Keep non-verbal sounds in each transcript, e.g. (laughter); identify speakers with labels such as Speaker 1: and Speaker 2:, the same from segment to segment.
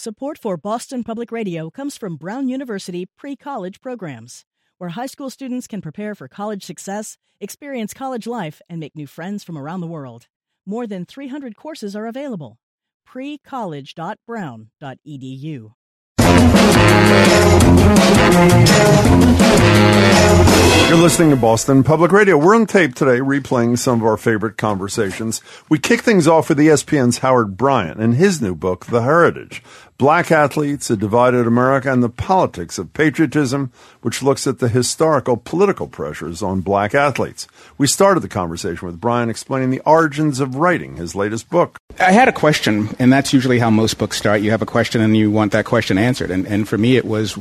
Speaker 1: Support for Boston Public Radio comes from Brown University pre college programs, where high school students can prepare for college success, experience college life, and make new friends from around the world. More than 300 courses are available. precollege.brown.edu.
Speaker 2: You're listening to Boston Public Radio. We're on tape today replaying some of our favorite conversations. We kick things off with ESPN's Howard Bryant and his new book, The Heritage Black Athletes, A Divided America, and the Politics of Patriotism, which looks at the historical political pressures on black athletes. We started the conversation with Bryant explaining the origins of writing his latest book.
Speaker 3: I had a question, and that's usually how most books start. You have a question and you want that question answered. And, and for me, it was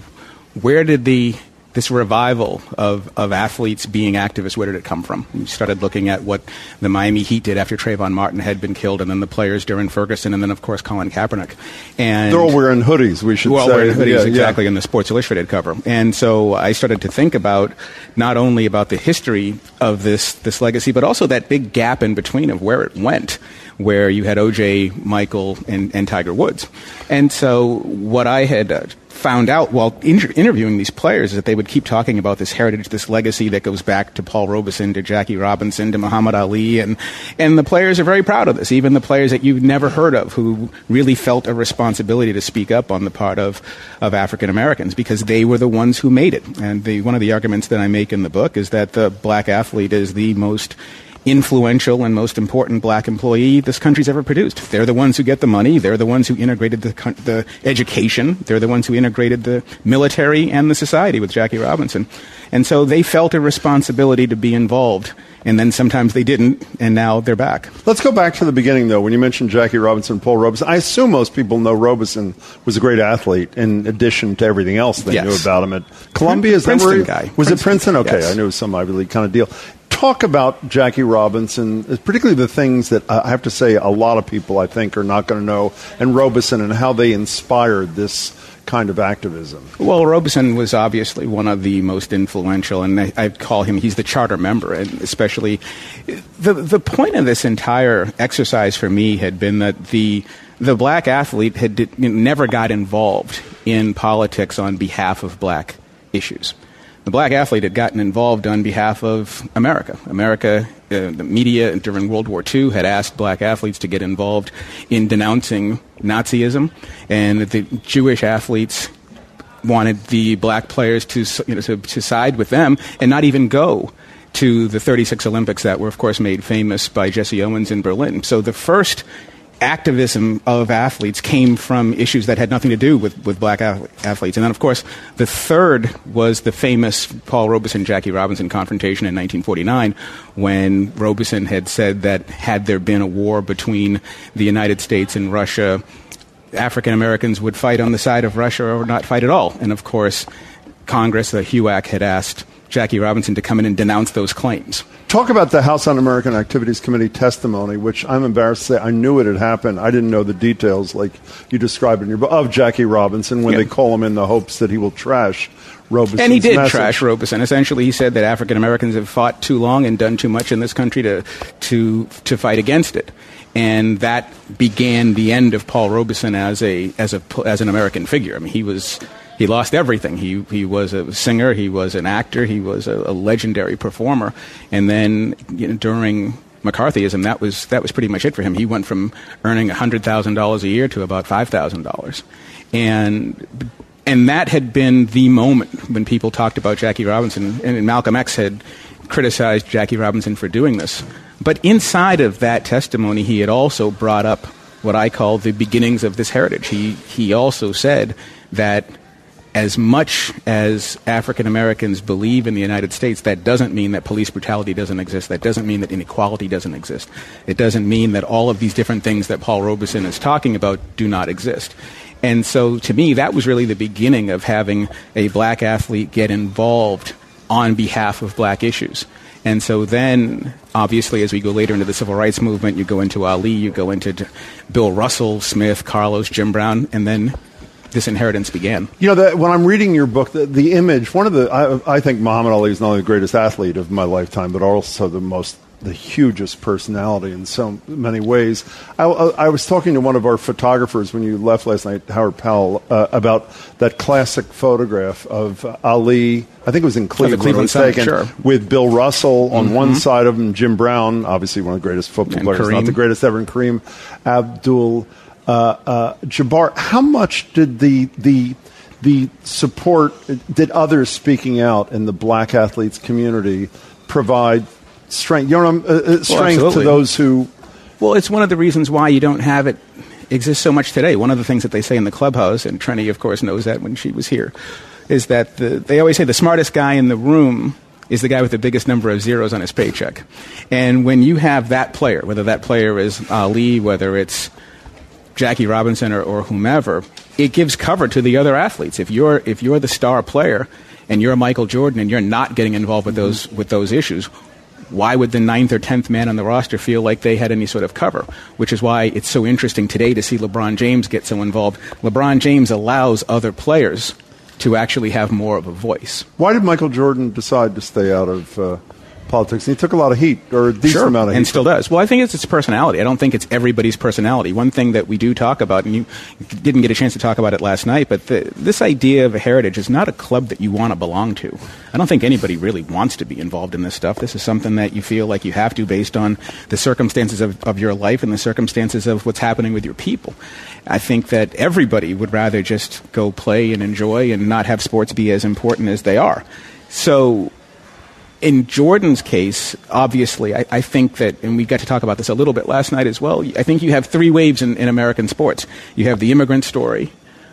Speaker 3: where did the this revival of, of athletes being activists, where did it come from? We started looking at what the Miami Heat did after Trayvon Martin had been killed, and then the players during Ferguson, and then, of course, Colin Kaepernick.
Speaker 2: And They're all wearing hoodies, we should
Speaker 3: well,
Speaker 2: say.
Speaker 3: wearing hoodies, yeah, exactly, yeah. in the Sports Illustrated cover. And so I started to think about not only about the history of this, this legacy, but also that big gap in between of where it went where you had O.J., Michael, and, and Tiger Woods. And so what I had uh, found out while inter- interviewing these players is that they would keep talking about this heritage, this legacy that goes back to Paul Robeson, to Jackie Robinson, to Muhammad Ali, and and the players are very proud of this. Even the players that you've never heard of, who really felt a responsibility to speak up on the part of of African Americans, because they were the ones who made it. And the, one of the arguments that I make in the book is that the black athlete is the most influential and most important black employee this country's ever produced. They're the ones who get the money. They're the ones who integrated the, the education. They're the ones who integrated the military and the society with Jackie Robinson. And so they felt a responsibility to be involved. And then sometimes they didn't, and now they're back.
Speaker 2: Let's go back to the beginning, though. When you mentioned Jackie Robinson, Paul Robeson, I assume most people know Robeson was a great athlete in addition to everything else they yes. knew about him at Columbia.
Speaker 3: Is Princeton that where he, guy.
Speaker 2: Was
Speaker 3: Princeton.
Speaker 2: it Princeton? Okay,
Speaker 3: yes.
Speaker 2: I knew it was some Ivy League kind of deal talk about Jackie Robinson, particularly the things that I have to say a lot of people I think are not going to know, and Robeson and how they inspired this kind of activism?
Speaker 3: Well, Robeson was obviously one of the most influential, and I, I, call him, he's the charter member, and especially the, the point of this entire exercise for me had been that the, the black athlete had did, never got involved in politics on behalf of black issues the black athlete had gotten involved on behalf of America. America, uh, the media during World War II had asked black athletes to get involved in denouncing Nazism, and the Jewish athletes wanted the black players to, you know, to, to side with them and not even go to the 36 Olympics that were, of course, made famous by Jesse Owens in Berlin. So the first activism of athletes came from issues that had nothing to do with, with black athletes. And then, of course, the third was the famous Paul Robeson Jackie Robinson confrontation in 1949 when Robeson had said that had there been a war between the United States and Russia, African Americans would fight on the side of Russia or not fight at all. And of course, Congress, the HUAC, had asked Jackie Robinson to come in and denounce those claims.
Speaker 2: Talk about the House Un-American Activities Committee testimony, which I'm embarrassed to say I knew it had happened. I didn't know the details, like you described in your book, of Jackie Robinson when they call him in the hopes that he will trash Robeson's
Speaker 3: And he did
Speaker 2: message.
Speaker 3: trash Robeson. Essentially, he said that African Americans have fought too long and done too much in this country to, to, to fight against it. And that began the end of Paul Robeson as, a, as, a, as an American figure. I mean, he was he lost everything. He he was a singer, he was an actor, he was a, a legendary performer, and then you know, during McCarthyism, that was that was pretty much it for him. He went from earning hundred thousand dollars a year to about five thousand dollars, and and that had been the moment when people talked about Jackie Robinson, and Malcolm X had criticized Jackie Robinson for doing this. But inside of that testimony, he had also brought up what I call the beginnings of this heritage. He he also said that as much as African Americans believe in the United States, that doesn't mean that police brutality doesn't exist. That doesn't mean that inequality doesn't exist. It doesn't mean that all of these different things that Paul Robeson is talking about do not exist. And so to me, that was really the beginning of having a black athlete get involved on behalf of black issues. And so then, obviously, as we go later into the civil rights movement, you go into Ali, you go into Bill Russell, Smith, Carlos, Jim Brown, and then this inheritance began.
Speaker 2: You know, the, when I'm reading your book, the, the image, one of the, I, I, think Muhammad Ali is not only the greatest athlete of my lifetime, but also the most the hugest personality in so many ways. I, I, was talking to one of our photographers when you left last night, Howard Powell, uh, about that classic photograph of Ali. I think it was in Cleveland,
Speaker 3: Cleveland
Speaker 2: taken,
Speaker 3: sure.
Speaker 2: with Bill Russell on mm-hmm. one side of him, Jim Brown, obviously one of the greatest football
Speaker 3: and
Speaker 2: players,
Speaker 3: Kareem.
Speaker 2: not the greatest ever, and Kareem Abdul Jabbar. How much did the the the support did others speaking out in the black athletes community provide strength? You know, uh, uh, strength
Speaker 3: well,
Speaker 2: to those who.
Speaker 3: Well, it's one of the reasons why you don't have it exist so much today. One of the things that they say in the clubhouse, and Trenni, of course, knows that when she was here, is that the, they always say the smartest guy in the room is the guy with the biggest number of zeros on his paycheck. And when you have that player, whether that player is Ali, whether it's Jackie Robinson or, or whomever, it gives cover to the other athletes. If you're if you're the star player and you're Michael Jordan and you're not getting involved with those with those issues, why would the ninth or tenth man on the roster feel like they had any sort of cover? Which is why it's so interesting today to see LeBron James get so involved. LeBron James allows other players to actually have more of a voice.
Speaker 2: Why did Michael Jordan decide to stay out of uh, politics. And he took a lot of heat, or a decent
Speaker 3: sure,
Speaker 2: amount of
Speaker 3: heat.
Speaker 2: And
Speaker 3: still does. Well, I think it's its personality. I don't think it's everybody's personality. One thing that we do talk about, and you didn't get a chance to talk about it last night, but the, this idea of a heritage is not a club that you want to belong to. I don't think anybody really wants to be involved in this stuff. This is something that you feel like you have to based on the circumstances of, of your life and the circumstances of what's happening with your people. I think that everybody would rather just go play and enjoy and not have sports be as important as they are. So in Jordan's case, obviously, I, I, think that, and we got to talk about this a little bit last night as well. I think you have three waves in, in American sports. You have the immigrant story,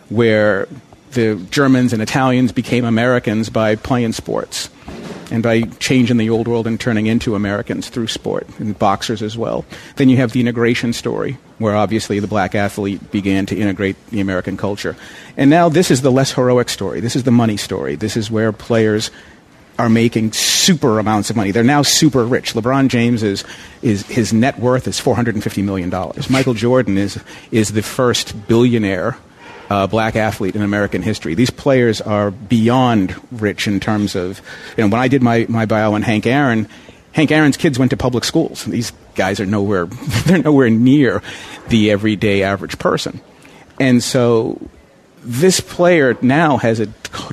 Speaker 3: where the Germans and Italians became Americans by playing sports and by changing the old world and turning into Americans through sport, and boxers as well. Then you have the integration story, where obviously the black athlete began to integrate the American culture. And now this is the less heroic story. This is the money story. This is where players are making super amounts of money. They're now super rich. LeBron James is, is his net worth is four hundred and fifty million dollars. Michael Jordan is is the first billionaire uh, black athlete in American history. These players are beyond rich in terms of you know when I did my my bio on Hank Aaron. Hank Aaron's kids went to public schools. These guys are nowhere (laughs) they're nowhere near the everyday average person. And so this player now has a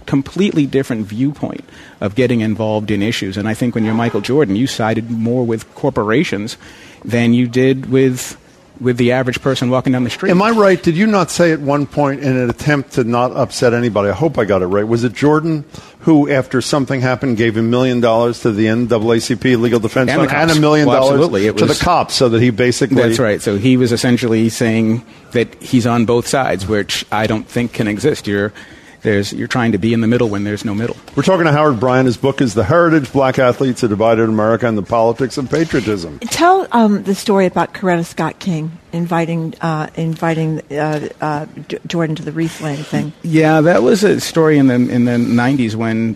Speaker 3: completely different viewpoint of getting involved in issues. And I think when you're Michael Jordan, you sided more with corporations than you did with with the average person walking down the street.
Speaker 2: Am I right? Did you not say at one point in an attempt to not upset anybody? I hope I got it right. Was it Jordan who, after something happened, gave a million dollars to the NAACP legal defense
Speaker 3: and,
Speaker 2: fund and a million
Speaker 3: well,
Speaker 2: dollars
Speaker 3: to
Speaker 2: the cops, so that he basically
Speaker 3: that's right. So he was essentially saying that he's on both sides, which I don't think can exist. You're there's, you're trying to be in the middle when there's no middle.
Speaker 2: We're talking to Howard Bryant. His book is The Heritage Black Athletes, A Divided America, and the Politics of Patriotism.
Speaker 4: Tell um, the story about Coretta Scott King inviting, uh, inviting uh, uh, Jordan to the wreath laying thing.
Speaker 3: Yeah, that was a story in the, in the 90s when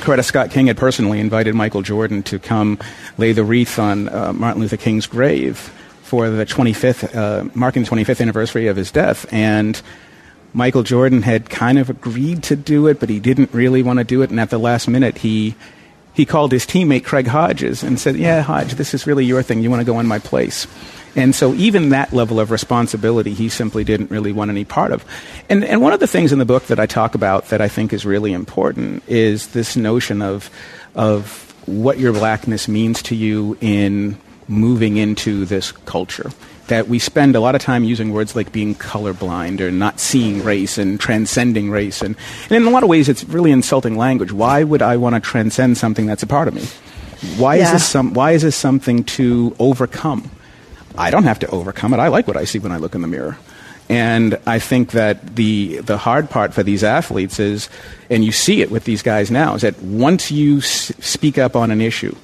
Speaker 3: Coretta Scott King had personally invited Michael Jordan to come lay the wreath on uh, Martin Luther King's grave for the 25th, uh, marking the 25th anniversary of his death. And Michael Jordan had kind of agreed to do it, but he didn't really want to do it. And at the last minute, he he called his teammate Craig Hodges and said, "Yeah, Hodge, this is really your thing. You want to go in my place." And so even that level of responsibility, he simply didn't really want any part of. And and one of the things in the book that I talk about that I think is really important is this notion of of what your blackness means to you in moving into this culture that we spend a lot of time using words like being colorblind or not seeing race and transcending race. And, and in a lot of ways, it's really insulting language. Why would I want to transcend something that's a part of me? Why, yeah. is this some, why is this something to overcome? I don't have to overcome it. I like what I see when I look in the mirror. And I think that the the hard part for these athletes is, and you see it with these guys now, is that once you s- speak up on an issue,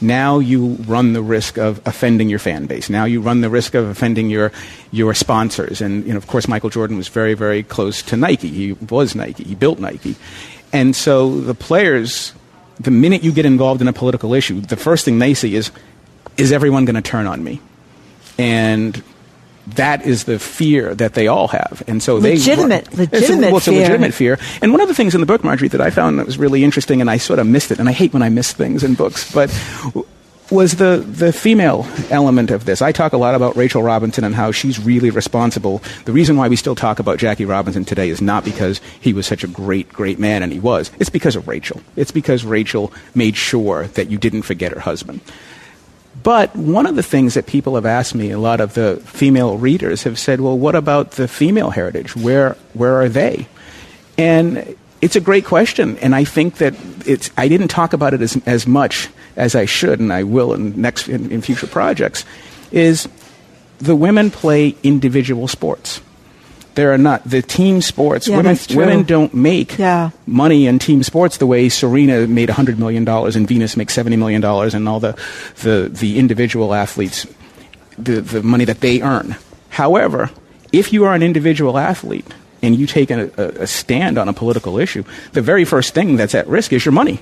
Speaker 3: now you run the risk of offending your fan base. Now you run the risk of offending your your sponsors. And you know, of course, Michael Jordan was very, very close to Nike. He was Nike. He built Nike. And so the players, the minute you get involved in a political issue, the first thing they see is, is everyone going to turn on me? And that is the fear that they all have, and so
Speaker 4: legitimate,
Speaker 3: they
Speaker 4: legitimate,
Speaker 3: a, well, it's a legitimate fear. And one of the things in the book, Margery, that I found that was really interesting, and I sort of missed it, and I hate when I miss things in books, but was the, the female element of this. I talk a lot about Rachel Robinson and how she's really responsible. The reason why we still talk about Jackie Robinson today is not because he was such a great, great man, and he was. It's because of Rachel. It's because Rachel made sure that you didn't forget her husband. But one of the things that people have asked me, a lot of the female readers have said, well, what about the female heritage? Where, where are they? And it's a great question, and I think that it's, I didn't talk about it as, as much as I should, and I will in, next, in, in future projects, is the women play individual sports. There are not the team sports.
Speaker 4: Yeah,
Speaker 3: women, women don't make
Speaker 4: Yeah.
Speaker 3: money in team sports the way Serena made $100 million and Venus makes $70 million and all the, the, the individual athletes, the, the money that they earn. However, if you are an individual athlete and you take a, a, a stand on a political issue, the very first thing that's at risk is your money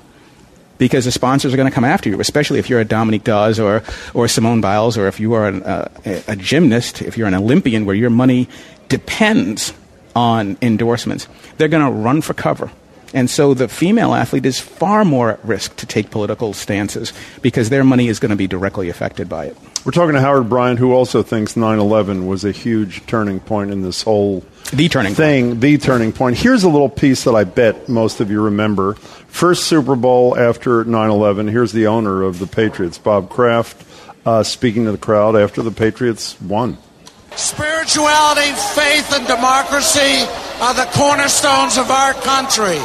Speaker 3: because the sponsors are going to come after you, especially if you're a Dominique Dawes or, or Simone Biles, or if you are an, uh, a a gymnast, if you're an Olympian where your money depends on endorsements. They're going to run for cover. And so the female athlete is far more at risk to take political stances because their money is going to be directly affected by it.
Speaker 2: We're talking to Howard Bryant, who also thinks 9 11 was a huge turning point in this whole
Speaker 3: The turning point.
Speaker 2: thing, the turning point. Here's a little piece that I bet most of you remember. First Super Bowl after 9 11. Here's the owner of the Patriots, Bob Kraft, uh, speaking to the crowd after the Patriots won.
Speaker 5: Spirituality, faith, and democracy are the cornerstones of our country.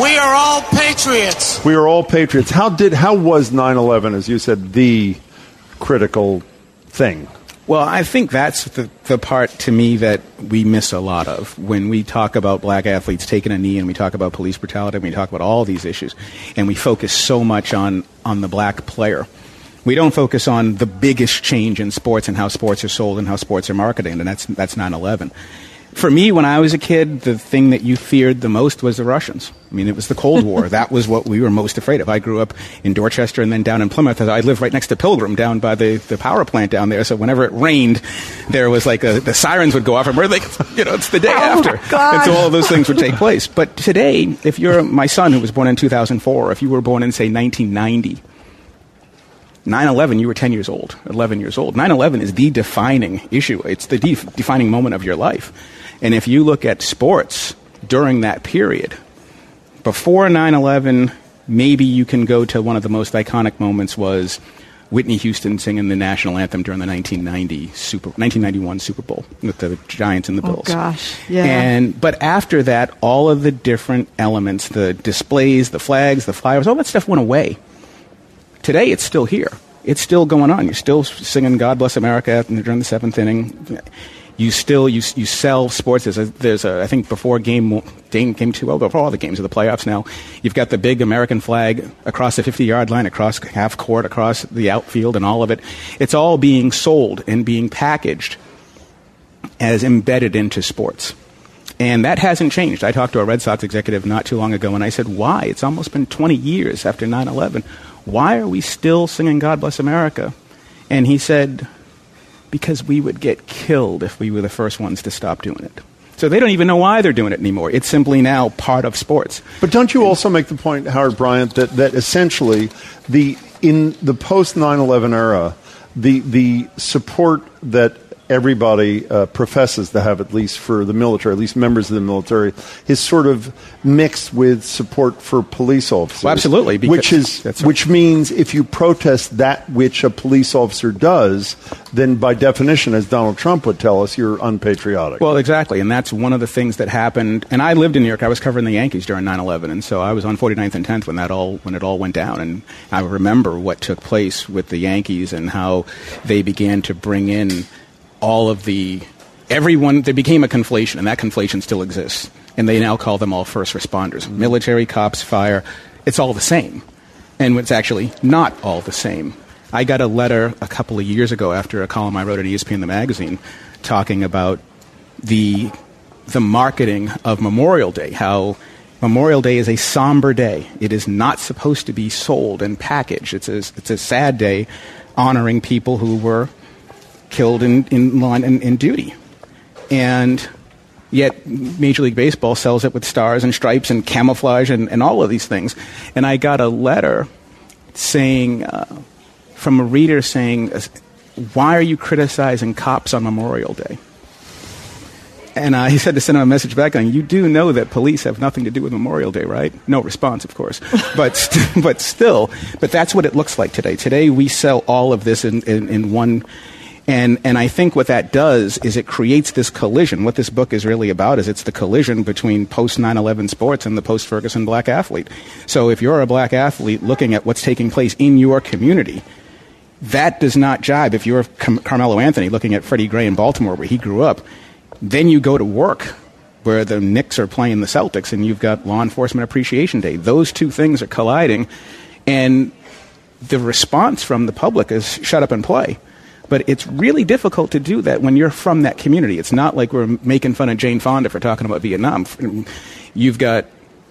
Speaker 5: We are all patriots.
Speaker 2: We are all patriots. How did how was 9/11 as you said the critical thing?
Speaker 3: Well, I think that's the, the part to me that we miss a lot of when we talk about black athletes taking a knee and we talk about police brutality and we talk about all these issues and we focus so much on, on the black player. We don't focus on the biggest change in sports and how sports are sold and how sports are marketed, and that's, that's 9 11. For me, when I was a kid, the thing that you feared the most was the Russians. I mean, it was the Cold War. (laughs) that was what we were most afraid of. I grew up in Dorchester and then down in Plymouth. I lived right next to Pilgrim down by the, the power plant down there. So whenever it rained, there was like a, the sirens would go off and we're like, you know, it's the day (laughs) oh,
Speaker 4: after.
Speaker 3: And so all of those things would take (laughs) place. But today, if you're my son who was born in 2004, if you were born in, say, 1990, 9 11, you were 10 years old, 11 years old. 9 11 is the defining issue. It's the def- defining moment of your life. And if you look at sports during that period, before 9 11, maybe you can go to one of the most iconic moments was Whitney Houston singing the national anthem during the 1990 Super, 1991 Super Bowl with the Giants and the
Speaker 4: oh,
Speaker 3: Bills.
Speaker 4: Oh, gosh. Yeah.
Speaker 3: And but after that, all of the different elements, the displays, the flags, the flyers, all that stuff went away. Today, it's still here. It's still going on. You're still singing "God Bless America" during the seventh inning. You still you, you sell sports. There's a, there's a I think before game game game two well before all the games of the playoffs now. You've got the big American flag across the 50 yard line, across half court, across the outfield, and all of it. It's all being sold and being packaged as embedded into sports. And that hasn't changed. I talked to a Red Sox executive not too long ago, and I said, Why? It's almost been 20 years after 9 11. Why are we still singing God Bless America? And he said, Because we would get killed if we were the first ones to stop doing it. So they don't even know why they're doing it anymore. It's simply now part of sports.
Speaker 2: But don't you also make the point, Howard Bryant, that, that essentially the in the post 9/11 era, the the support that everybody uh, professes to have, at least for the military, at least members of the military, is sort of mixed with support for police officers.
Speaker 3: Well, absolutely, because-
Speaker 2: which is
Speaker 3: right.
Speaker 2: which means if you protest that which a police officer does, then by definition, as Donald Trump would tell us, you're unpatriotic.
Speaker 3: Well, exactly. And that's one of the things that happened. And I lived in New York. I was covering the Yankees during 9/11, and so I was on 49th and 10th when that all when it all went down. And I remember what took place with the Yankees and how they began to bring in all of the everyone. There became a conflation, and that conflation still exists. And they now call them all first responders, mm-hmm. military, cops, fire. It's all the same, and it's actually not all the same. I got a letter a couple of years ago after a column I wrote at ESPN the magazine talking about the the marketing of Memorial Day, how Memorial Day is a somber day. It is not supposed to be sold and packaged. It's a, it's a sad day honoring people who were killed in, in line in, in duty. And yet Major League Baseball sells it with stars and stripes and camouflage and, and all of these things. And I got a letter saying, uh, from a reader saying, "Why are you criticizing cops on Memorial Day?" And uh, (laughs) he said to send him a message back on, you do know that police have nothing to do with Memorial Day, right? No response, of course. (laughs) but, st- but still, but that's what it looks like today. Today we sell all of this in, in, in one and, and I think what that does is it creates this collision. What this book is really about is it's the collision between post 9 11 sports and the post Ferguson black athlete. So if you're a black athlete looking at what's taking place in your community, that does not jibe. If you're Car- Carmelo Anthony looking at Freddie Gray in Baltimore where he grew up, then you go to work where the Knicks are playing the Celtics and you've got Law Enforcement Appreciation Day. Those two things are colliding, and the response from the public is shut up and play. But it's really difficult to do that when you're from that community. It's not like we're making fun of Jane Fonda for talking about Vietnam. You've got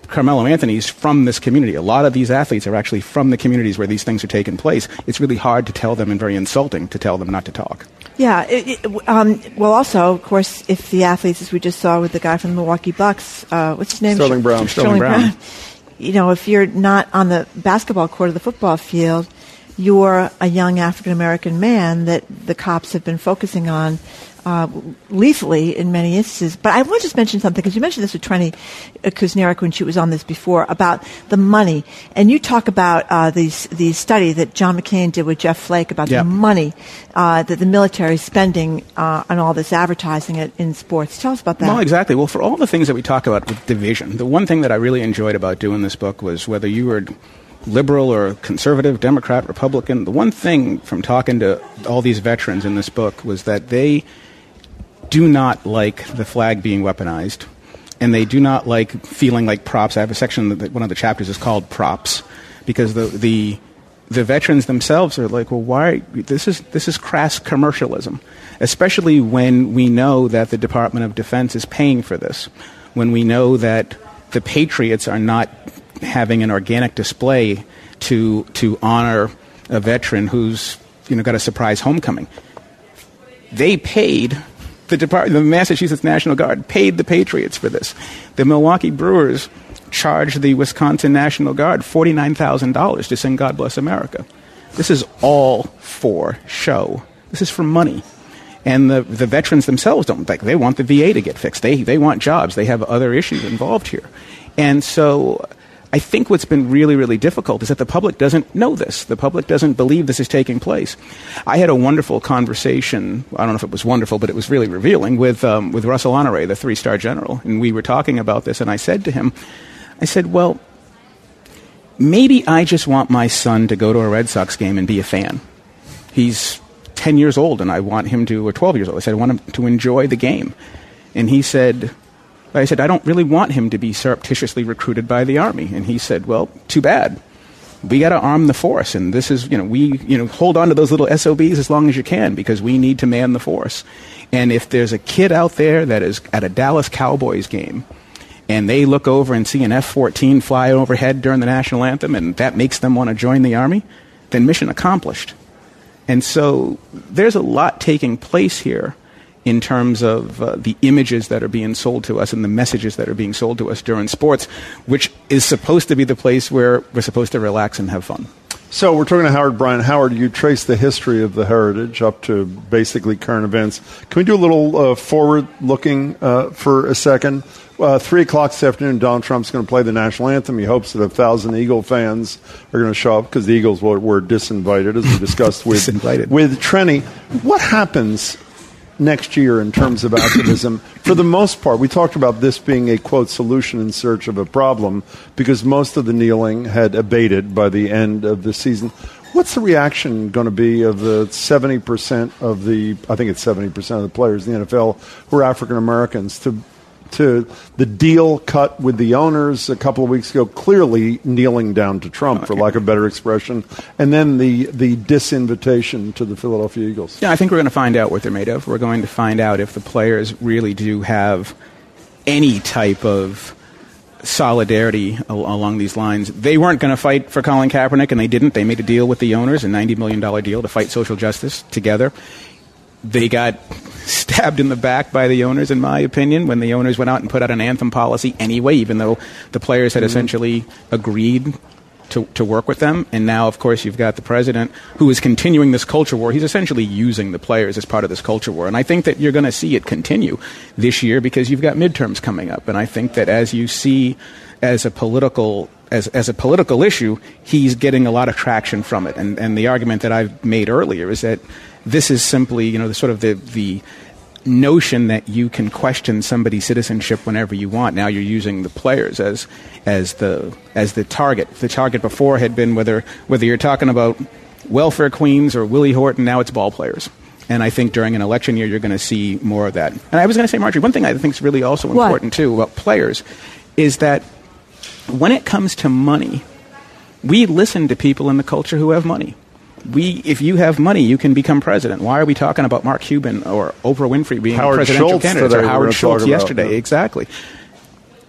Speaker 3: Carmelo Anthony's from this community. A lot of these athletes are actually from the communities where these things are taking place. It's really hard to tell them and very insulting to tell them not to talk.
Speaker 4: Yeah. It, it, um, well, also, of course, if the athletes, as we just saw with the guy from the Milwaukee Bucks, uh, what's his name?
Speaker 2: Sterling Brown.
Speaker 3: Sterling, Sterling Brown. Brown.
Speaker 4: You know, if you're not on the basketball court or the football field, you're a young African American man that the cops have been focusing on uh, lethally in many instances. But I want to just mention something because you mentioned this with Trenni Kusnierek when she was on this before about the money, and you talk about uh, these the study that John McCain did with Jeff Flake about yep. the money uh, that the military is spending uh, on all this advertising in sports. Tell us about that.
Speaker 3: Well, exactly. Well, for all the things that we talk about with division, the one thing that I really enjoyed about doing this book was whether you were liberal or conservative, Democrat, Republican, the one thing from talking to all these veterans in this book was that they do not like the flag being weaponized, and they do not like feeling like props. I have a section that one of the chapters is called props because the the the veterans themselves are like, well, why? This is this is crass commercialism, especially when we know that the Department of Defense is paying for this, when we know that the patriots are not having an organic display to to honor a veteran who's you know got a surprise homecoming. They paid the Department, the Massachusetts National Guard paid the Patriots for this. The Milwaukee Brewers charged the Wisconsin National Guard forty nine thousand dollars to sing "God Bless America." This is all for show. This is for money. And the, the veterans themselves don't like they want the VA to get fixed. They they want jobs. They have other issues involved here. And so I think what's been really, really difficult is that the public doesn't know this. The public doesn't believe this is taking place. I had a wonderful conversation. I don't know if it was wonderful, but it was really revealing with um, with Russel Honoré, the three star general, and we were talking about this. And I said to him, I said, "Well, maybe I just want my son to go to a Red Sox game and be a fan. He's 10 years old, and I want him to, or 12 years old. I said, I want him to enjoy the game." And he said, I said, I don't really want him to be surreptitiously recruited by the Army. And he said, Well, too bad. We got to arm the force. And this is, you know, we, you know, hold on to those little SOBs as long as you can because we need to man the force. And if there's a kid out there that is at a Dallas Cowboys game and they look over and see an F 14 fly overhead during the national anthem and that makes them want to join the Army, then mission accomplished. And so there's a lot taking place here in terms of uh, the images that are being sold to us and the messages that are being sold to us during sports, which is supposed to be the place where we're supposed to relax and have fun.
Speaker 2: So we're talking to Howard Bryant. Howard, you trace the history of the heritage up to basically current events. Can we do a little uh, forward-looking uh, for a second? Uh, three o'clock this afternoon, Donald Trump's going to play the national anthem. He hopes that a thousand Eagle fans are going to show up because the Eagles were, were disinvited, as we discussed with (laughs) with Trenni. What happens next year in terms of activism. For the most part, we talked about this being a quote solution in search of a problem because most of the kneeling had abated by the end of the season. What's the reaction going to be of the 70% of the, I think it's 70% of the players in the NFL who are African Americans to to the deal cut with the owners a couple of weeks ago, clearly kneeling down to Trump, for lack of a better expression, and then the, the disinvitation to the Philadelphia Eagles.
Speaker 3: Yeah, I think we're going to find out what they're made of. We're going to find out if the players really do have any type of solidarity along these lines. They weren't going to fight for Colin Kaepernick, and they didn't. They made a deal with the owners, a $90 million deal to fight social justice together. They got stabbed in the back by the owners, in my opinion, when the owners went out and put out an anthem policy anyway, even though the players had mm-hmm. essentially agreed to, to work with them. And now, of course, you've got the president who is continuing this culture war. He's essentially using the players as part of this culture war. And I think that you're going to see it continue this year because you've got midterms coming up. And I think that as you see as a political as, as a political issue, he's getting a lot of traction from it. And, and the argument that I've made earlier is that this is simply, you know, the sort of the, the notion that you can question somebody's citizenship whenever you want. Now you're using the players as as the as the target. The target before had been whether whether you're talking about welfare queens or Willie Horton. Now it's ball players. And I think during an election year, you're going to see more of that. And I was going to say, Margery, one thing I think is really also
Speaker 4: What?
Speaker 3: important too about players is that when it comes to money, we listen to people in the culture who have money. We, if you have money, you can become president. Why are we talking about Mark Cuban or Oprah Winfrey being
Speaker 2: Howard
Speaker 3: presidential
Speaker 2: Schultz
Speaker 3: candidates or Howard Schultz
Speaker 2: talk about,
Speaker 3: yesterday?
Speaker 2: yeah.
Speaker 3: Exactly.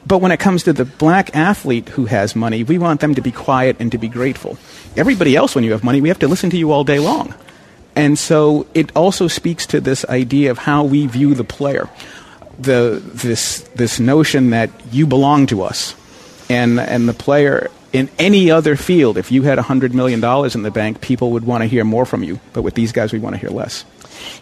Speaker 3: But when it comes to the black athlete who has money, we want them to be quiet and to be grateful. Everybody else, when you have money, we have to listen to you all day long. And so it also speaks to this idea of how we view the player. The, this, this notion that you belong to us. And, and the player in any other field, if you had $100 million in the bank, people would want to hear more from you. But with these guys, we want to hear less.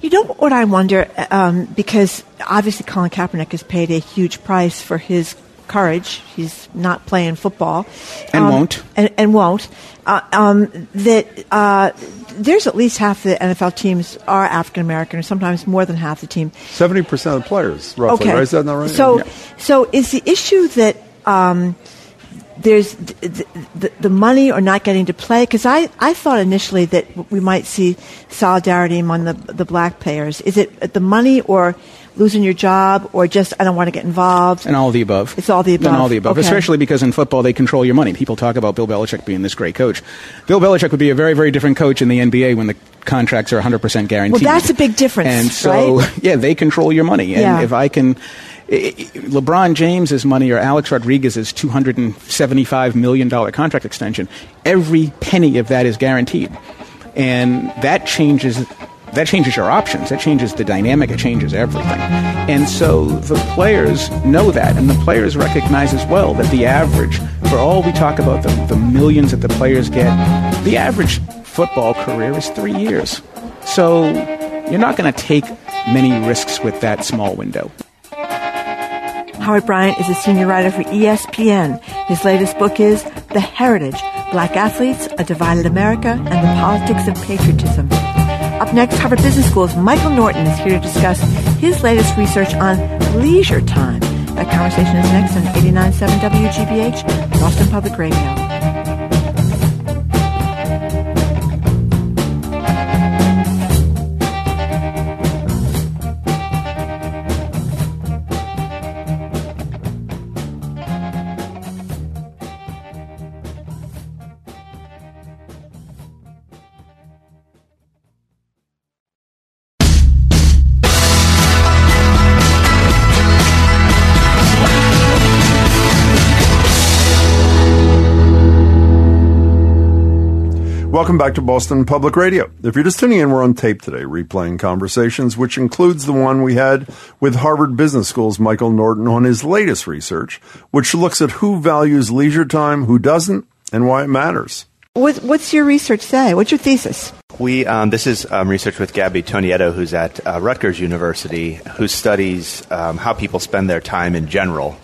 Speaker 4: You know what I wonder? Um, because obviously Colin Kaepernick has paid a huge price for his courage. He's not playing football,
Speaker 3: And
Speaker 4: Um,
Speaker 3: won't.
Speaker 4: and, and won't. Uh, um, that uh, there's at least half the NFL teams are African American, or sometimes more than half the team.
Speaker 2: 70% of the players, roughly,
Speaker 4: Okay,
Speaker 2: right? Is that not right?
Speaker 4: So,
Speaker 2: Yeah.
Speaker 4: so is the issue that um, there's the, the, the money or not getting to play? Because I, I thought initially that we might see solidarity among the the black players. Is it uh, the money or losing your job or just I don't want to get involved?
Speaker 3: And all the above.
Speaker 4: It's all the above.
Speaker 3: And all the above.
Speaker 4: Okay.
Speaker 3: Especially because in football they control your money. People talk about Bill Belichick being this great coach. Bill Belichick would be a very, very different coach in the NBA when the contracts are 100% guaranteed.
Speaker 4: Well, that's a big difference,
Speaker 3: And so,
Speaker 4: right? (laughs)
Speaker 3: yeah, they control your money. And
Speaker 4: Yeah.
Speaker 3: if I can. LeBron James's money or Alex Rodriguez's $275 million contract extension, every penny of that is guaranteed. And that changes that changes your options. That changes the dynamic. It changes everything. And so the players know that, and the players recognize as well that the average, for all we talk about the, the millions that the players get, the average football career is three years. So you're not going to take many risks with that small window.
Speaker 4: Howard Bryant is a senior writer for ESPN. His latest book is The Heritage Black Athletes, A Divided America, and the Politics of Patriotism. Up next, Harvard Business School's Michael Norton is here to discuss his latest research on leisure time. That conversation is next on 89.7 WGBH, Boston Public Radio.
Speaker 2: Welcome back to Boston Public Radio. If you're just tuning in, we're on tape today, replaying conversations, which includes the one we had with Harvard Business School's Michael Norton on his latest research, which looks at who values leisure time, who doesn't, and why it matters.
Speaker 4: What, what's your research say? What's your thesis?
Speaker 6: We um, this is um, research with Gabby Tonietto, who's at uh, Rutgers University, who studies um, how people spend their time in general.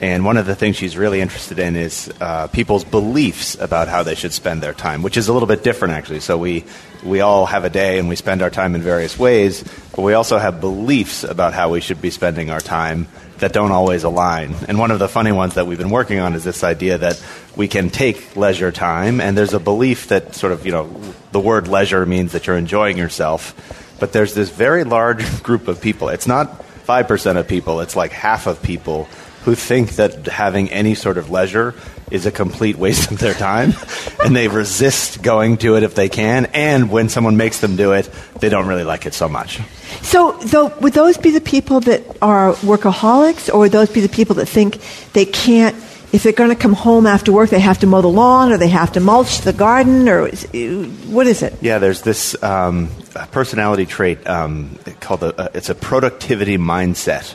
Speaker 6: And one of the things she's really interested in is uh, people's beliefs about how they should spend their time, which is a little bit different actually. So we we all have a day and we spend our time in various ways, but we also have beliefs about how we should be spending our time that don't always align. And one of the funny ones that we've been working on is this idea that we can take leisure time, and there's a belief that sort of, you know, the word leisure means that you're enjoying yourself, but there's this very large (laughs) group of people. It's not 5% of people, it's like half of people who think that having any sort of leisure is a complete waste of their time, (laughs) and they resist going to it if they can, and when someone makes them do it, they don't really like it so much.
Speaker 4: So, though, would those be the people that are workaholics, or would those be the people that think they can't, if they're going to come home after work, they have to mow the lawn, or they have to mulch the garden, or what is it?
Speaker 6: Yeah, there's this um, personality trait um, called a, uh, it's a productivity mindset.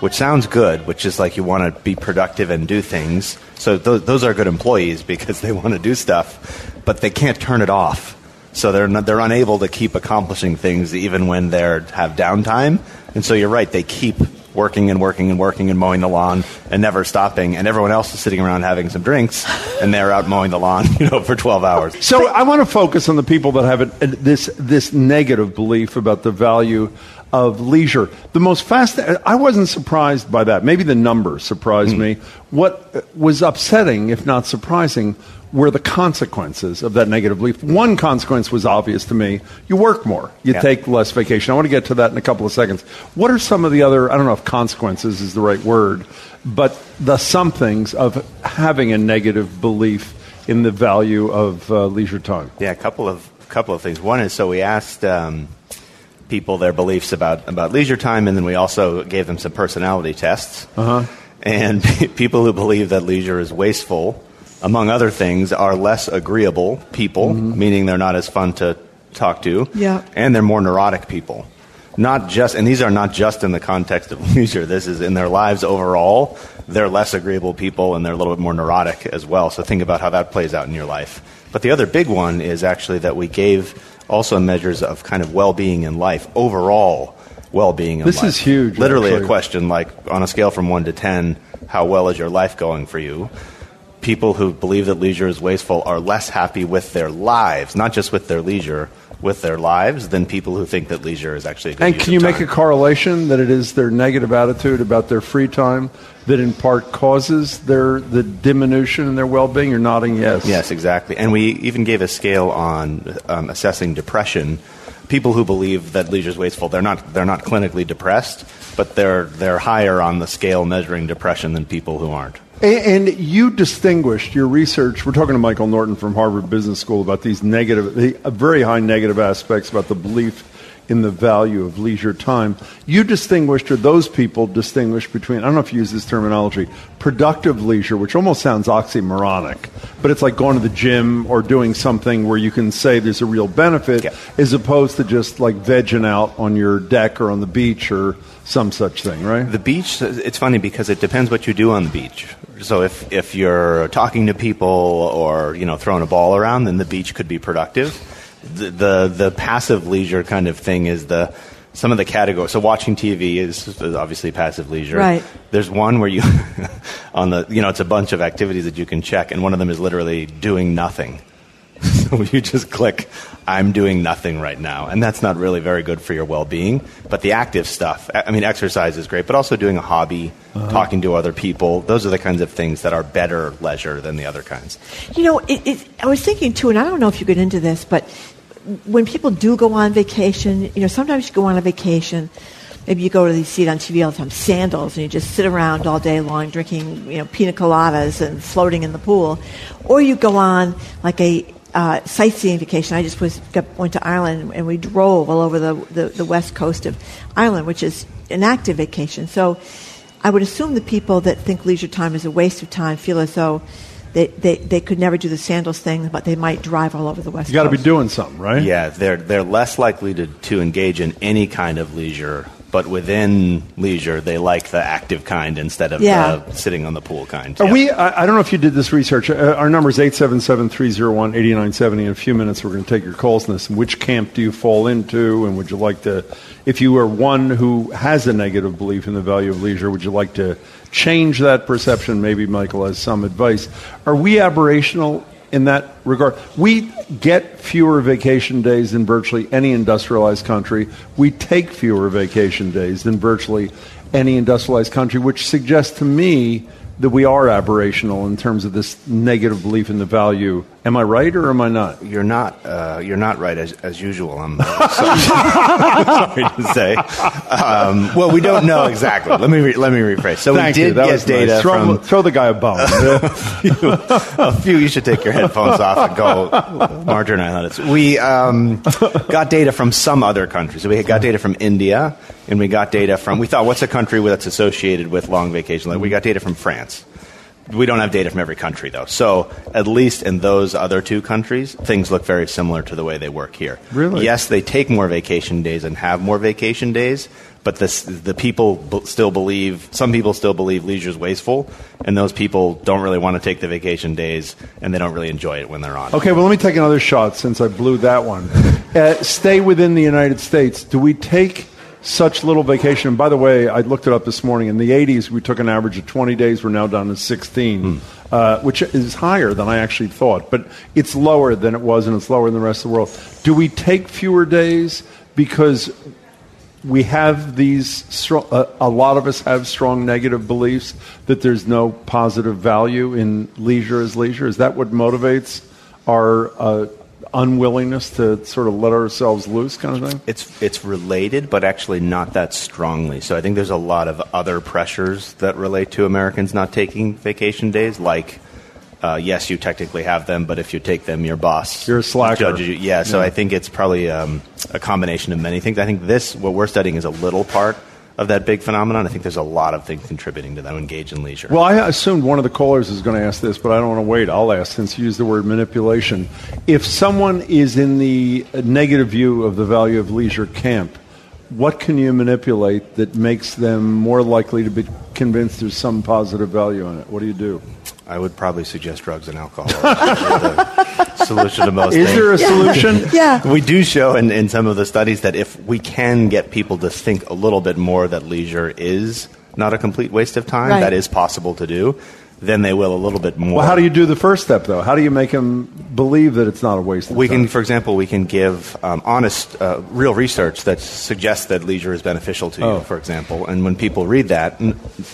Speaker 6: Which sounds good, which is like you want to be productive and do things. So those, those are good employees (laughs) because they want to do stuff, but they can't turn it off. So they're not, they're unable to keep accomplishing things even when they have downtime. And so you're right, they keep working and working and working and mowing the lawn and never stopping and everyone else is sitting around having some drinks and they're out mowing the lawn (laughs) you know for 12 hours
Speaker 2: so i want to focus on the people that have this this negative belief about the value of leisure. The most fascinating, I wasn't surprised by that. Maybe the number surprised mm. me. What was upsetting, if not surprising, were the consequences of that negative belief. One consequence was obvious to me. You work more. You yeah. take less vacation. I want to get to that in a couple of seconds. What are some of the other, I don't know if consequences is the right word, but the somethings of having a negative belief in the value of uh, leisure time?
Speaker 6: Yeah, a couple of, couple of things. One is, so we asked, um, people their beliefs about, about leisure time, and then we also gave them some personality tests.
Speaker 2: Uh-huh.
Speaker 6: And (laughs) people who believe that leisure is wasteful, among other things, are less agreeable people, mm-hmm. meaning they're not as fun to talk to,
Speaker 4: yeah.
Speaker 6: and they're more neurotic people. Not just, and these are not just in the context of (laughs) leisure. This is in their lives overall. They're less agreeable people, and they're a little bit more neurotic as well. So think about how that plays out in your life. But the other big one is actually that we gave also measures of kind of well-being in life, overall well-being in
Speaker 2: this
Speaker 6: life.
Speaker 2: This is huge.
Speaker 6: Literally
Speaker 2: actually.
Speaker 6: a question like on a scale from 1 to 10, how well is your life going for you? People who believe that leisure is wasteful are less happy with their lives, not just with their leisure, with their lives than people who think that leisure is actually a good
Speaker 2: And can you make a correlation that it is their negative attitude about their free time that in part causes their the diminution in their well-being? You're nodding yes.
Speaker 6: Yes, exactly. And we even gave a scale on um, assessing depression. People who believe that leisure is wasteful, they're not they're not clinically depressed, but they're they're higher on the scale measuring depression than people who aren't.
Speaker 2: And, and you distinguished your research. We're talking to Michael Norton from Harvard Business School about these negative, the, uh, very high negative aspects about the belief in the value of leisure time. You distinguished, or those people distinguished between, I don't know if you use this terminology, productive leisure, which almost sounds oxymoronic, but it's like going to the gym or doing something where you can say there's a real benefit, yeah. as opposed to just like vegging out on your deck or on the beach or some such thing, right?
Speaker 6: The beach, it's funny because it depends what you do on the beach. So if, if you're talking to people or, you know, throwing a ball around, then the beach could be productive the, the, the passive leisure kind of thing is the some of the categories. So watching TV is obviously passive leisure.
Speaker 4: Right.
Speaker 6: There's one where you (laughs) on the you know it's a bunch of activities that you can check, and one of them is literally doing nothing. (laughs) so you just click, I'm doing nothing right now, and that's not really very good for your well-being. But the active stuff, I mean, exercise is great, but also doing a hobby, uh-huh. talking to other people, those are the kinds of things that are better leisure than the other kinds.
Speaker 4: You know, it, it, I was thinking too, and I don't know if you get into this, but when people do go on vacation, you know, sometimes you go on a vacation, maybe you go to you see it on TV all the time, sandals, and you just sit around all day long drinking, you know, pina coladas and floating in the pool, or you go on like a uh, sightseeing vacation. I just was went to Ireland and we drove all over the, the, the west coast of Ireland, which is an active vacation. So I would assume the people that think leisure time is a waste of time feel as though they, they, they could never do the sandals thing, but they might drive all over the West
Speaker 2: You got to be doing something, right?
Speaker 6: Yeah, they're, they're less likely to, to engage in any kind of leisure but within leisure, they like the active kind instead of yeah. the sitting on the pool kind.
Speaker 2: Are we? I, I, don't know if you did this research. Uh, our number is 877-301-8970. In a few minutes, we're going to take your calls on this. Which camp do you fall into, and would you like to, if you are one who has a negative belief in the value of leisure, would you like to change that perception? Maybe Michael has some advice. Are we aberrational in that regard. We get fewer vacation days than virtually any industrialized country. We take fewer vacation days than virtually any industrialized country, which suggests to me that we are aberrational in terms of this negative belief in the value. Am I right or am I not?
Speaker 6: You're not. Uh, you're not right as, as usual. I'm (laughs) sorry, (laughs) sorry to say. Um, well, we don't know exactly. Let me re- let me rephrase. So
Speaker 2: Thank
Speaker 6: we did
Speaker 2: get
Speaker 6: data
Speaker 2: nice. throw,
Speaker 6: from
Speaker 2: throw the guy a bone. (laughs)
Speaker 6: a, few, a few. You should take your headphones off and go. Margarine I thought it's. We um, got data from some other countries. So we got data from India and we got data from. We thought, what's a country that's associated with long vacation? Like we got data from France. We don't have data from every country, though. So, at least in those other two countries, things look very similar to the way they work here.
Speaker 2: Really?
Speaker 6: Yes, they take more vacation days and have more vacation days, But this, the people b- still believe, some people still believe leisure is wasteful, and those people don't really want to take the vacation days, and they don't really enjoy it when they're on.
Speaker 2: Okay, well, let me take another shot since I blew that one. (laughs) Uh, stay within the United States. Do we take such little vacation? And by the way, I looked it up this morning. In the 80s, we took an average of 20 days. We're now down to 16, uh, which is higher than I actually thought. But it's lower than it was, and it's lower than the rest of the world. Do we take fewer days because we have these stro- uh, a lot of us have strong negative beliefs that there's no positive value in leisure as leisure is that what motivates our uh, unwillingness to sort of let ourselves loose kind of thing
Speaker 6: It's it's related, but actually not that strongly. So I think there's a lot of other pressures that relate to Americans not taking vacation days, like. Uh, yes, you technically have them, but if you take them, your boss
Speaker 2: You're a slacker.
Speaker 6: judges you. Yeah, so
Speaker 2: Yeah.
Speaker 6: I think it's probably um, a combination of many things. I think this, what we're studying, is a little part of that big phenomenon. I think there's a lot of things contributing to that. Engage in leisure.
Speaker 2: well i assumed one of the callers is going to ask this but i don't want to wait i'll ask since you used the word manipulation if someone is in the negative view of the value of leisure camp what can you manipulate that makes them more likely to be convinced there's some positive value in it what do you do
Speaker 6: I would probably suggest drugs and alcohol. (laughs) are the solution to most
Speaker 2: is
Speaker 6: things.
Speaker 2: there a solution (laughs)
Speaker 4: Yeah.
Speaker 6: We do show in, in some of the studies that if we can get people to think a little bit more that leisure is not a complete waste of time,
Speaker 4: Right.
Speaker 6: that is possible to do, then they will a little bit more.
Speaker 2: Well, how do you do the first step, though? How do you make them believe that it's not a waste of
Speaker 6: we
Speaker 2: time?
Speaker 6: can, for example, we can give um, honest, uh, real research that suggests that leisure is beneficial to you,
Speaker 2: Oh.
Speaker 6: for example. And when people read that,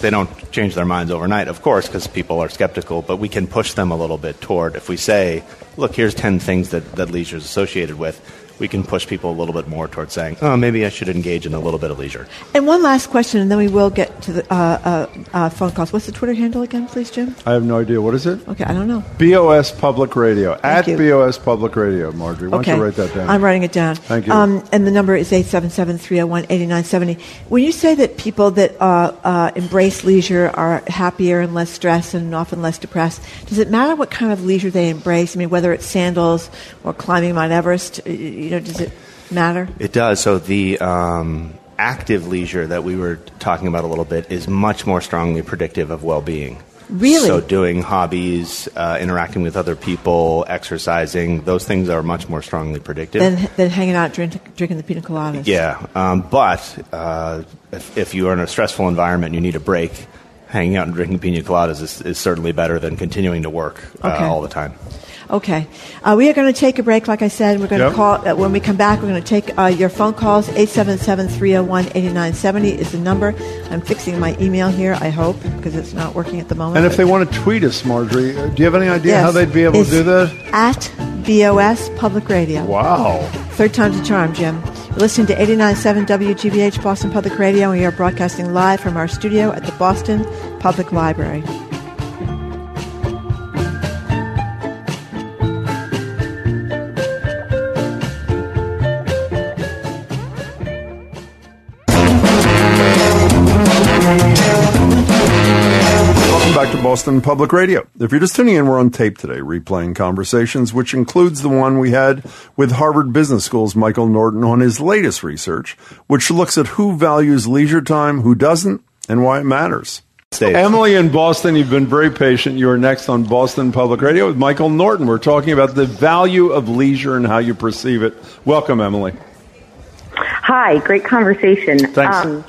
Speaker 6: they don't change their minds overnight, of course, because people are skeptical, but we can push them a little bit toward, if we say, look, here's 10 things that, that leisure is associated with, we can push people a little bit more towards saying, oh, maybe I should engage in a little bit of leisure.
Speaker 4: And one last question, and then we will get to the uh, uh, uh, phone calls. What's the Twitter handle again, please, Jim?
Speaker 2: I have no idea. What is it?
Speaker 4: Okay, I don't know.
Speaker 2: BOS Public Radio. At
Speaker 4: you.
Speaker 2: BOS Public Radio, Margery. Why
Speaker 4: okay.
Speaker 2: don't you write that down?
Speaker 4: I'm writing it down.
Speaker 2: Thank you.
Speaker 4: Um, and the number is 877-301-8970. When you say that people that uh, uh, embrace leisure are happier and less stressed and often less depressed, does it matter what kind of leisure they embrace? I mean, whether it's sandals or climbing Mount Everest, y- you know, does it matter?
Speaker 6: It does. So the um, active leisure that we were talking about a little bit is much more strongly predictive of well-being.
Speaker 4: Really?
Speaker 6: So doing hobbies, uh, interacting with other people, exercising, those things are much more strongly predictive.
Speaker 4: Than, than hanging out drink, drinking the pina coladas?
Speaker 6: yeah, um, but uh, if, if you are in a stressful environment and you need a break, hanging out and drinking pina coladas is, is certainly better than continuing to work uh,
Speaker 4: Okay.
Speaker 6: all the time.
Speaker 4: Okay. Uh, we are going to take a break, like I said. We're going
Speaker 2: Yep.
Speaker 4: to call, uh, when we come back, we're going to take uh, your phone calls. 877-301-8970 is the number. I'm fixing my email here, I hope, because it's not working at the moment.
Speaker 2: and if they want to tweet us, Margery, uh, do you have any idea
Speaker 4: Yes.
Speaker 2: how they'd be able
Speaker 4: It's
Speaker 2: to do that?
Speaker 4: At BOS Public Radio.
Speaker 2: Wow.
Speaker 4: Third time's a charm, Jim. You're listening to 89.7 WGBH Boston Public Radio, we are broadcasting live from our studio at the Boston Public Library.
Speaker 2: Boston Public Radio. If you're just tuning in, we're on tape today, replaying conversations, which includes the one we had with Harvard Business School's Michael Norton on his latest research, which looks at who values leisure time, who doesn't, and why it matters.
Speaker 6: Stage.
Speaker 2: Emily in Boston, you've been very patient. You are next on Boston Public Radio with Michael Norton. We're talking about the value of leisure and how you perceive it. Welcome, Emily.
Speaker 7: Hi, great conversation.
Speaker 2: Thanks.
Speaker 7: Um,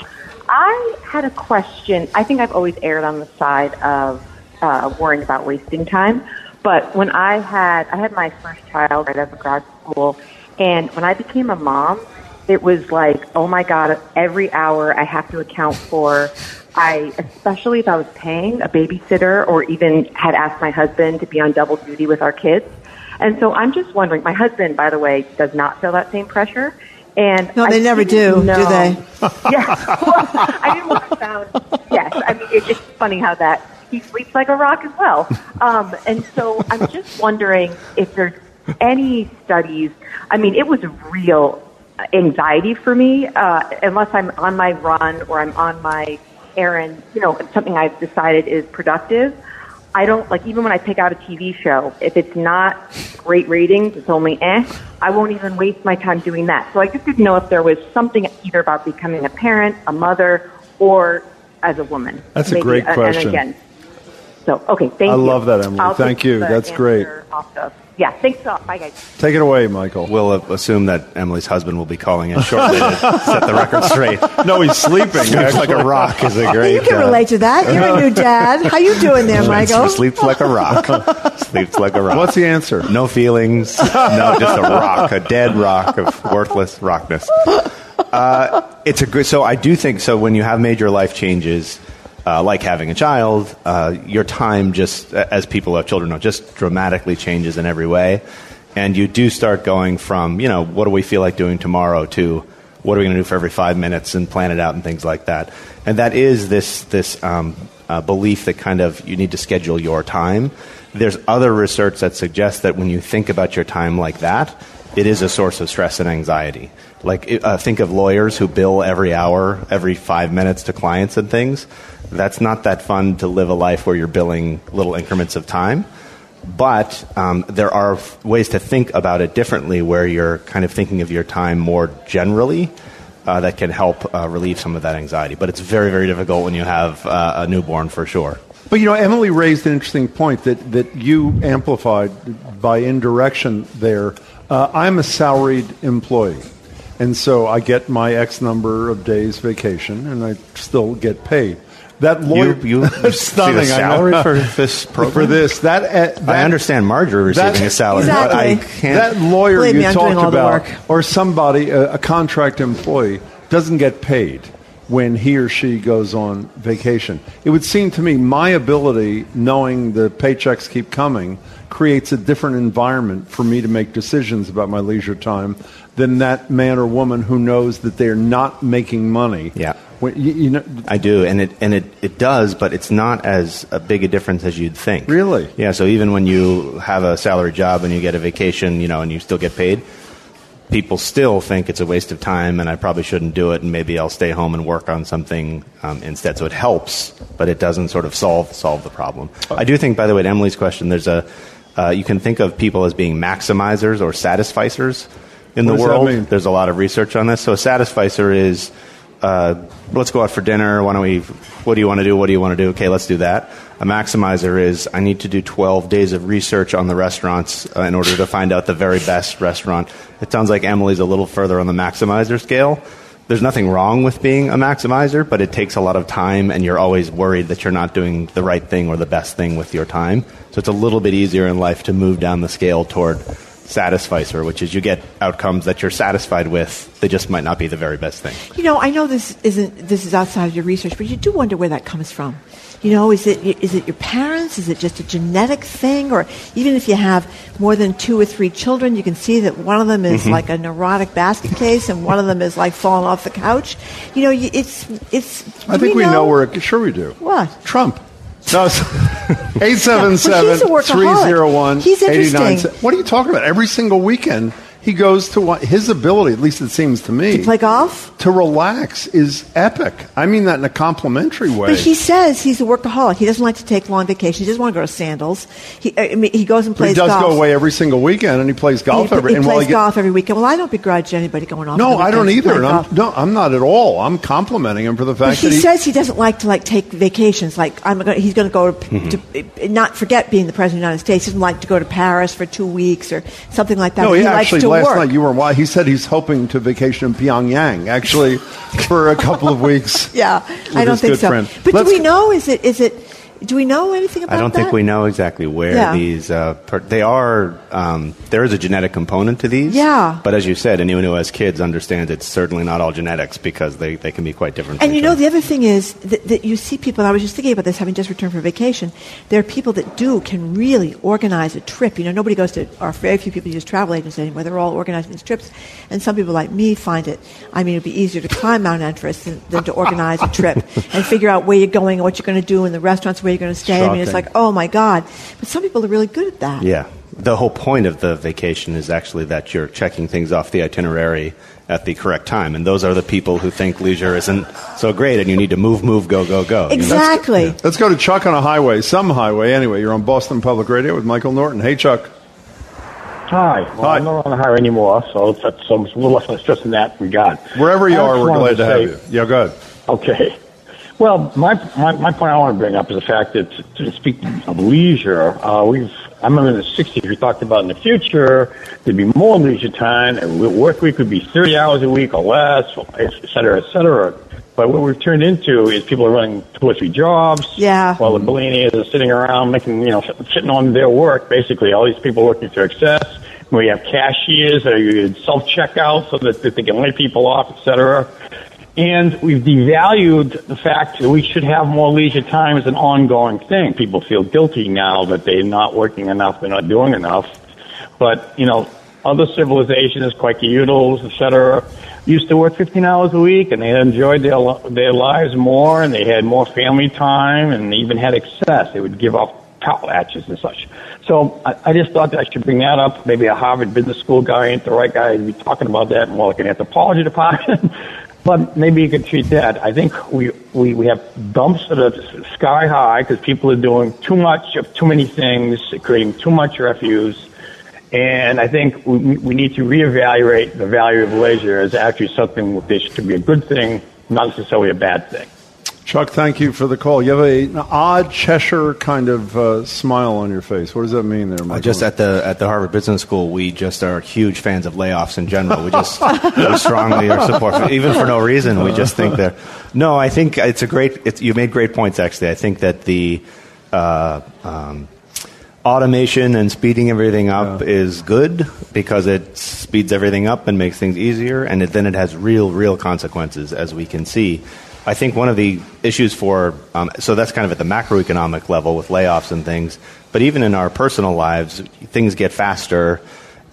Speaker 7: I had a question. I think I've always erred on the side of uh, worrying about wasting time. But when I had I had my first child right out of grad school, and when I became a mom, it was like, oh my god, every hour I have to account for. I, especially if I was paying a babysitter or even had asked my husband to be on double duty with our kids. And so I'm just wondering. My husband, by the way, does not feel that same pressure. And
Speaker 4: No, they
Speaker 7: I
Speaker 4: never do, do they? (laughs)
Speaker 7: yeah. Well, I didn't want to sound. Yes, I mean it, it's funny how that he sleeps like a rock as well. Um, and so I'm just wondering if there's any studies. I mean, it was real anxiety for me uh, unless I'm on my run or I'm on my errand. You know, something I've decided is productive. I don't like even when I pick out a TV show, if it's not great ratings, it's only eh, I won't even waste my time doing that. So I just didn't know if there was something either about becoming a parent, a mother, or as a woman.
Speaker 2: That's Maybe, a great question.
Speaker 7: And again, so okay, thank
Speaker 2: I
Speaker 7: you.
Speaker 2: I love that, Emily.
Speaker 7: I'll
Speaker 2: Thank you. That's great.
Speaker 7: off the- yeah, thanks a lot. Bye guys.
Speaker 2: Take it away, Michael.
Speaker 6: We'll uh, assume that Emily's husband will be calling in shortly to set the record straight.
Speaker 2: No, he's sleeping.
Speaker 6: Sleeps like a rock is a great.
Speaker 4: you can
Speaker 6: uh,
Speaker 4: relate to that. You're a new dad. How you doing there, Michael?
Speaker 6: Sleeps like a rock. Sleeps like a rock.
Speaker 2: What's the answer?
Speaker 6: No feelings. No, just a rock, a dead rock of worthless rockness. Uh, it's a good. So I do think so. When you have major life changes, uh, like having a child, uh, your time just, as people have children know, just dramatically changes in every way, and you do start going from you know what do we feel like doing tomorrow to what are we going to do for every five minutes and plan it out and things like that. And that is this this um, uh, belief that kind of you need to schedule your time. There's other research that suggests that when you think about your time like that, it is a source of stress and anxiety. Like, uh, think of lawyers who bill every hour, every five minutes to clients and things. That's not that fun to live a life where you're billing little increments of time. But um, there are f- ways to think about it differently where you're kind of thinking of your time more generally uh, that can help uh, relieve some of that anxiety. But it's very, very difficult when you have uh, a newborn for sure.
Speaker 2: But you know, Emily raised an interesting point that, that you amplified by indirection there. Uh, I'm a salaried employee, and so I get my X number of days vacation, and I still get paid. That lawyer,
Speaker 6: You, (laughs) you, you
Speaker 2: stunning.
Speaker 6: see the
Speaker 2: I know.
Speaker 6: salary for (laughs) this program?
Speaker 2: for this. That, uh, that
Speaker 6: I understand Margery receiving
Speaker 2: that-
Speaker 6: a salary,
Speaker 4: Exactly.
Speaker 6: but I can't.
Speaker 2: That lawyer
Speaker 4: Believe
Speaker 2: you
Speaker 4: me,
Speaker 2: talked
Speaker 4: doing all the
Speaker 2: about, or somebody, a, a contract employee, doesn't get paid when he or she goes on vacation. It would seem to me my ability, knowing the paychecks keep coming, creates a different environment for me to make decisions about my leisure time than that man or woman who knows that they're not making money.
Speaker 6: Yeah.
Speaker 2: When, you, you know,
Speaker 6: I do, and it and it, it does, but it's not as a big a difference as you'd think.
Speaker 2: Really?
Speaker 6: Yeah. So even when you have a salary job and you get a vacation, you know, and you still get paid, people still think it's a waste of time, and I probably shouldn't do it, and maybe I'll stay home and work on something um, instead. So it helps, but it doesn't sort of solve solve the problem. I do think, by the way, to Emily's question, there's a uh, you can think of people as being maximizers or satisficers in
Speaker 2: What
Speaker 6: the world. There's a lot of research on this. So a satisficer is uh, let's go out for dinner. Why don't we? What do you want to do? What do you want to do? Okay, let's do that. A maximizer is I need to do 12 days of research on the restaurants uh, in order to find out the very best restaurant. It sounds like Emily's a little further on the maximizer scale. There's nothing wrong with being a maximizer, but it takes a lot of time, and you're always worried that you're not doing the right thing or the best thing with your time. So it's a little bit easier in life to move down the scale toward satisficer, which is you get outcomes that you're satisfied with. They just might not be the very best thing.
Speaker 4: You know, I know this isn't this is outside of your research, but you do wonder where that comes from. You know, is it is it your parents? Is it just a genetic thing, or even if you have more than two or three children, you can see that one of them is
Speaker 2: Mm-hmm.
Speaker 4: like a neurotic basket case, and one of them is like falling off the couch. You know, it's it's.
Speaker 2: I think we know, where. It, sure, we do.
Speaker 4: What?
Speaker 2: Trump. No, eight seven
Speaker 4: Yeah,
Speaker 2: seven
Speaker 4: but he's a workaholic.
Speaker 2: three zero one
Speaker 4: He's interesting.
Speaker 2: What are you talking about? Every single weekend he goes to what his ability, at least it seems to me,
Speaker 4: To play golf?
Speaker 2: to relax is epic. I mean that in a complimentary way.
Speaker 4: But he says he's a workaholic. He doesn't like to take long vacations. He doesn't want to go to Sandals. He, I mean, he goes and
Speaker 2: But
Speaker 4: plays
Speaker 2: he does
Speaker 4: golf.
Speaker 2: go away every single weekend, and he plays golf
Speaker 4: he,
Speaker 2: every.
Speaker 4: he
Speaker 2: and
Speaker 4: plays
Speaker 2: while he get-
Speaker 4: golf every weekend. Well, I don't begrudge anybody going off.
Speaker 2: No,
Speaker 4: the
Speaker 2: I don't either. And I'm, no, I'm not at all. I'm complimenting him for the fact
Speaker 4: he,
Speaker 2: that he.
Speaker 4: says he doesn't like to like take vacations. Like I'm, gonna, he's going to go
Speaker 2: Mm-hmm.
Speaker 4: to, to not forget being the president of the United States. He doesn't like to go to Paris for two weeks or something like that.
Speaker 2: no,
Speaker 4: But
Speaker 2: he,
Speaker 4: he likes
Speaker 2: actually
Speaker 4: to
Speaker 2: last
Speaker 4: work.
Speaker 2: night you were. why He said he's hoping to vacation in Pyongyang. Actually, for a couple of weeks. (laughs)
Speaker 4: yeah, I don't think so.
Speaker 2: friend.
Speaker 4: But
Speaker 2: Let's-
Speaker 4: do we know? Is it? Is it? Do we know anything about that?
Speaker 6: I don't
Speaker 4: that?
Speaker 6: think we know exactly where
Speaker 4: Yeah.
Speaker 6: these. Uh, per- they are. Um, there is a genetic component to these.
Speaker 4: Yeah.
Speaker 6: But as you said, anyone who has kids understands it's certainly not all genetics because they, they can be quite different.
Speaker 4: And you know, the other thing is that, that you see people, and I was just thinking about this having just returned from vacation. There are people that do, can really organize a trip. You know, nobody goes to, or very few people use travel agents anymore. They're all organizing these trips. And some people like me find it, I mean, it'd be easier to climb Mount Everest than, than to organize a trip (laughs) and figure out where you're going and what you're going to do in the restaurants, where you're going to stay. I mean, it's like, oh my God. But some people are really good at that.
Speaker 6: Yeah. The whole point of the vacation is actually that you're checking things off the itinerary at the correct time. And those are the people who think leisure isn't so great and you need to move, move, go, go, go.
Speaker 4: Exactly.
Speaker 2: Let's, let's go to Chuck on a highway, some highway anyway. You're on Boston Public Radio with Michael Norton. Hey, Chuck.
Speaker 8: Hi. Well,
Speaker 2: Hi.
Speaker 8: I'm not on the highway anymore, so that's so it's a little less stress in that regard.
Speaker 2: Wherever you
Speaker 8: I
Speaker 2: are, we're glad to have
Speaker 8: say-
Speaker 2: you. Yeah, go ahead.
Speaker 8: Okay. Well, my, my, my point I want to bring up is the fact that, to speak of leisure, uh, we've, I remember in the 60s we talked about in the future there'd be more leisure time, and work week would be 30 hours a week or less, et cetera, et cetera. But what we've turned into is people are running two or three jobs.
Speaker 4: Yeah.
Speaker 8: While the billionaires are sitting around making, you know, sitting on their work, basically. All these people working to excess. We have cashiers that are self checkout so that, that they can lay people off, et cetera. And we've devalued the fact that we should have more leisure time as an ongoing thing. People feel guilty now that they're not working enough, they're not doing enough. But, you know, other civilizations, Quaker et cetera, used to work 15 hours a week and they enjoyed their, their lives more and they had more family time and they even had excess. They would give up potlatches and such. So I, I just thought that I should bring that up. Maybe a Harvard Business School guy ain't the right guy to be talking about that more like an anthropology (laughs) department. But maybe you could treat that. I think we, we, we have dumps that are sky high because people are doing too much of too many things, creating too much refuse. And I think we, we need to reevaluate the value of leisure as actually something that should be a good thing, not necessarily a bad thing.
Speaker 2: Chuck, thank you for the call. You have a, an odd Cheshire kind of uh, smile on your face. What does that mean there,
Speaker 6: Uh, just at the at the Harvard Business School, we just are huge fans of layoffs in general. We just (laughs) we strongly are support, even for no reason. We just think they're. No, I think it's a great. It's, you made great points. Actually, I think that the uh, um, automation and speeding everything up is good because it speeds everything up and makes things easier, and it, then it has real, real consequences, as we can see. I think one of the issues for um, so that's kind of at the macroeconomic level with layoffs and things, but even in our personal lives, things get faster,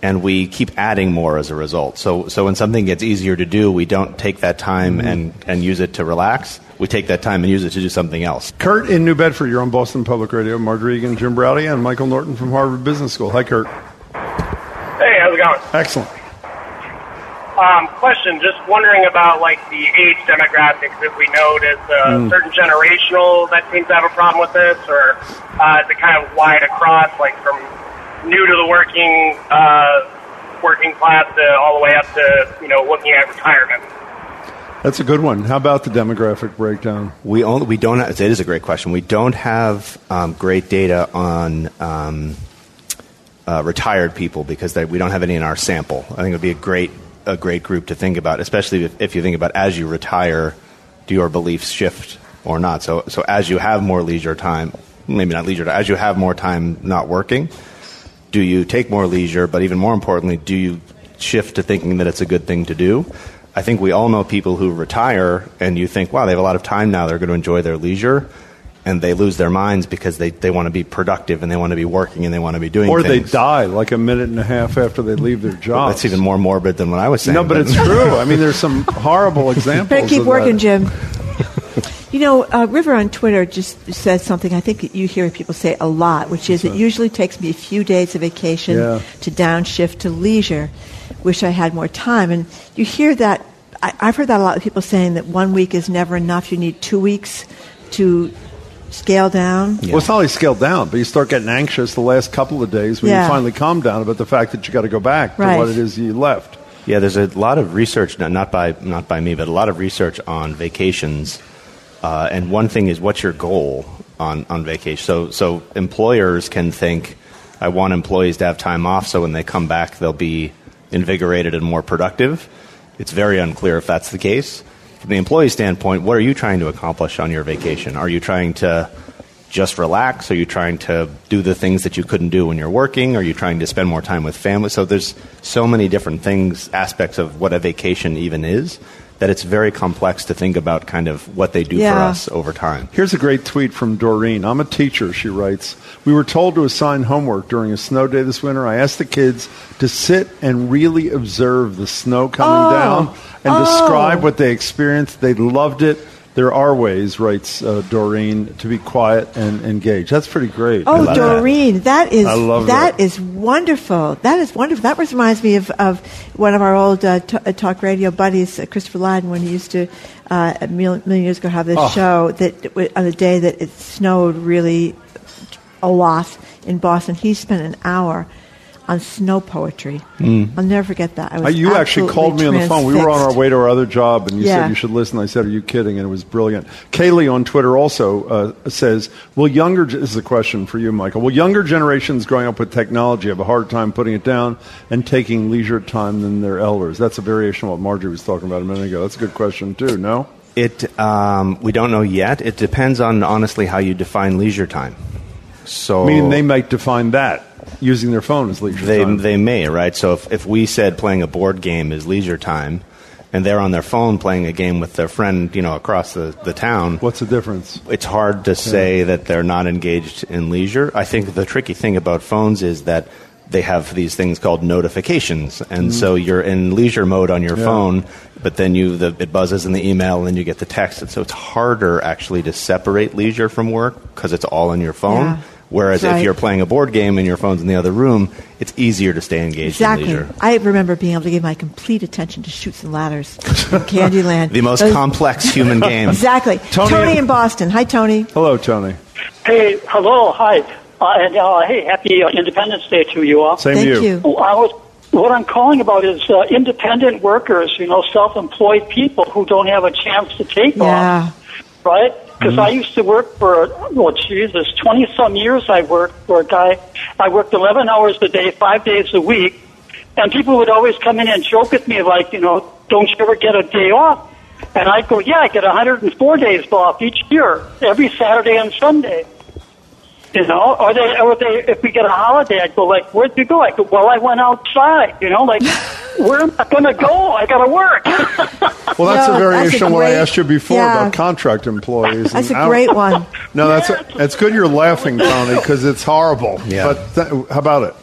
Speaker 6: and we keep adding more as a result. So, so when something gets easier to do, we don't take that time and, and use it to relax. We take that time and use it to do something else.
Speaker 2: Kurt in New Bedford. You're on Boston Public Radio. Margery Eagan, Jim Braude, and Michael Norton from Harvard Business School. Hi, Kurt.
Speaker 9: Hey, how's it going?
Speaker 2: Excellent.
Speaker 9: Um, question, just wondering about like the age demographics. If we know notice a
Speaker 2: Mm.
Speaker 9: certain generational that seems to have a problem with this, or uh, is it kind of wide across, like from new to the working uh, working class to all the way up to you know looking at retirement?
Speaker 2: That's a good one. How about the demographic breakdown?
Speaker 6: We only we don't. Have, it is a great question. We don't have um, great data on um, uh, retired people because they, we don't have any in our sample. I think it would be a great a great group to think about, especially if, if you think about as you retire, do your beliefs shift or not? So so as you have more leisure time, maybe not leisure, as you have more time not working, do you take more leisure? But even more importantly, do you shift to thinking that it's a good thing to do? I think we all know people who retire and you think, wow, they have a lot of time now, they're going to enjoy their leisure, and they lose their minds because they, they want to be productive and they want to be working and they want to be doing things.
Speaker 2: Or they die like a minute and a half after they leave their job.
Speaker 6: That's even more morbid than what I was saying.
Speaker 2: No, but it's true. I mean, there's some horrible (laughs) examples.
Speaker 4: Better keep
Speaker 2: of
Speaker 4: working,
Speaker 2: that.
Speaker 4: Jim. (laughs) You know, uh, River on Twitter just said something I think you hear people say a lot, which is it usually takes me a few days of vacation
Speaker 2: Yeah.
Speaker 4: to downshift to leisure. Wish I had more time. And you hear that, I, I've heard that a lot of people saying that one week is never enough. You need two weeks to scale down.
Speaker 2: Well, it's not only scaled down, but you start getting anxious the last couple of days when
Speaker 4: Yeah.
Speaker 2: you finally calm down about the fact that you got to go back to what it is you left.
Speaker 6: Yeah, there's a lot of research, not- not by not by me, but a lot of research on vacations. Uh, and one thing is, what's your goal on, on vacation? So, so employers can think, I want employees to have time off, so when they come back, they'll be invigorated and more productive. It's very unclear if that's the case. From the employee standpoint, what are you trying to accomplish on your vacation? Are you trying to just relax? Are you trying to do the things that you couldn't do when you're working? Are you trying to spend more time with family? So there's so many different things, aspects of what a vacation even is, that it's very complex to think about kind of what they do for us over time.
Speaker 2: Here's a great tweet from Doreen. I'm a teacher, she writes. We were told to assign homework during a snow day this winter. I asked the kids to sit and really observe the snow coming
Speaker 4: Oh.
Speaker 2: down and
Speaker 4: Oh.
Speaker 2: describe what they experienced. They loved it. There are ways, writes uh, Doreen, to be quiet and engaged. That's pretty great.
Speaker 4: Oh, Doreen, that is
Speaker 2: I love
Speaker 4: that
Speaker 2: that.
Speaker 4: is wonderful. That is wonderful. That reminds me of, of one of our old uh, t- uh, talk radio buddies, uh, Christopher Lydon, when he used to uh, a million, million years ago have this
Speaker 2: Oh.
Speaker 4: show that on a day that it snowed really a lot in Boston. He spent an hour on snow poetry. I'll never forget that. I was
Speaker 2: you actually called me on the phone. We were on our way to our other job, and you
Speaker 4: Yeah.
Speaker 2: said you should listen. I said, "Are you kidding?" And it was brilliant. Kaylee on Twitter also uh, says, "Will younger this is a question for you, Michael? Will younger generations growing up with technology have a hard time putting it down and taking leisure time than their elders?" That's a variation of what Margery was talking about a minute ago. That's a good question too. No.
Speaker 6: It um, we don't know yet. It depends on honestly how you define leisure time. So
Speaker 2: Meaning they might define that using their phone as leisure
Speaker 6: they
Speaker 2: time.
Speaker 6: they may right. So if if we said playing a board game is leisure time, and they're on their phone playing a game with their friend, you know, across the, the town,
Speaker 2: What's the difference?
Speaker 6: it's hard to say that they're not engaged in leisure. I think the tricky thing about phones is that they have these things called notifications, and mm-hmm. so you're in leisure mode on your.
Speaker 2: Yeah.
Speaker 6: phone, but then you the, it buzzes in the email, and then you get the text, and so it's harder actually to separate leisure from work because it's all in your phone.
Speaker 4: Yeah.
Speaker 6: Whereas
Speaker 4: That's
Speaker 6: if you're playing a board game and your phone's in the other room, it's easier to stay engaged in
Speaker 4: Exactly.
Speaker 6: leisure.
Speaker 4: I remember being able to give my complete attention to Chutes and Ladders in (laughs) Candyland.
Speaker 6: The most
Speaker 4: Those-
Speaker 6: complex human (laughs) game.
Speaker 4: Exactly.
Speaker 2: Tony-
Speaker 4: Tony, in Boston. Hi, Tony.
Speaker 2: Hello, Tony.
Speaker 10: Hey, hello, hi, uh, and uh, hey, happy uh, Independence Day to you all.
Speaker 2: Same
Speaker 4: Thank
Speaker 2: to
Speaker 4: you.
Speaker 10: Oh, I was, what I'm calling about is uh, independent workers, you know, self-employed people who don't have a chance to take
Speaker 4: Yeah.
Speaker 10: off, right? Because mm-hmm. I used to work for, well, oh, Jesus, 20 some years I worked for a guy. I worked 11 hours a day, five days a week, and people would always come in and joke with me like, you know, don't you ever get a day off? And I'd go, yeah, I get 104 days off each year, every Saturday and Sunday. You know, or they, or they, if we get a holiday, I'd go like, "Where'd you go?" I go, "Well, I went outside." You know, like, (laughs) where am I going to go? I got to work.
Speaker 2: Well, that's
Speaker 4: No,
Speaker 2: a variation
Speaker 4: that's a
Speaker 2: what I asked you before
Speaker 4: yeah.
Speaker 2: about contract employees.
Speaker 4: That's
Speaker 2: and
Speaker 4: a
Speaker 2: out-
Speaker 4: great one. (laughs)
Speaker 2: No, that's it's good you're laughing, Tony, because it's horrible.
Speaker 6: Yeah.
Speaker 2: But th- how about it?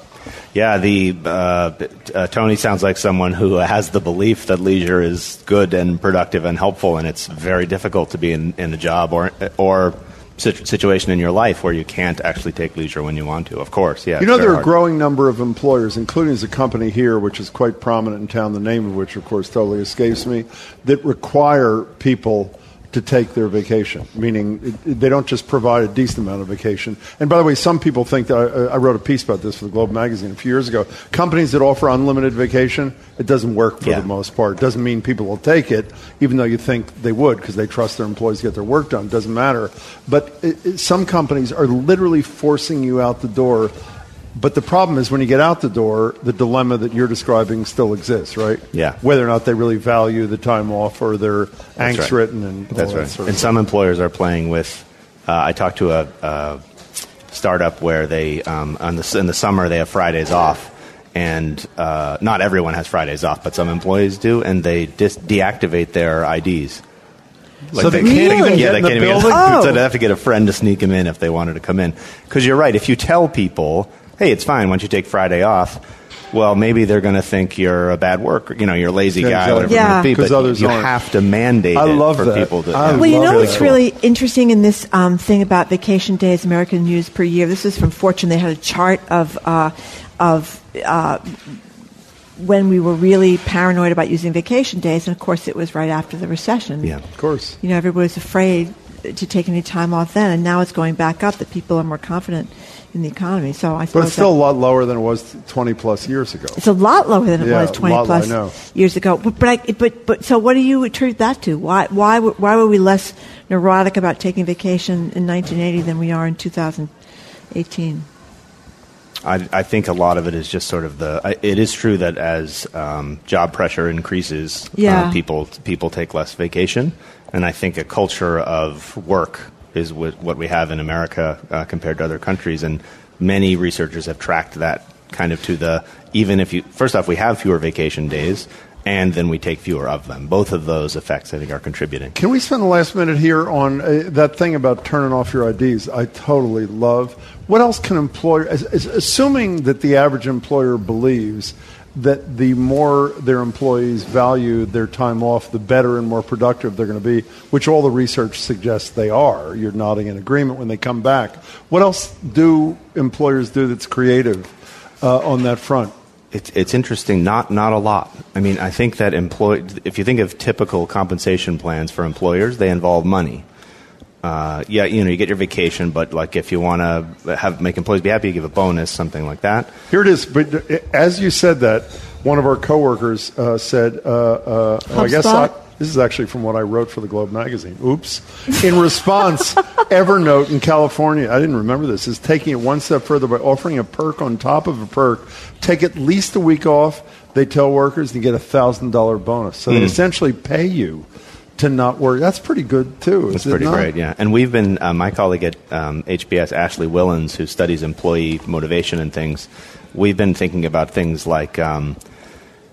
Speaker 6: Yeah, the uh, uh, Tony sounds like someone who has the belief that leisure is good and productive and helpful, and it's very difficult to be in, in a job or or sit- situation in your life where you can't actually take leisure when you want to. Of course, yeah.
Speaker 2: You know, there are a growing number of employers, including a company here which is quite prominent in town, the name of which, of course, totally escapes me, that require people to take their vacation, meaning they don't just provide a decent amount of vacation. And by the way, some people think that I, I wrote a piece about this for the Globe magazine a few years ago. Companies that offer unlimited vacation, it doesn't work for
Speaker 6: Yeah.
Speaker 2: the most part. It doesn't mean people will take it, even though you think they would because they trust their employees to get their work done. It doesn't matter. But it, it, some companies are literally forcing you out the door. But the problem is when you get out the door, the dilemma that you're describing still exists, right?
Speaker 6: Yeah.
Speaker 2: Whether or not they really value the time off or they're angst
Speaker 6: right.
Speaker 2: written and
Speaker 6: That's
Speaker 2: that
Speaker 6: right.
Speaker 2: sort of
Speaker 6: and some employers are playing with. Uh, I talked to a, a startup where they um, on the, in the summer they have Fridays off, and uh, not everyone has Fridays off, but some employees do, and they dis- deactivate their IDs.
Speaker 2: So they can't even
Speaker 6: yeah,
Speaker 2: get
Speaker 6: they can't even?
Speaker 4: Oh.
Speaker 6: So they have to get a friend to sneak them in if they wanted to come in. Because you're right. If you tell people, "Hey, it's fine. Why don't you take Friday off?" Well, maybe they're going to think you're a bad worker. You know, you're a lazy
Speaker 2: Yeah,
Speaker 6: guy,
Speaker 2: exactly.
Speaker 6: whatever it might be.
Speaker 2: 'Cause
Speaker 6: But
Speaker 2: others
Speaker 6: you
Speaker 2: aren't.
Speaker 6: have to mandate
Speaker 2: I
Speaker 6: it
Speaker 2: love
Speaker 6: for
Speaker 2: that.
Speaker 6: people to.
Speaker 2: I
Speaker 6: yeah.
Speaker 4: Well, you know
Speaker 2: love
Speaker 4: what's
Speaker 2: that.
Speaker 4: really interesting in this um, thing about vacation days, American use per year. This is from Fortune. They had a chart of uh, of uh, when we were really paranoid about using vacation days, and of course, it was right after the recession.
Speaker 6: Yeah.
Speaker 2: Of course.
Speaker 4: You know, everybody was afraid to take any time off then, and now it's going back up. That people are more confident in the economy. So I
Speaker 2: But it's still a lot lower than it was 20 plus years ago.
Speaker 4: it's a lot lower than it
Speaker 2: Yeah,
Speaker 4: was
Speaker 2: a
Speaker 4: 20
Speaker 2: lot,
Speaker 4: plus
Speaker 2: I know.
Speaker 4: years ago. But, but, I, but, but, so what do you attribute that to? Why, why, were- why were we less neurotic about taking vacation in 1980 than we are in 2018?
Speaker 6: I, I think a lot of it is just sort of the. I- It is true that as um, job pressure increases,
Speaker 4: Yeah.
Speaker 6: uh, people people take less vacation, and I think a culture of work is what, we have in America uh, compared to other countries, and many researchers have tracked that kind of to the. Even if you first off, we have fewer vacation days, and then we take fewer of them. Both of those effects, I think, are contributing.
Speaker 2: Can we spend the last minute here on uh, that thing about turning off your IDs? I totally love. What else can employer, as, as, assuming that the average employer believes that the more their employees value their time off, the better and more productive they're going to be, which all the research suggests they are. You're nodding in agreement when they come back. What else do employers do that's creative uh, on that front?
Speaker 6: It's, it's interesting. Not not a lot. I mean, I think that employ. If you think of typical compensation plans for employers, they involve money. Uh, yeah, you know, you get your vacation, but like if you want to have make employees be happy, you give a bonus, something like that.
Speaker 2: Here it is. But uh, as you said that, one of our coworkers uh, said, uh, uh, oh, "I guess I, this is actually from what I wrote for the Globe magazine." Oops. In response, (laughs) Evernote in California, I didn't remember this, is taking it one step further by offering a perk on top of a perk. Take at least a week off. They tell workers you get a thousand dollar bonus. So mm. they hmm. essentially pay you to not work. That's pretty good too.
Speaker 6: That's pretty great, yeah. And we've been uh, my colleague at um, HBS, Ashley Whillans, who studies employee motivation and things. We've been thinking about things like um,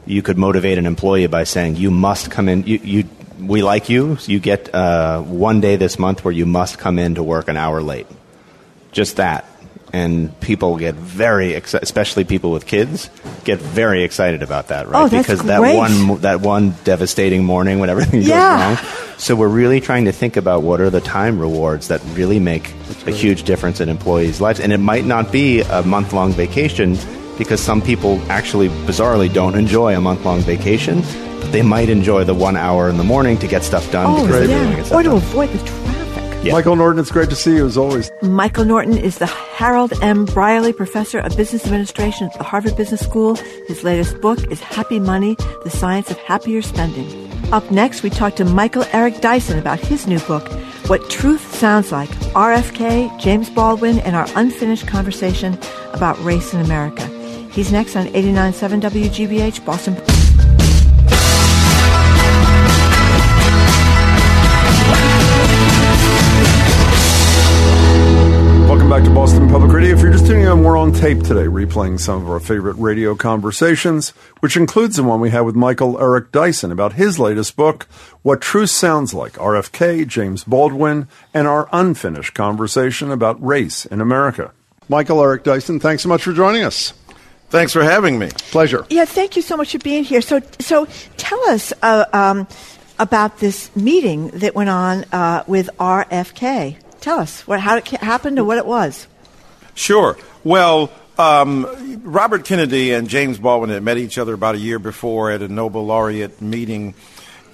Speaker 6: you could motivate an employee by saying you must come in. You, you we like you. So you get uh, one day this month where you must come in to work an hour late. Just that and people get very excited, especially people with kids, get very excited about that, right?
Speaker 4: Oh,
Speaker 6: that's because
Speaker 4: great.
Speaker 6: that one that one devastating morning when everything
Speaker 4: yeah.
Speaker 6: goes wrong. So we're really trying to think about what are the time rewards that really make a huge difference in employees' lives, and it might not be a month long vacation because some people actually bizarrely don't enjoy a month long vacation. But they might enjoy the one hour in the morning to get stuff done
Speaker 4: oh,
Speaker 6: because
Speaker 4: yeah.
Speaker 6: they really get stuff
Speaker 4: or to
Speaker 6: done.
Speaker 4: avoid the traffic.
Speaker 6: Yeah.
Speaker 2: Michael Norton, it's great to see you as always.
Speaker 4: Michael Norton is the Harold M. Brierley Professor of Business Administration at the Harvard Business School. His latest book is Happy Money The Science of Happier Spending. Up next, we talk to Michael Eric Dyson about his new book, What Truth Sounds Like RFK, James Baldwin, and our unfinished conversation about race in America. He's next on 89.7 WGBH, Boston.
Speaker 2: On tape today, replaying some of our favorite radio conversations, which includes the one we had with Michael Eric Dyson about his latest book, What Truth Sounds Like RFK, James Baldwin, and our unfinished conversation about race in America. Michael Eric Dyson, thanks so much for joining us.
Speaker 11: Thanks for having me.
Speaker 2: Pleasure.
Speaker 4: Yeah, thank you so much for being here. So, so tell us uh, um, about this meeting that went on uh, with RFK. Tell us what, how it happened and what it was.
Speaker 11: Sure. Well, um, Robert Kennedy and James Baldwin had met each other about a year before at a Nobel laureate meeting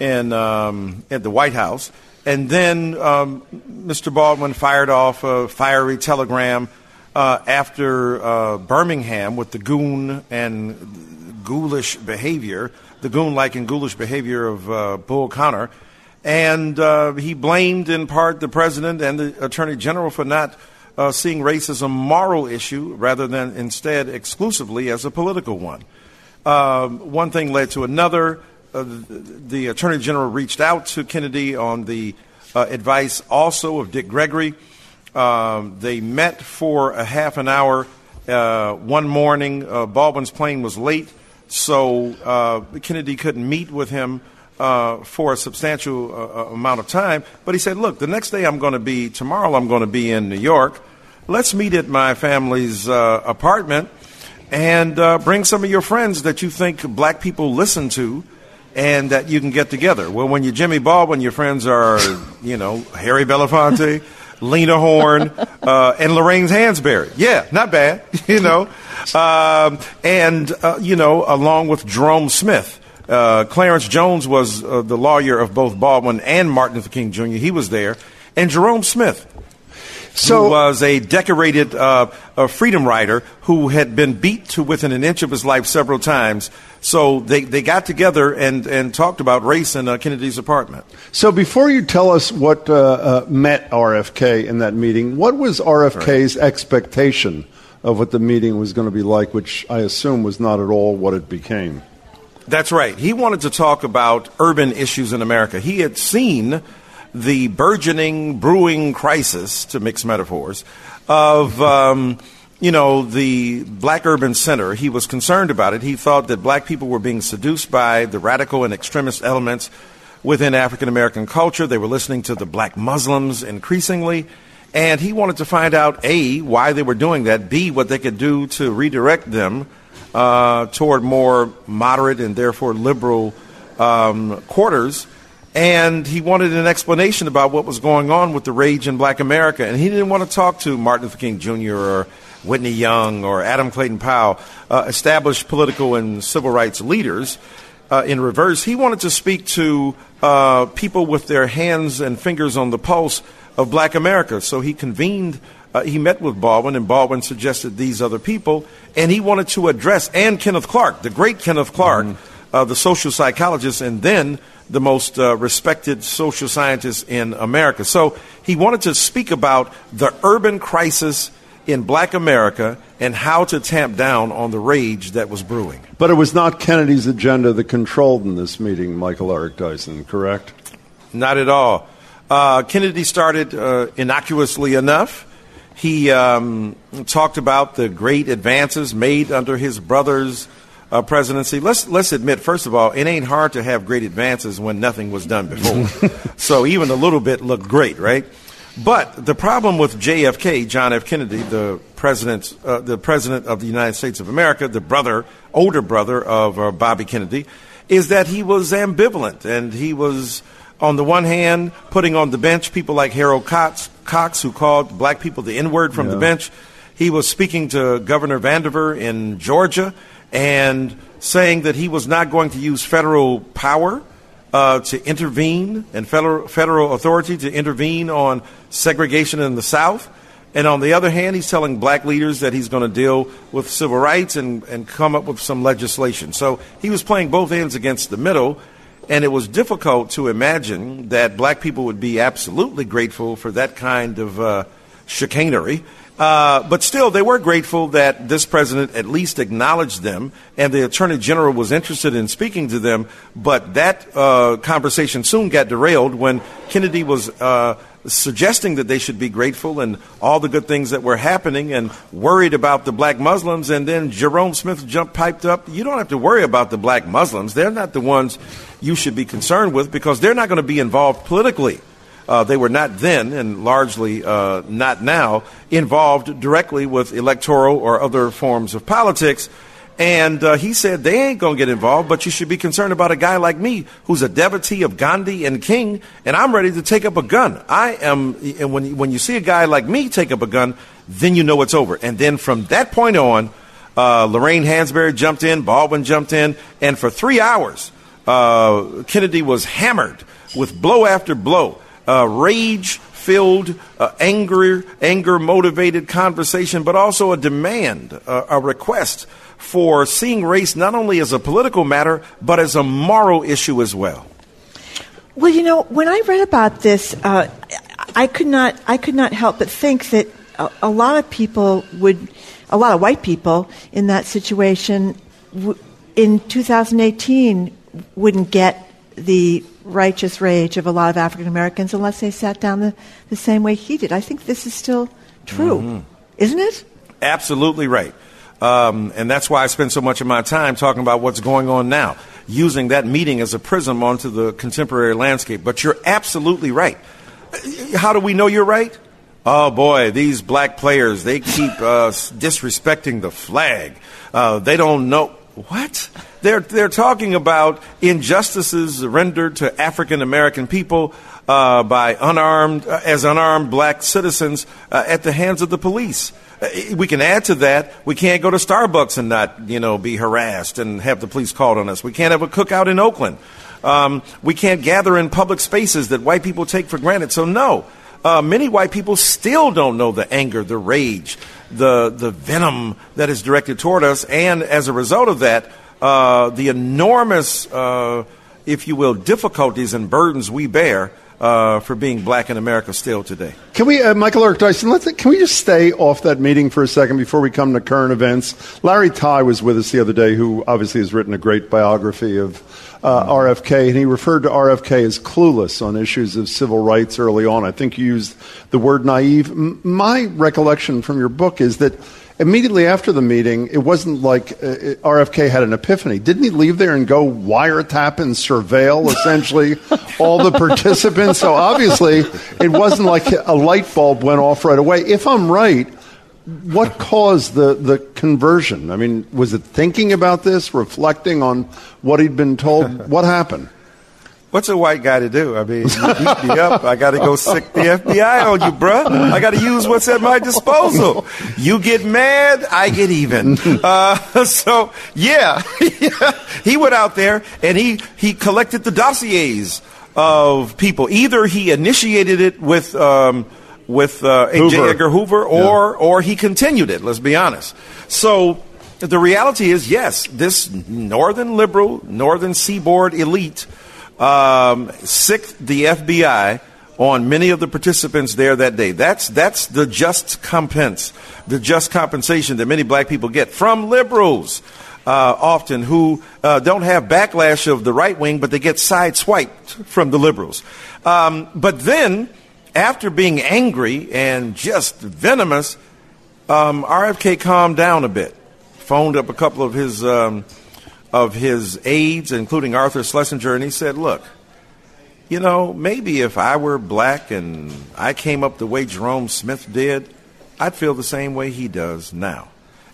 Speaker 11: in um, at the White House, and then um, Mr. Baldwin fired off a fiery telegram uh, after uh, Birmingham with the goon and ghoulish behavior, the goon-like and ghoulish behavior of uh, Bull Connor and uh, he blamed in part the president and the attorney general for not uh, seeing race as a moral issue rather than instead exclusively as a political one. Um, one thing led to another. Uh, the, attorney general reached out to Kennedy on the uh, advice also of Dick Gregory. Um, they met for a half an hour uh, one morning. Uh, Baldwin's plane was late, so Kennedy couldn't meet with him uh, for a substantial uh, uh, amount of time. But he said, look, the next day I'm going to be, tomorrow I'm going to be in New York. Let's meet at my family's uh, apartment and uh, bring some of your friends that you think black people listen to and that you can get together. Well, when you're Jimmy Baldwin, your friends are, you know, Harry Belafonte, (laughs) Lena Horne, uh, and Lorraine Hansberry. Yeah, not bad, (laughs) you know. Um, and, you know, along with Jerome Smith. Uh, Clarence Jones was uh, the lawyer of both Baldwin and Martin Luther King Jr. He was there, and Jerome Smith, so, who was a decorated uh, a freedom rider who had been beat to within an inch of his life several times. So they, they got together and, and talked about race in uh, Kennedy's apartment.
Speaker 2: So before you tell us what uh, uh, met RFK in that meeting, what was RFK's right. expectation of what the meeting was going to be like, which I assume was not at all what it became?
Speaker 11: That's right. He wanted to talk about urban issues in America. He had seen the burgeoning, brewing crisis, to mix metaphors, of. Um, you know, the black urban center, he was concerned about it. He thought that black people were being seduced by the radical and extremist elements within African American culture. They were listening to the black Muslims increasingly. And he wanted to find out A, why they were doing that, B, what they could do to redirect them uh, toward more moderate and therefore liberal um, quarters. And he wanted an explanation about what was going on with the rage in black America. And he didn't want to talk to Martin Luther King Jr. or Whitney Young or Adam Clayton Powell, uh, established political and civil rights leaders. Uh, in reverse, he wanted to speak to uh, people with their hands and fingers on the pulse of black America. So he convened, uh, he met with Baldwin, and Baldwin suggested these other people, and he wanted to address, and Kenneth Clark, the great Kenneth Clark, mm-hmm. The social psychologist, and then the most uh, respected social scientist in America. So he wanted to speak about the urban crisis in black America and how to tamp down on the rage that was brewing.
Speaker 2: But it was not Kennedy's agenda that controlled in this meeting, Michael Eric Dyson, correct?
Speaker 11: Not at all. Uh, Kennedy started uh, innocuously enough. He um, talked about the great advances made under his brother's uh, presidency. Let's let's admit, first of all, it ain't hard to have great advances when nothing was done before. (laughs) so even a little bit looked great, right? But the problem with JFK, John F. Kennedy, the president, uh, the president of the United States of America, the brother, older brother of uh, Bobby Kennedy, is that he was ambivalent and he was, on the one hand, putting on the bench people like Harold Cox, Cox who called black people the N word from yeah. the bench. He was speaking to Governor Vandiver in Georgia and saying that he was not going to use federal power uh, to intervene and federal, federal authority to intervene on segregation in the South. And on the other hand, he's telling black leaders that he's going to deal with civil rights and, and come up with some legislation. So he was playing both ends against the middle. And it was difficult to imagine that black people would be absolutely grateful for that kind of uh, chicanery. Uh, but still, they were grateful that this president at least acknowledged them, and the attorney general was interested in speaking to them. But that uh, conversation soon got derailed when Kennedy was uh, suggesting that they should be grateful and all the good things that were happening, and worried about the black Muslims. And then Jerome Smith jumped piped up. You don't have to worry about the black Muslims; they're not the ones you should be concerned with because they're not going to be involved politically. Uh, they were not then, and largely uh, not now, involved directly with electoral or other forms of politics. And uh, he said they ain't going to get involved, but you should be concerned about a guy like me who's a devotee of Gandhi and King, and I'm ready to take up a gun. I am, and when, when you see a guy like me take up a gun, then you know it's over. And then from that point on, uh, Lorraine Hansberry jumped in, Baldwin jumped in, and for three hours, uh, Kennedy was hammered with blow after blow uh, rage filled, uh, anger, anger motivated conversation, but also a demand, uh, a request for seeing race not only as a political matter, but as a moral issue as well.
Speaker 4: Well, you know, when I read about this, uh, I could not, I could not help but think that a, a, lot of people would, a lot of white people in that situation, w- in 2018, wouldn't get the righteous rage of a lot of African Americans unless they sat down the, the same way he did. I think this is still true, mm-hmm. isn't it?
Speaker 11: Absolutely right. Um, and that's why I spend so much of my time talking about what's going on now, using that meeting as a prism onto the contemporary landscape. But you're absolutely right. How do we know you're right? Oh boy, these black players, they keep uh, disrespecting the flag. Uh, they don't know. What? They're, they're talking about injustices rendered to African American people uh, by unarmed, uh, as unarmed black citizens uh, at the hands of the police. Uh, we can add to that. We can't go to Starbucks and not, you know, be harassed and have the police called on us. We can't have a cookout in Oakland. Um, we can't gather in public spaces that white people take for granted. So no, uh, many white people still don't know the anger, the rage, the the venom that is directed toward us, and as a result of that, uh, the enormous, uh, if you will, difficulties and burdens we bear uh, for being black in America still today.
Speaker 2: Can we, uh, Michael Eric Dyson, let's, can we just stay off that meeting for a second before we come to current events? Larry Tye was with us the other day, who obviously has written a great biography of uh, RFK, and he referred to RFK as clueless on issues of civil rights early on. I think you used the word naive. M- my recollection from your book is that immediately after the meeting, it wasn't like uh, RFK had an epiphany. Didn't he leave there and go wiretap and surveil essentially (laughs) all the participants? So obviously, it wasn't like a light bulb went off right away. If I'm right, what caused the, the conversion? I mean, was it thinking about this, reflecting on what he'd been told? (laughs) what happened?
Speaker 11: What's a white guy to do? I mean, you beat me up. I got to go sick the FBI on you, bruh. I got to use what's at my disposal. You get mad, I get even. (laughs) Uh, so, yeah, (laughs) he went out there and he, he collected the dossiers of people. Either he initiated it with, um, with uh, J. Edgar Hoover, or, yeah. or he continued it, let's be honest. So, the reality is, yes, this northern liberal, northern seaboard elite um, sicked the FBI on many of the participants there that day. That's that's the just compense, the just compensation that many black people get from liberals. Uh, often who uh, don't have backlash of the right wing, but they get sideswiped from the liberals. Um, but then, after being angry and just venomous, um, RFK calmed down a bit, phoned up a couple of his um, of his aides, including Arthur Schlesinger, and he said, Look, you know, maybe if I were black and I came up the way Jerome Smith did, I'd feel the same way he does now.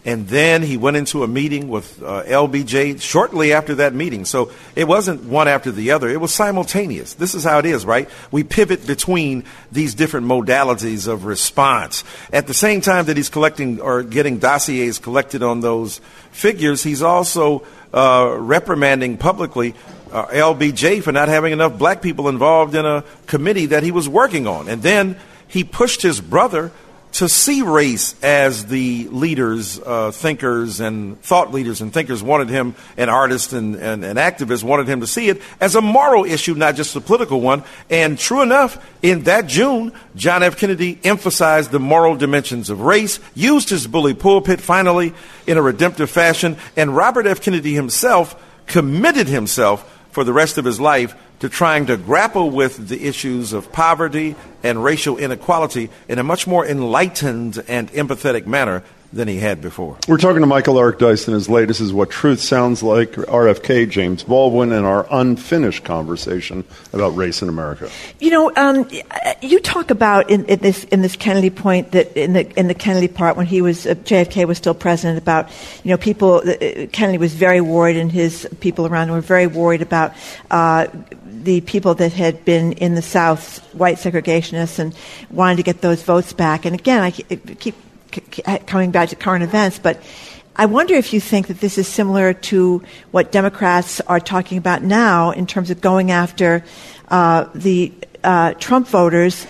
Speaker 11: And then he went into a meeting with uh, LBJ shortly after that meeting. So it wasn't one after the other, it was simultaneous. This is how it is, right? We pivot between these different modalities of response. At the same time that he's collecting or getting dossiers collected on those figures, he's also uh, reprimanding publicly uh, LBJ for not having enough black people involved in a committee that he was working on. And then he pushed his brother to see race as the leaders, uh, thinkers, and thought leaders and thinkers wanted him, and artists and, and, and, activists wanted him to see it as a moral issue, not just a political one. And true enough, in that June, John F. Kennedy emphasized the moral dimensions of race, used his bully pulpit finally in a redemptive fashion, and Robert F. Kennedy himself committed himself for the rest of his life to trying to grapple with the issues of poverty and racial inequality in a much more enlightened and empathetic manner than he had before.
Speaker 2: We're talking to Michael Eric Dyson. His latest is What Truth Sounds Like, RFK, James Baldwin, and our unfinished conversation about race in America.
Speaker 4: You know, um, you talk about in, in, this in this Kennedy point that in the in the Kennedy part when he was uh, JFK was still president about you know people uh, Kennedy was very worried and his people around him were very worried about. Uh, the people that had been in the South, white segregationists, and wanted to get those votes back. And again, I keep coming back to current events, but I wonder if you think that this is similar to what Democrats are talking about now in terms of going after uh, the uh, Trump voters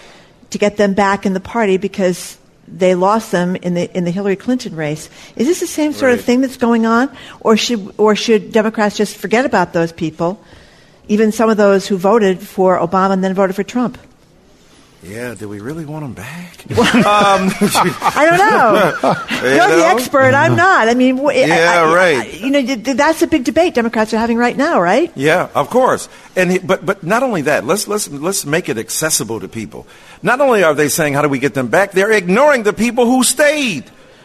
Speaker 4: to get them back in the party because they lost them in the in the Hillary Clinton race. Is this the same sort right. of thing that's going on, or should or should Democrats just forget about those people, even some of those who voted for Obama and then voted for Trump?
Speaker 11: Yeah, do we really want them back? (laughs) (laughs)
Speaker 4: um, I don't know. (laughs) You're know? the expert. I'm not. I mean,
Speaker 11: yeah,
Speaker 4: I,
Speaker 11: right.
Speaker 4: I, you know, that's a big debate Democrats are having right now, right?
Speaker 11: Yeah, of course. And but but not only that, let's let's let's make it accessible to people. Not only are they saying how do we get them back, they're ignoring the people who stayed.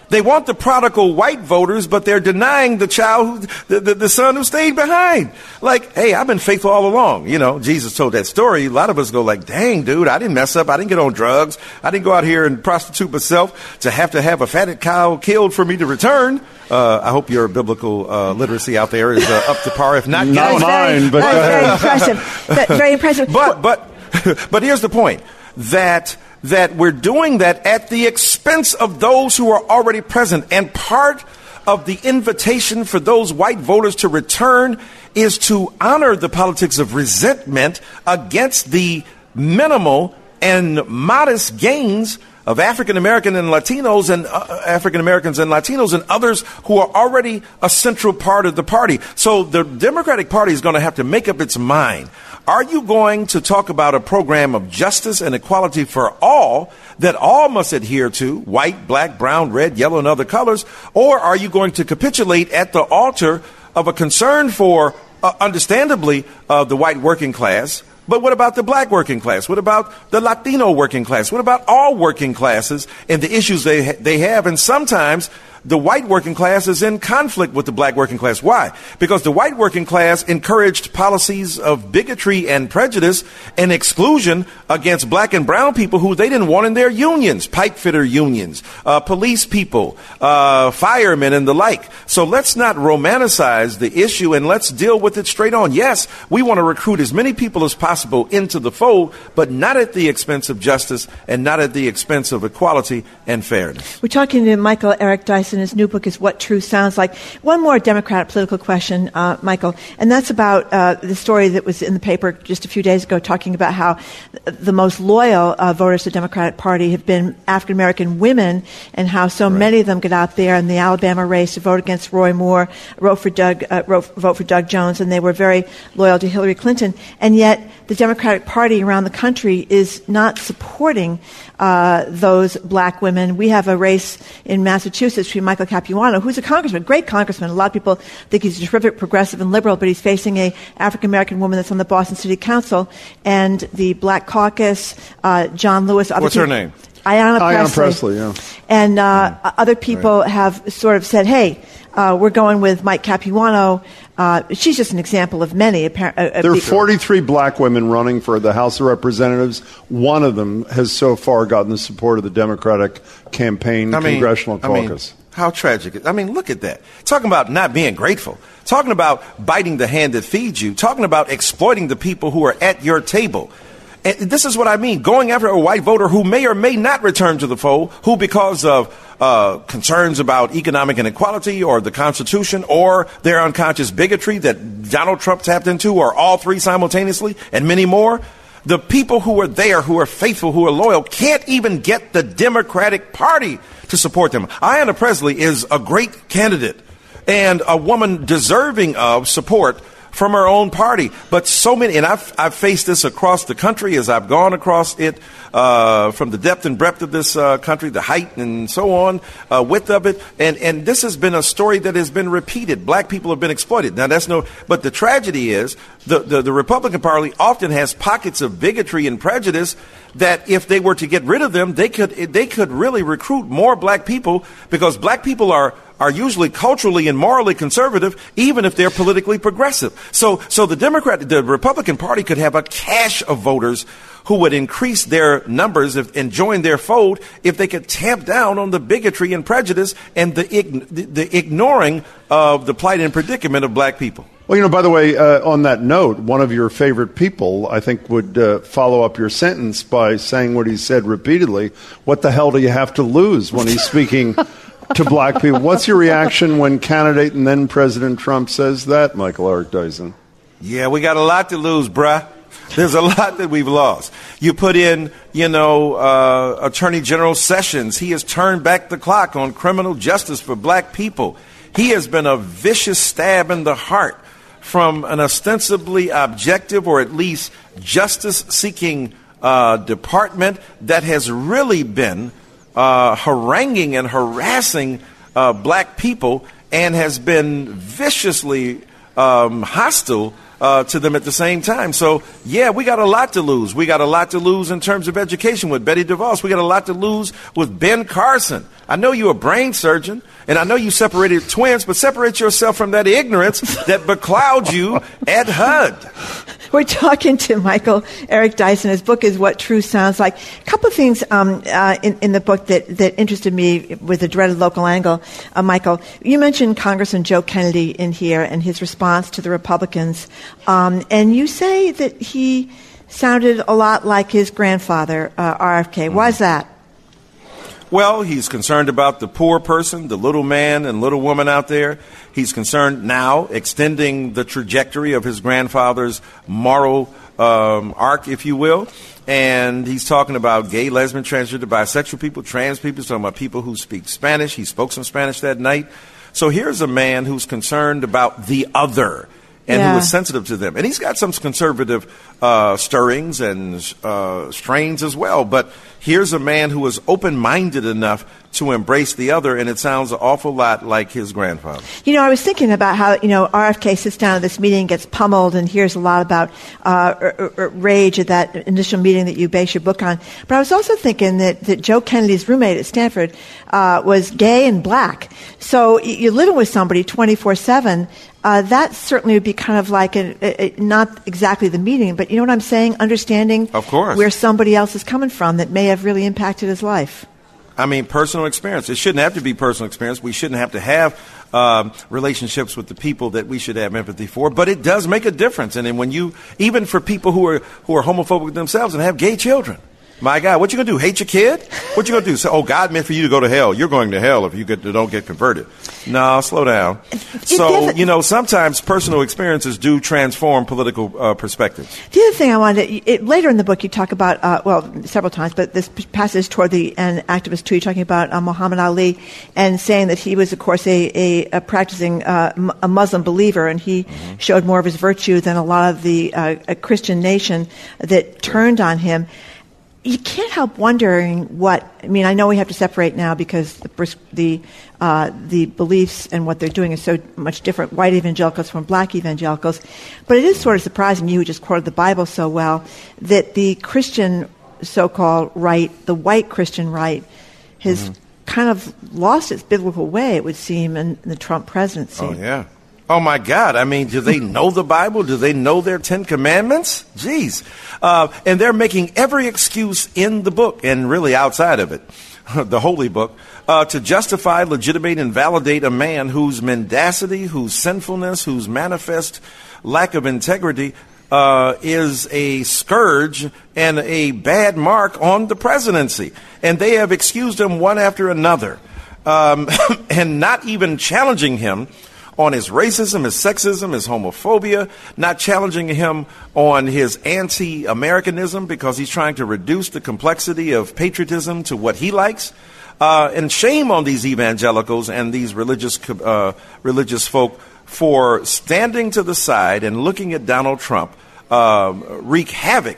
Speaker 11: They want the prodigal white voters, but they're denying the child, who, the, the, the, son who stayed behind. Like, hey, I've been faithful all along. You know, Jesus told that story. A lot of us go like, dang, dude, I didn't mess up. I didn't get on drugs. I didn't go out here and prostitute myself to have to have a fatted cow killed for me to return. Uh, I hope your biblical uh, literacy out there is uh, up to par. If not,
Speaker 2: not mine, but
Speaker 4: very impressive. very impressive.
Speaker 11: But but (laughs) but here's the point that that we're doing that at the expense of those who are already present. And part of the invitation for those white voters to return is to honor the politics of resentment against the minimal and modest gains of African American and Latinos and uh, African Americans and Latinos and others who are already a central part of the party. So the Democratic Party is going to have to make up its mind are you going to talk about a program of justice and equality for all that all must adhere to, white, black, brown, red, yellow, and other colors? Or are you going to capitulate at the altar of a concern for, uh, understandably, uh, the white working class? But what about the black working class? What about the Latino working class? What about all working classes and the issues they, ha- they have? And sometimes the white working class is in conflict with the black working class. Why? Because the white working class encouraged policies of bigotry and prejudice and exclusion against black and brown people who they didn't want in their unions, pipe fitter unions, uh, police people, uh, firemen, and the like. So let's not romanticize the issue and let's deal with it straight on. Yes, we want to recruit as many people as possible into the fold, but not at the expense of justice and not at the expense of equality and fairness.
Speaker 4: We're talking to Michael Eric Dyson. In his new book is What Truth Sounds Like. One more Democratic political question, uh, Michael, and that's about uh, the story that was in the paper just a few days ago talking about how the most loyal uh, voters to the Democratic Party have been African American women and how so right. many of them get out there in the Alabama race to vote against Roy Moore, vote for Doug, uh, vote for Doug Jones, and they were very loyal to Hillary Clinton. And yet, the Democratic Party around the country is not supporting uh, those black women. We have a race in Massachusetts between Michael Capuano, who's a congressman, great congressman. A lot of people think he's a terrific progressive and liberal, but he's facing a African American woman that's on the Boston City Council, and the Black Caucus, uh, John Lewis.
Speaker 11: What's
Speaker 4: her
Speaker 11: name?
Speaker 4: Ayanna Pressley.
Speaker 2: Ayanna Pressley, yeah.
Speaker 4: And uh, mm. other people right. have sort of said, hey, uh, we're going with Mike Capuano. Uh, she's just an example of many.
Speaker 2: Uh, there are 43 black women running for the House of Representatives. One of them has so far gotten the support of the Democratic campaign I mean, congressional caucus.
Speaker 11: I mean, how tragic. I mean, look at that. Talking about not being grateful. Talking about biting the hand that feeds you. Talking about exploiting the people who are at your table. And this is what I mean going after a white voter who may or may not return to the fold, who, because of uh, concerns about economic inequality or the Constitution or their unconscious bigotry that Donald Trump tapped into, or all three simultaneously, and many more, the people who are there, who are faithful, who are loyal, can't even get the Democratic Party to support them. Ayanna Pressley is a great candidate and a woman deserving of support from our own party. But so many, and I've, I've faced this across the country as I've gone across it uh, from the depth and breadth of this uh, country, the height and so on, uh, width of it. And, and this has been a story that has been repeated. Black people have been exploited. Now, that's no, but the tragedy is the, the, the Republican Party often has pockets of bigotry and prejudice that if they were to get rid of them, they could, they could really recruit more black people because black people are are usually culturally and morally conservative, even if they're politically progressive. So, so the Democrat, the Republican Party could have a cache of voters who would increase their numbers if, and join their fold if they could tamp down on the bigotry and prejudice and the, the, the ignoring of the plight and predicament of black people.
Speaker 2: Well, you know, by the way, uh, on that note, one of your favorite people, I think, would uh, follow up your sentence by saying what he said repeatedly. What the hell do you have to lose when he's speaking (laughs) to black people. What's your reaction when candidate and then President Trump says that, Michael Eric Dyson?
Speaker 11: Yeah, we got a lot to lose, bruh. There's a lot that we've lost. You put in, you know, uh, Attorney General Sessions. He has turned back the clock on criminal justice for black people. He has been a vicious stab in the heart from an ostensibly objective or at least justice seeking uh, department that has really been uh, haranguing and harassing uh, black people and has been viciously um, hostile uh, to them at the same time. So, yeah, we got a lot to lose. We got a lot to lose in terms of education with Betsy DeVos. We got a lot to lose with Ben Carson. I know you're a brain surgeon, and I know you separated twins, but separate yourself from that ignorance that beclouds you at HUD. (laughs)
Speaker 4: We're talking to Michael Eric Dyson. His book is What Truth Sounds Like. A couple of things um, uh, in, in, the book that, that interested me with the dreaded local angle. Uh, Michael, you mentioned Congressman Joe Kennedy in here and his response to the Republicans. Um, and you say that he sounded a lot like his grandfather, uh, RFK. Mm-hmm. Why is that?
Speaker 11: Well, he's concerned about the poor person, the little man and little woman out there. He's concerned now extending the trajectory of his grandfather's moral um, arc, if you will. And he's talking about gay, lesbian, transgender, bisexual people, trans people. He's talking about people who speak Spanish. He spoke some Spanish that night. So here's a man who's concerned about the other and yeah. who is sensitive to them. And he's got some conservative uh, stirrings and uh, strains as well. But here's a man who is open minded enough to embrace the other, and it sounds an awful lot like his grandfather.
Speaker 4: You know, I was thinking about how, you know, RFK sits down at this meeting, gets pummeled, and hears a lot about uh, er, er, rage at that initial meeting that you base your book on. But I was also thinking that, that Joe Kennedy's roommate at Stanford uh, was gay and black. So you're living with somebody 24 7. Uh, that certainly would be kind of like a, a, a, not exactly the meeting, but you know what I'm saying? Understanding
Speaker 11: of course.
Speaker 4: where somebody else is coming from that may have really impacted his life.
Speaker 11: I mean, personal experience. It shouldn't have to be personal experience. We shouldn't have to have um, relationships with the people that we should have empathy for. But it does make a difference. And then when you, even for people who are who are homophobic themselves and have gay children, my God, what you gonna do? Hate your kid? What you gonna do? Say, oh, God meant for you to go to hell. You're going to hell if you get, don't get converted. No, slow down. So you know, sometimes personal experiences do transform political uh, perspectives.
Speaker 4: The other thing I wanted to, it, later in the book, you talk about uh, well, several times, but this passage toward the end, activist you're talking about uh, Muhammad Ali and saying that he was, of course, a, a, a practicing uh, a Muslim believer, and he mm-hmm. showed more of his virtue than a lot of the uh, Christian nation that turned on him you can't help wondering what I mean. I know we have to separate now because the the, uh, the beliefs and what they're doing is so much different. White evangelicals from black evangelicals, but it is sort of surprising. You who just quoted the Bible so well that the Christian so-called right, the white Christian right, has mm-hmm. kind of lost its biblical way. It would seem in, in the Trump presidency.
Speaker 11: Oh yeah. Oh my God! I mean, do they (laughs) know the Bible? Do they know their Ten Commandments? Jeez, uh, and they're making every excuse in the book and really outside of it, (laughs) the holy book, uh, to justify, legitimate, and validate a man whose mendacity, whose sinfulness, whose manifest lack of integrity uh, is a scourge and a bad mark on the presidency. And they have excused him one after another, um, (laughs) and not even challenging him on his racism, his sexism, his homophobia, not challenging him on his anti Americanism because he's trying to reduce the complexity of patriotism to what he likes. Uh, and shame on these evangelicals and these religious, uh, religious folk for standing to the side and looking at Donald Trump uh, wreak havoc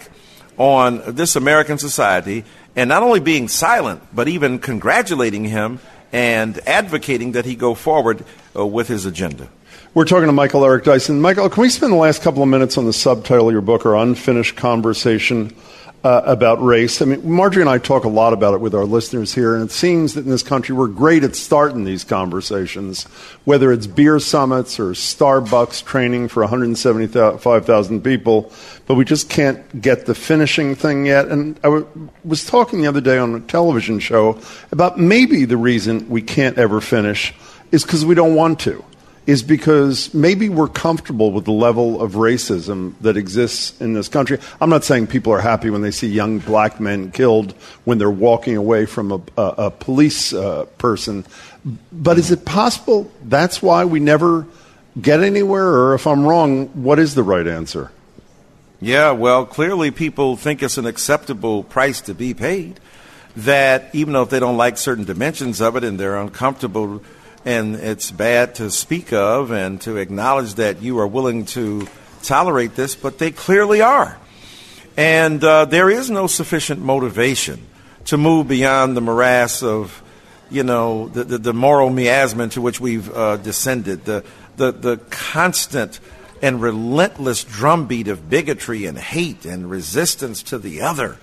Speaker 11: on this American society and not only being silent, but even congratulating him and advocating that he go forward uh, with his agenda.
Speaker 2: We're talking to Michael Eric Dyson. Michael, can we spend the last couple of minutes on the subtitle of your book, or unfinished conversation uh, about race? I mean, Margery and I talk a lot about it with our listeners here, and it seems that in this country we're great at starting these conversations, whether it's beer summits or Starbucks training for 175,000 people, but we just can't get the finishing thing yet. And I w- was talking the other day on a television show about maybe the reason we can't ever finish is because we don't want to, is because maybe we're comfortable with the level of racism that exists in this country. I'm not saying people are happy when they see young black men killed when they're walking away from a, a, a police uh, person. But is it possible that's why we never get anywhere? Or if I'm wrong, what is the right answer?
Speaker 11: Yeah, well, clearly people think it's an acceptable price to be paid. That even though if they don't like certain dimensions of it and they're uncomfortable and it's bad to speak of and to acknowledge that you are willing to tolerate this, but they clearly are. And uh, there is no sufficient motivation to move beyond the morass of, you know, the, the, the moral miasma into which we've uh, descended, the, the, the constant and relentless drumbeat of bigotry and hate and resistance to the other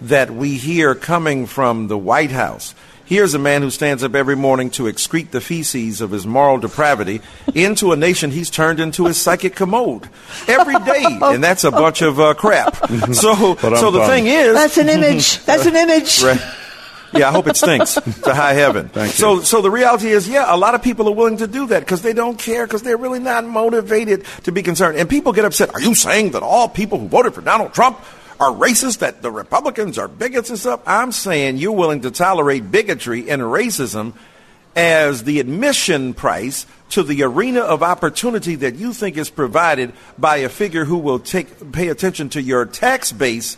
Speaker 11: that we hear coming from the White House Here's a man who stands up every morning to excrete the feces of his moral depravity into a nation he's turned into his psychic commode every day, (laughs) and that's a bunch of uh, crap. (laughs) So, so the thing is,
Speaker 4: that's an image. That's an image. (laughs)
Speaker 11: Right. Yeah, I hope it stinks to high heaven.
Speaker 2: Thank
Speaker 11: so,
Speaker 2: you.
Speaker 11: so the reality is, yeah, a lot of people are willing to do that because they don't care because they're really not motivated to be concerned. And people get upset. Are you saying that all people who voted for Donald Trump are racist, that the Republicans are bigots and stuff. I'm saying you're willing to tolerate bigotry and racism as the admission price to the arena of opportunity that you think is provided by a figure who will take pay attention to your tax base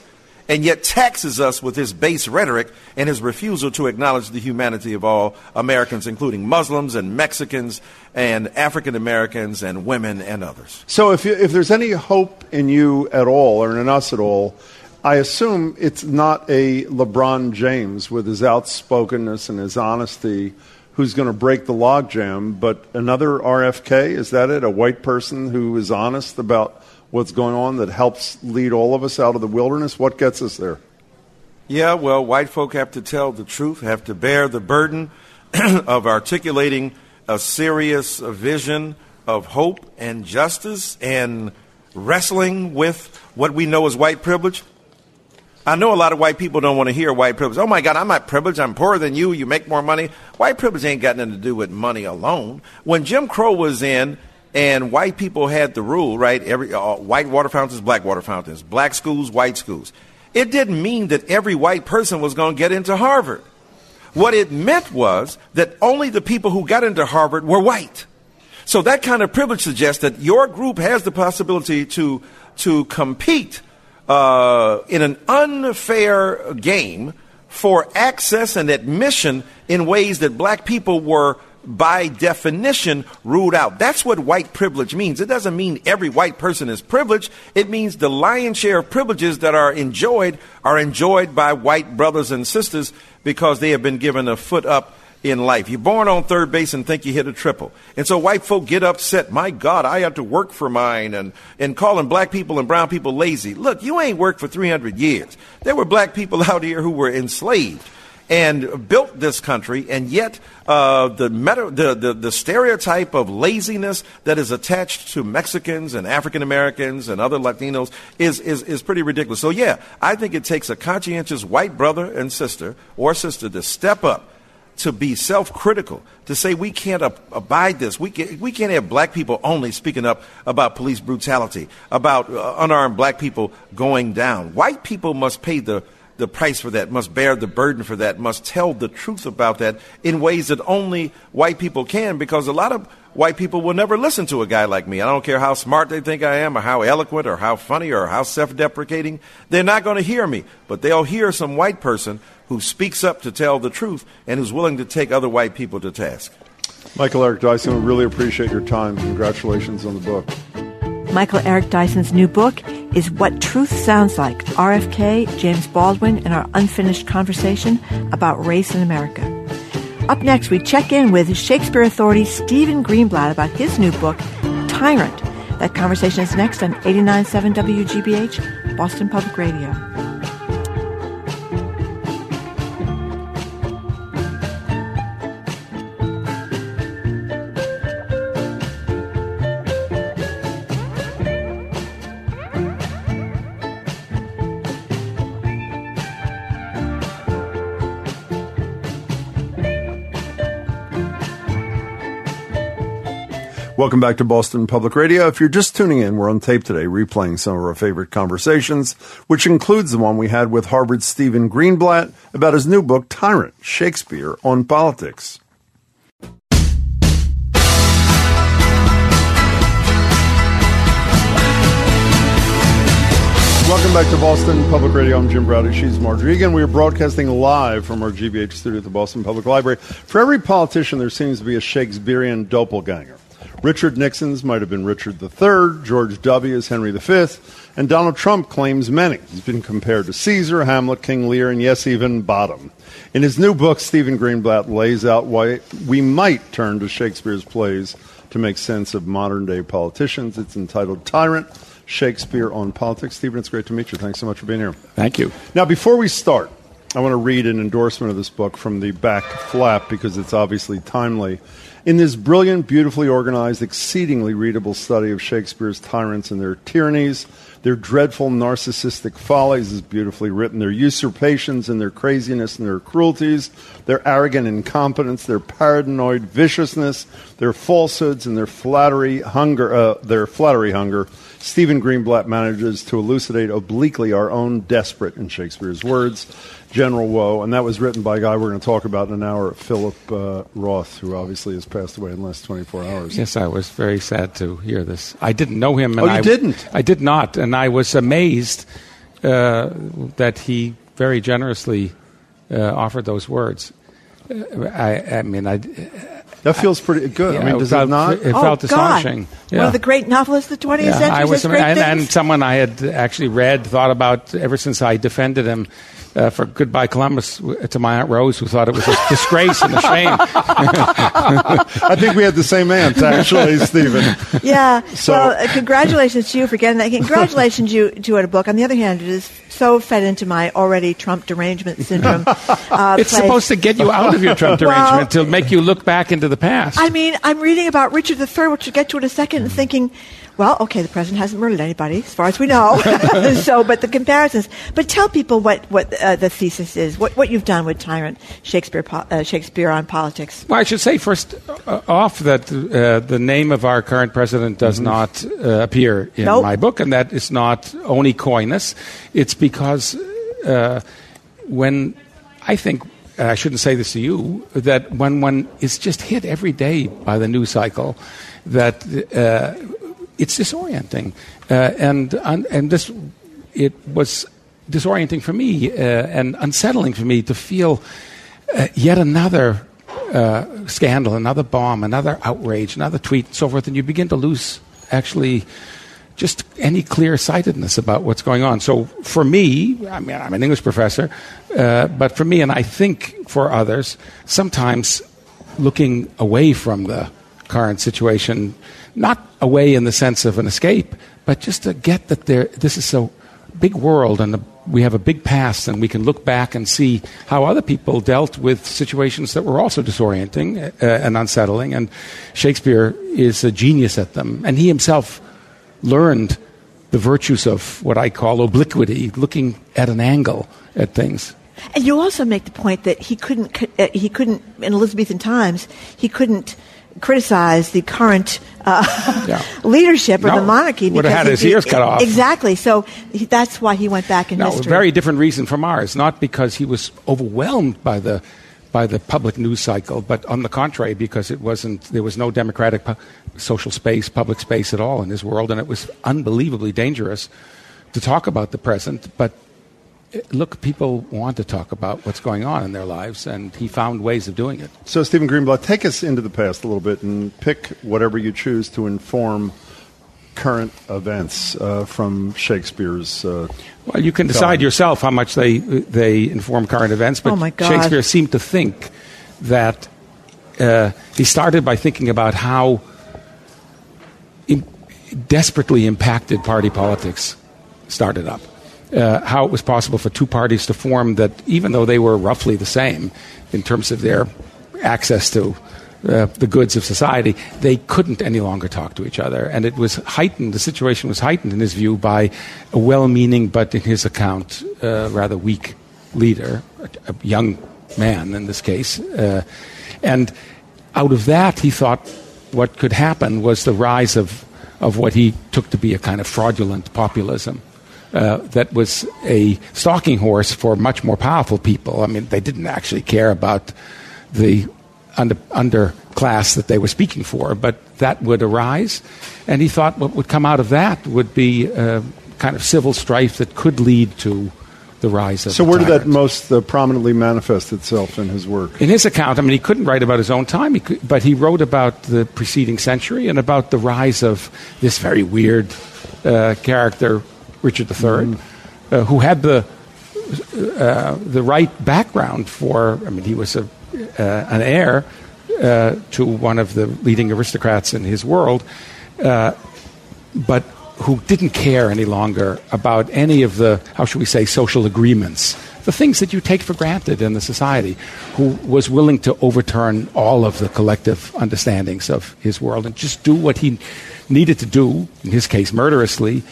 Speaker 11: and yet taxes us with his base rhetoric and his refusal to acknowledge the humanity of all Americans, including Muslims and Mexicans and African Americans and women and others.
Speaker 2: So, if, you, if there's any hope in you at all or in us at all, I assume it's not a LeBron James with his outspokenness and his honesty who's going to break the logjam, but another RFK, is that it? A white person who is honest about what's going on that helps lead all of us out of the wilderness? What gets us there?
Speaker 11: Yeah, well, white folk have to tell the truth, have to bear the burden (clears throat) of articulating a serious vision of hope and justice and wrestling with what we know as white privilege. I know a lot of white people don't want to hear white privilege. Oh my God, I'm not privileged. I'm poorer than you. You make more money. White privilege ain't got nothing to do with money alone. When Jim Crow was in and white people had the rule, right? Every uh, white water fountains, black water fountains, black schools, white schools. It didn't mean that every white person was going to get into Harvard. What it meant was that only the people who got into Harvard were white. So that kind of privilege suggests that your group has the possibility to to compete uh, in an unfair game for access and admission in ways that black people were by definition ruled out. That's what white privilege means. It doesn't mean every white person is privileged. It means the lion's share of privileges that are enjoyed are enjoyed by white brothers and sisters because they have been given a foot up in life. You're born on third base and think you hit a triple. And so white folk get upset. My God, I have to work for mine and, and calling black people and brown people lazy. Look, you ain't worked for 300 years. There were black people (laughs) out here who were enslaved and built this country, and yet uh, the, meta, the, the, the stereotype of laziness that is attached to Mexicans and African Americans and other Latinos is, is, is pretty ridiculous. So, yeah, I think it takes a conscientious white brother and sister or sister to step up to be self critical, to say we can't ab- abide this. We, can, we can't have black people only speaking up about police brutality, about uh, unarmed black people going down. White people must pay the, the price for that, must bear the burden for that, must tell the truth about that in ways that only white people can, because a lot of white people will never listen to a guy like me. I don't care how smart they think I am, or how eloquent, or how funny, or how self deprecating. They're not going to hear me, but they'll hear some white person who speaks up to tell the truth and who's willing to take other white people to task.
Speaker 2: Michael Eric Dyson, we really appreciate your time. Congratulations on the book.
Speaker 4: Michael Eric Dyson's new book is What Truth Sounds Like RFK, James Baldwin, and our unfinished conversation about race in America. Up next, we check in with Shakespeare authority Stephen Greenblatt about his new book, Tyrant. That conversation is next on 89.7 WGBH, Boston Public Radio.
Speaker 2: Welcome back to Boston Public Radio. If you're just tuning in, we're on tape today replaying some of our favorite conversations, which includes the one we had with Harvard's Stephen Greenblatt about his new book, Tyrant Shakespeare on Politics. Welcome back to Boston Public Radio. I'm Jim Braude. She's Margery Eagan. We are broadcasting live from our GBH studio at the Boston Public Library. For every politician, there seems to be a Shakespearean doppelganger. Richard Nixon's might have been Richard III, George W. is Henry V, and Donald Trump claims many. He's been compared to Caesar, Hamlet, King Lear, and yes, even Bottom. In his new book, Stephen Greenblatt lays out why we might turn to Shakespeare's plays to make sense of modern day politicians. It's entitled Tyrant Shakespeare on Politics. Stephen, it's great to meet you. Thanks so much for being here.
Speaker 3: Thank you.
Speaker 2: Now, before we start, I want to read an endorsement of this book from the back flap because it's obviously timely. In this brilliant, beautifully organized, exceedingly readable study of Shakespeare's tyrants and their tyrannies, their dreadful narcissistic follies is beautifully written, their usurpations and their craziness and their cruelties, their arrogant incompetence, their paranoid viciousness, their falsehoods and their flattery hunger, uh, their flattery hunger. Stephen Greenblatt manages to elucidate obliquely our own desperate, in Shakespeare's words, general woe, and that was written by a guy we're going to talk about in an hour, Philip uh, Roth, who obviously has passed away in the last 24 hours.
Speaker 12: Yes, I was very sad to hear this. I didn't know him. And
Speaker 2: oh, you
Speaker 12: I,
Speaker 2: didn't?
Speaker 12: I did not, and I was amazed uh, that he very generously uh, offered those words. Uh, I, I mean, I.
Speaker 2: That feels pretty good.
Speaker 12: Yeah,
Speaker 2: I mean, does
Speaker 12: felt,
Speaker 2: it not?
Speaker 12: It
Speaker 4: oh,
Speaker 12: felt
Speaker 4: God.
Speaker 12: astonishing.
Speaker 4: One of the great novelists of the 20th
Speaker 12: Yeah,
Speaker 4: century.
Speaker 12: I was,
Speaker 4: says great
Speaker 12: and, and someone I had actually read, thought about ever since I defended him uh, for Goodbye Columbus to my Aunt Rose, who thought it was a disgrace and a shame. (laughs)
Speaker 2: I think we had the same aunt, actually, Stephen.
Speaker 4: Yeah.
Speaker 2: So-
Speaker 4: well, uh, congratulations to you for getting that. Congratulations you to at a book. On the other hand, it is so fed into my already Trump derangement syndrome. (laughs) Uh,
Speaker 12: it's
Speaker 4: place.
Speaker 12: supposed to get you out of your Trump
Speaker 4: Well-
Speaker 12: derangement to make you look back into the past.
Speaker 4: I mean, I'm reading about Richard III, which we'll get to in a second, and thinking, well, okay, the president hasn't murdered anybody, as far as we know. (laughs) so, but the comparisons. But tell people what what uh, the thesis is, what what you've done with Tyrant Shakespeare po- uh, Shakespeare on politics.
Speaker 12: Well, I should say first uh, off that uh, the name of our current president does not uh, appear in
Speaker 4: Nope.
Speaker 12: my book, and that is not only coyness. It's because uh, when I think, and I shouldn't say this to you, that when one is just hit every day by the news cycle, that uh, it's disorienting, uh, and and and this it was disorienting for me uh, and unsettling for me to feel uh, yet another uh, scandal, another bomb, another outrage, another tweet, and so forth, and you begin to lose actually just any clear sightedness about what's going on. So for me, I mean, I'm an English professor, uh, but for me, and I think for others, sometimes looking away from the current situation, not away in the sense of an escape, but just to get that there, this is so big world and the, we have a big past and we can look back and see how other people dealt with situations that were also disorienting uh, and unsettling. And shakespeare is a genius at them. And he himself learned the virtues of what i call obliquity looking at an angle at things.
Speaker 4: And you also make the point that he couldn't uh, he couldn't in Elizabethan times he couldn't criticize the current uh,
Speaker 12: Yeah. (laughs)
Speaker 4: leadership or
Speaker 12: No.
Speaker 4: the monarchy
Speaker 12: Would have had his ears cut off.
Speaker 4: Exactly. So he, that's why he went back in
Speaker 12: No,
Speaker 4: history.
Speaker 12: a very different reason from ours. Not because he was overwhelmed by the by the public news cycle, but on the contrary, because it wasn't there was no democratic pu- social space, public space at all in his world, and it was unbelievably dangerous to talk about the present. But look, people want to talk about what's going on in their lives, and he found ways of doing it.
Speaker 2: So, Stephen Greenblatt, take us into the past a little bit and pick whatever you choose to inform current events uh, from Shakespeare's. Uh,
Speaker 12: Well, you can decide
Speaker 2: telling.
Speaker 12: yourself how much they they inform current events. But
Speaker 4: Oh, my God.
Speaker 12: Shakespeare seemed to think that uh, he started by thinking about how im- desperately impacted party politics started up. Uh, how it was possible for two parties to form that, even though they were roughly the same in terms of their access to uh, the goods of society, they couldn't any longer talk to each other. And it was heightened, the situation was heightened in his view by a well meaning, but in his account, uh, rather weak leader, a, young man in this case. Uh, and out of that, he thought what could happen was the rise of, of what he took to be a kind of fraudulent populism. Uh, that was a stalking horse for much more powerful people. I mean, they didn't actually care about the under, underclass that they were speaking for, but that would arise. And he thought what would come out of that would be uh, kind of civil strife that could lead to the rise of
Speaker 2: so, where did that most uh, prominently manifest itself in his work?
Speaker 12: In his account, I mean, he couldn't write about his own time, he could, but he wrote about the preceding century and about the rise of this very weird uh, character, Richard III, uh, who had the uh, the right background for. I mean, he was a, uh, an heir uh, to one of the leading aristocrats in his world, uh, but who didn't care any longer about any of the, how should we say, social agreements, the things that you take for granted in the society, who was willing to overturn all of the collective understandings of his world and just do what he needed to do, in his case, murderously,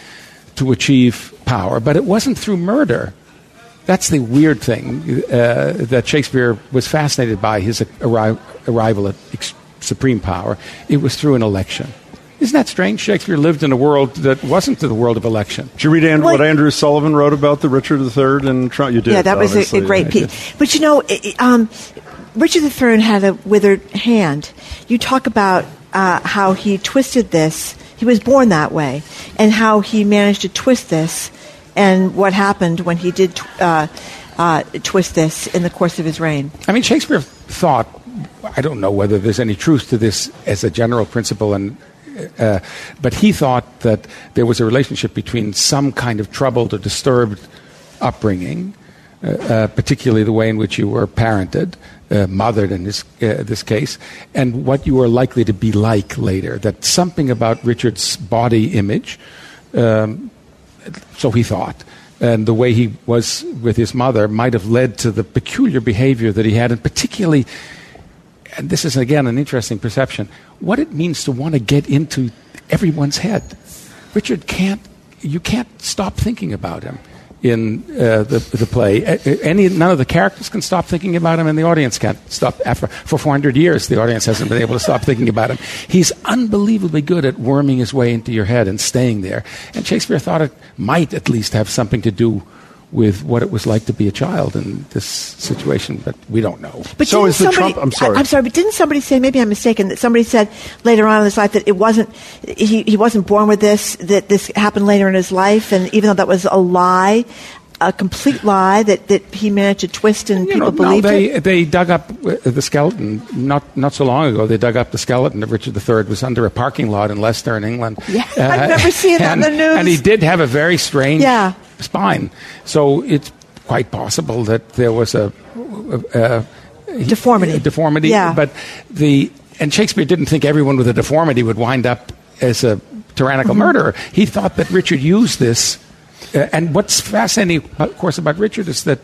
Speaker 12: to achieve power. But it wasn't through murder. That's the weird thing uh, that Shakespeare was fascinated by his arri- arrival at ex- supreme power. It was through an election. Isn't that strange? Shakespeare lived in a world that wasn't the world of election.
Speaker 2: Did you read Andrew, what
Speaker 4: Well-
Speaker 2: Andrew Sullivan wrote about the Richard III and Trump? You did.
Speaker 4: yeah, that was a, a great piece. But you know, i- i- um, Richard III had a withered hand. You talk about uh, how he twisted this. He was born that way, and how he managed to twist this and what happened when he did uh, uh, twist this in the course of his reign.
Speaker 12: I mean, Shakespeare thought, I don't know whether there's any truth to this as a general principle, and, uh, but he thought that there was a relationship between some kind of troubled or disturbed upbringing, uh, uh, particularly the way in which you were parented, uh, mothered in this, uh, this case, and what you were likely to be like later. That something about Richard's body image, um, so he thought, and the way he was with his mother might have led to the peculiar behavior that he had, and particularly, and this is again an interesting perception, what it means to want to get into everyone's head. Richard can't, you can't stop thinking about him in uh, the, the play. Any, none of the characters can stop thinking about him, and the audience can't stop. After, for 400 years, the audience hasn't been able to stop thinking about him. He's unbelievably good at worming his way into your head and staying there. And Shakespeare thought it might at least have something to do with what it was like to be a child in this situation, but we don't know.
Speaker 4: But
Speaker 2: So
Speaker 4: didn't
Speaker 2: is the Trump- I'm sorry.
Speaker 4: I, am sorry, but didn't somebody say? Maybe I'm mistaken. That somebody said later on in his life that it wasn't. He he wasn't born with this. That this happened later in his life, and even though that was a lie. A complete lie that, that he managed to twist and
Speaker 12: You
Speaker 4: people
Speaker 12: know, no,
Speaker 4: believed
Speaker 12: they,
Speaker 4: it.
Speaker 12: they dug up uh, the skeleton not, not so long ago. They dug up the skeleton of Richard III. It was under a parking lot in Leicester, in England.
Speaker 4: Yeah, (laughs) I remember seeing that in
Speaker 12: and,
Speaker 4: the news.
Speaker 12: And he did have a very strange
Speaker 4: Yeah.
Speaker 12: Spine. So it's quite possible that there was a, a, a
Speaker 4: Deformity.
Speaker 12: a deformity.
Speaker 4: Yeah.
Speaker 12: But the and Shakespeare didn't think everyone with a deformity would wind up as a tyrannical
Speaker 4: Mm-hmm.
Speaker 12: murderer. He thought that Richard used this. Uh, and what's fascinating, of course, about Richard is that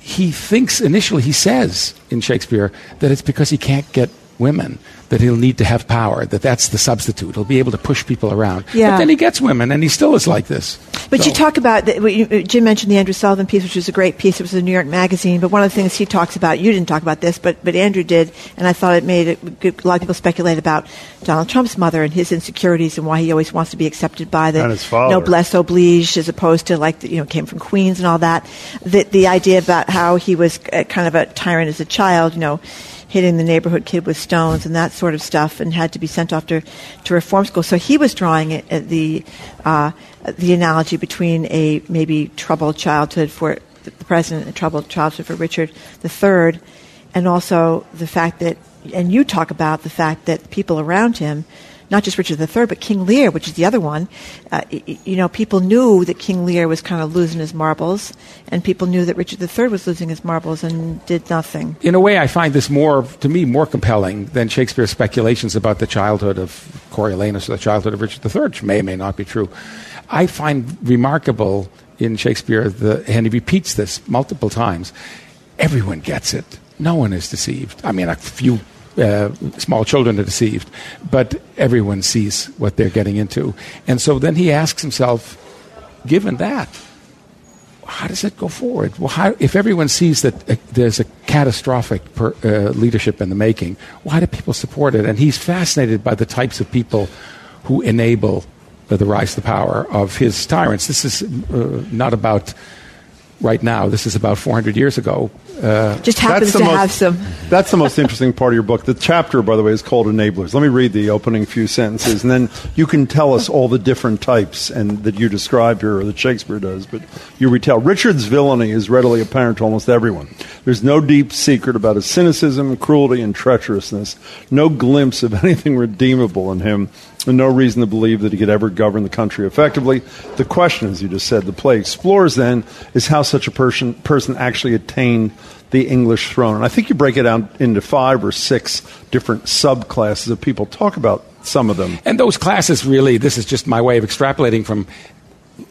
Speaker 12: he thinks initially he says in Shakespeare that it's because he can't get women that he'll need to have power that that's the substitute he'll be able to push people around
Speaker 4: Yeah.
Speaker 12: but then he gets women and he still is like this
Speaker 4: But
Speaker 12: So-
Speaker 4: you talk about the, you- uh, Jim mentioned the Andrew Sullivan piece, which was a great piece. It was in New York Magazine. But one of the things he talks about, you didn't talk about this, but but Andrew did, and I thought it made it, good- a lot of people speculate about Donald Trump's mother and his insecurities and why he always wants to be accepted by the
Speaker 2: And his father.
Speaker 4: noblesse oblige, as opposed to like the, you know came from Queens and all that. The the idea about how he was uh, kind of a tyrant as a child, you know hitting the neighborhood kid with stones and that sort of stuff, and had to be sent off to, to reform school. So he was drawing it, uh, the uh, the analogy between a maybe troubled childhood for the president, and a troubled childhood for Richard III, and also the fact that, and you talk about the fact that people around him. Not just Richard III, but King Lear, which is the other one. Uh, you know, people knew that King Lear was kind of losing his marbles, and people knew that Richard III was losing his marbles and did nothing.
Speaker 12: in a way, I find this more, to me, more compelling than Shakespeare's speculations about the childhood of Coriolanus or the childhood of Richard III, which may or may not be true. I find remarkable in Shakespeare, the, and he repeats this multiple times, everyone gets it. No one is deceived. I mean, a few uh, small children are deceived, but everyone sees what they're getting into. And so then he asks himself, given that, how does it go forward? Well, how, if everyone sees that uh, there's a catastrophic per, uh, leadership in the making, why do people support it? And he's fascinated by the types of people who enable the rise to power of his tyrants. This is uh, not about right now. This is about 400 years ago. Uh,
Speaker 4: Just happens to
Speaker 2: most-
Speaker 4: have some. (laughs)
Speaker 2: That's the most interesting part of your book. The chapter, by the way, is called Enablers. Let me read the opening few sentences, and then you can tell us all the different types and that you describe here, or that Shakespeare does. But you retell Richard's villainy is readily apparent to almost everyone. There's no deep secret about his cynicism, cruelty, and treacherousness. No glimpse of (laughs) anything redeemable in him, and no reason to believe that he could ever govern the country effectively. The question, as you just said, the play explores then is how such a person person actually attained the English throne. And I think you break it down into five or six different subclasses of people. Talk about some of them.
Speaker 12: And those classes really, this is just my way of extrapolating from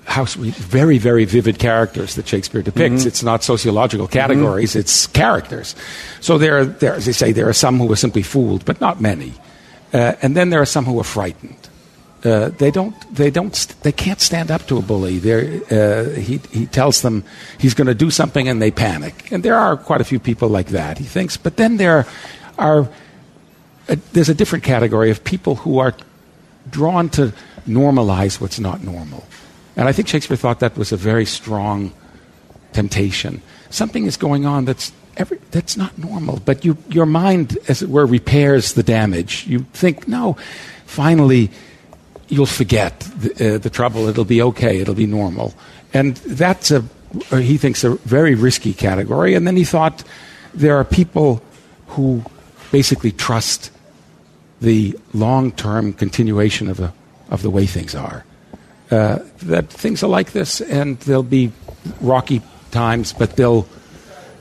Speaker 12: how sweet, very, very vivid characters that Shakespeare depicts. It's not sociological categories, it's characters. So there are, there, as they say, there are some who are simply fooled, but not many. Uh, and then there are some who are frightened. Uh, they don't. They don't. They can't stand up to a bully. Uh, he he tells them he's going to do something, and they panic. And there are quite a few people like that. He thinks. But then there are. A, there's a different category of people who are drawn to normalize what's not normal. And I think Shakespeare thought that was a very strong temptation. Something is going on that's every, that's not normal, but you, your mind, as it were, repairs the damage. You think, no, finally, you'll forget the, uh, the trouble. It'll be okay. It'll be normal. And that's a, he thinks, a very risky category. And then he thought there are people who basically trust the long term continuation of the, of the way things are. Uh, that things are like this, and there'll be rocky times, but they'll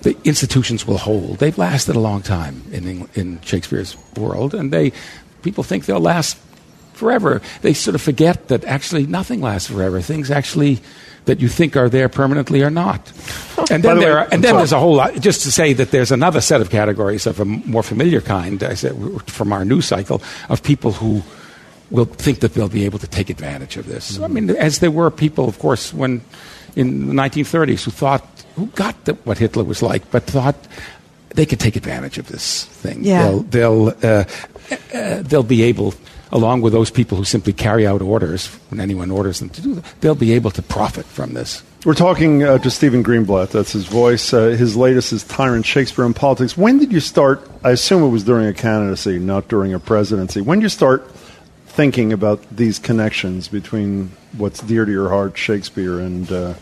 Speaker 12: the institutions will hold. They've lasted a long time in in Shakespeare's world, and they people think they'll last forever. They sort of forget that actually nothing lasts forever. Things actually that you think are there permanently are not. (laughs) And then, the there, way, are, and then there's a whole lot. Just to say that there's another set of categories of a more familiar kind. I said from our news cycle of people who will think that they'll be able to take advantage of this. I mean, as there were people, of course, when in the 1930s who thought, who got the, what Hitler was like, but thought they could take advantage of this thing.
Speaker 4: Yeah.
Speaker 12: They'll, they'll, uh, uh, they'll be able, along with those people who simply carry out orders when anyone orders them to do they'll be able to profit from this.
Speaker 2: We're talking uh, to Stephen Greenblatt. That's his voice. Uh, his latest is Tyrant Shakespeare in Politics. When did you start? I assume it was during a candidacy, not during a presidency. When did you start thinking about these connections between what's dear to your heart, Shakespeare, and uh,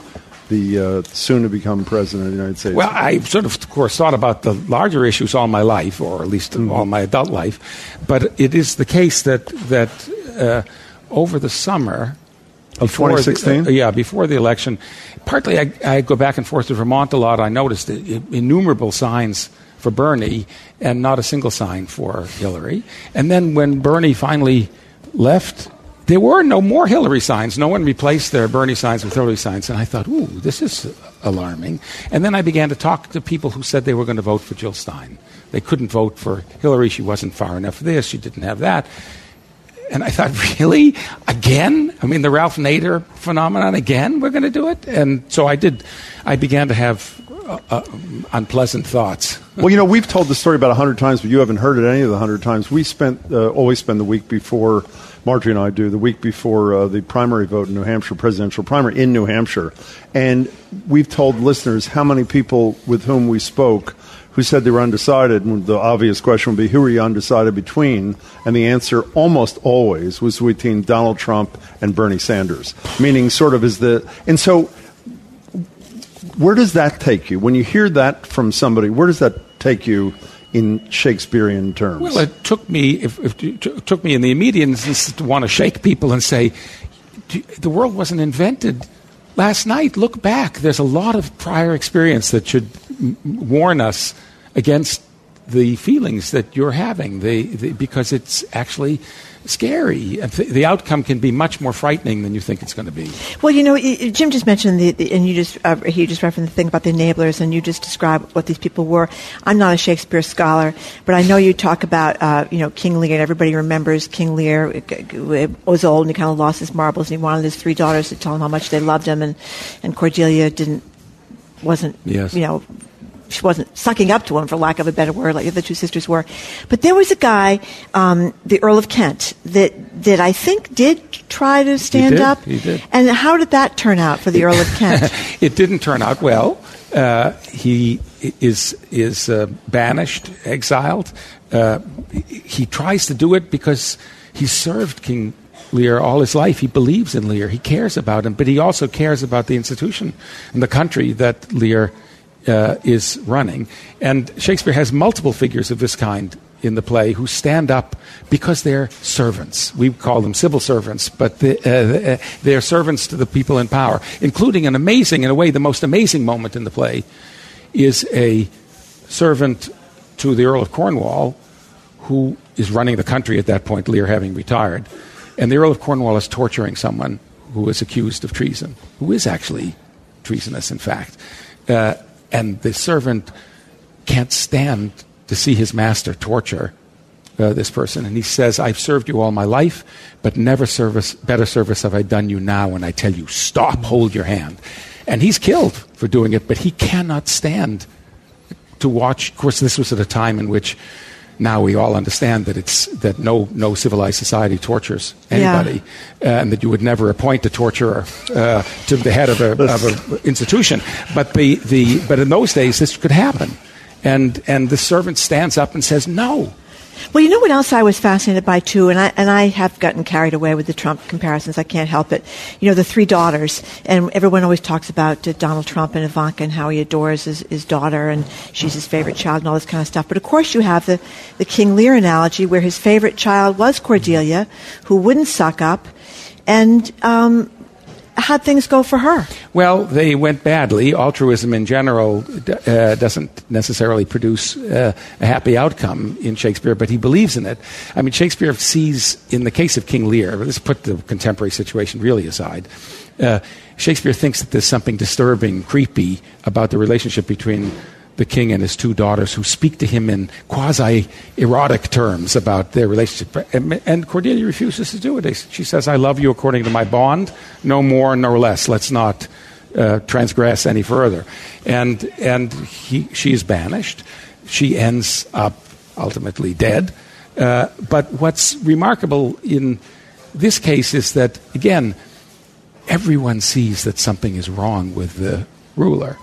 Speaker 2: the uh, soon to become president of the United States?
Speaker 12: Well, I sort of, of course, thought about the larger issues all my life, or at least mm-hmm. all my adult life. But it is the case that that uh, over the summer.
Speaker 2: Of 2016?
Speaker 12: The, uh, yeah, before the election. Partly I, I, go back and forth to Vermont a lot. I noticed innumerable signs for Bernie and not a single sign for Hillary. And then when Bernie finally left, there were no more Hillary signs. No one replaced their Bernie signs with Hillary signs. And I thought, ooh, this is alarming. And then I began to talk to people who said they were going to vote for Jill Stein. They couldn't vote for Hillary. She wasn't far enough this. She didn't have that. And I thought, (laughs) really? Again? I mean, the Ralph Nader phenomenon again? We're going to do it? And so I did. I began to have uh, uh, unpleasant thoughts. (laughs)
Speaker 2: well, you know, we've told the story about a hundred times, but you haven't heard it any of the hundred times. We spent uh, always spend the week before Margery and I do the week before uh, the primary vote in New Hampshire, presidential primary in New Hampshire, and we've told listeners how many people with whom we spoke who said they were undecided. And the obvious question would be, who are you undecided between? And the answer almost always was between Donald Trump and Bernie Sanders, meaning sort of is the and so where does that take you when you hear that from somebody? Where does that take you in Shakespearean terms?
Speaker 12: Well, it took me if, if it took me in the immediate to want to shake people and say, the world wasn't invented last night. Look back. There's a lot of prior experience that should warn us against the feelings that you're having, the, the, because it's actually scary. The outcome can be much more frightening than you think it's going to be.
Speaker 4: Well, you know, Jim just mentioned the, the and you just uh, he just referenced the thing about the enablers, and you just described what these people were. I'm not a Shakespeare scholar, but I know you talk about uh, you know King Lear, and everybody remembers King Lear it was old and he kind of lost his marbles, and he wanted his three daughters to tell him how much they loved him, and and Cordelia didn't wasn't
Speaker 12: yes.
Speaker 4: you know she wasn't sucking up to him, for lack of a better word, like the other two sisters were. But there was a guy, um, the Earl of Kent, that that I think did try to stand
Speaker 12: he did,
Speaker 4: up.
Speaker 12: He did.
Speaker 4: And how did that turn out for the Earl of Kent? (laughs)
Speaker 12: it didn't turn out well. Uh, he is is uh, banished, exiled. Uh, he tries to do it because he served King Lear all his life. He believes in Lear. He cares about him, but he also cares about the institution and the country that Lear uh, is running. And Shakespeare has multiple figures of this kind in the play who stand up because they're servants. We call them civil servants, but the, uh, uh, they're servants to the people in power, including an amazing, in a way, the most amazing moment in the play is a servant to the Earl of Cornwall who is running the country at that point, Lear having retired. And the Earl of Cornwall is torturing someone who is accused of treason, who is actually treasonous, in fact. Uh, and the servant can't stand to see his master torture uh, this person. And he says, I've served you all my life, but never service, better service have I done you now when I tell you, stop, hold your hand. And he's killed for doing it, but he cannot stand to watch. Of course, this was at a time in which now we all understand that it's that no no civilized society tortures anybody, yeah. uh, and that you would never appoint a torturer uh, to the head of an institution. But the, the but in those days this could happen, and and the servant stands up and says no.
Speaker 4: Well, you know what else I was fascinated by too, and I and I have gotten carried away with the Trump comparisons. I can't help it. You know, the three daughters, and everyone always talks about uh, Donald Trump and Ivanka and how he adores his, his daughter, and she's his favorite child, and all this kind of stuff. But of course, you have the the King Lear analogy, where his favorite child was Cordelia, who wouldn't suck up, and um, how'd things go for her?
Speaker 12: Well, they went badly. Altruism in general uh, doesn't necessarily produce uh, a happy outcome in Shakespeare, but he believes in it. I mean, Shakespeare sees, in the case of King Lear, let's put the contemporary situation really aside. Uh, Shakespeare thinks that there's something disturbing, creepy about the relationship between the king and his two daughters who speak to him in quasi erotic terms about their relationship. And, Cordelia refuses to do it. She says, I love you according to my bond, no more, no less. Let's not uh, transgress any further. And, and he, she is banished. She ends up ultimately dead. Uh, but what's remarkable in this case is that, again, everyone sees that something is wrong with the ruler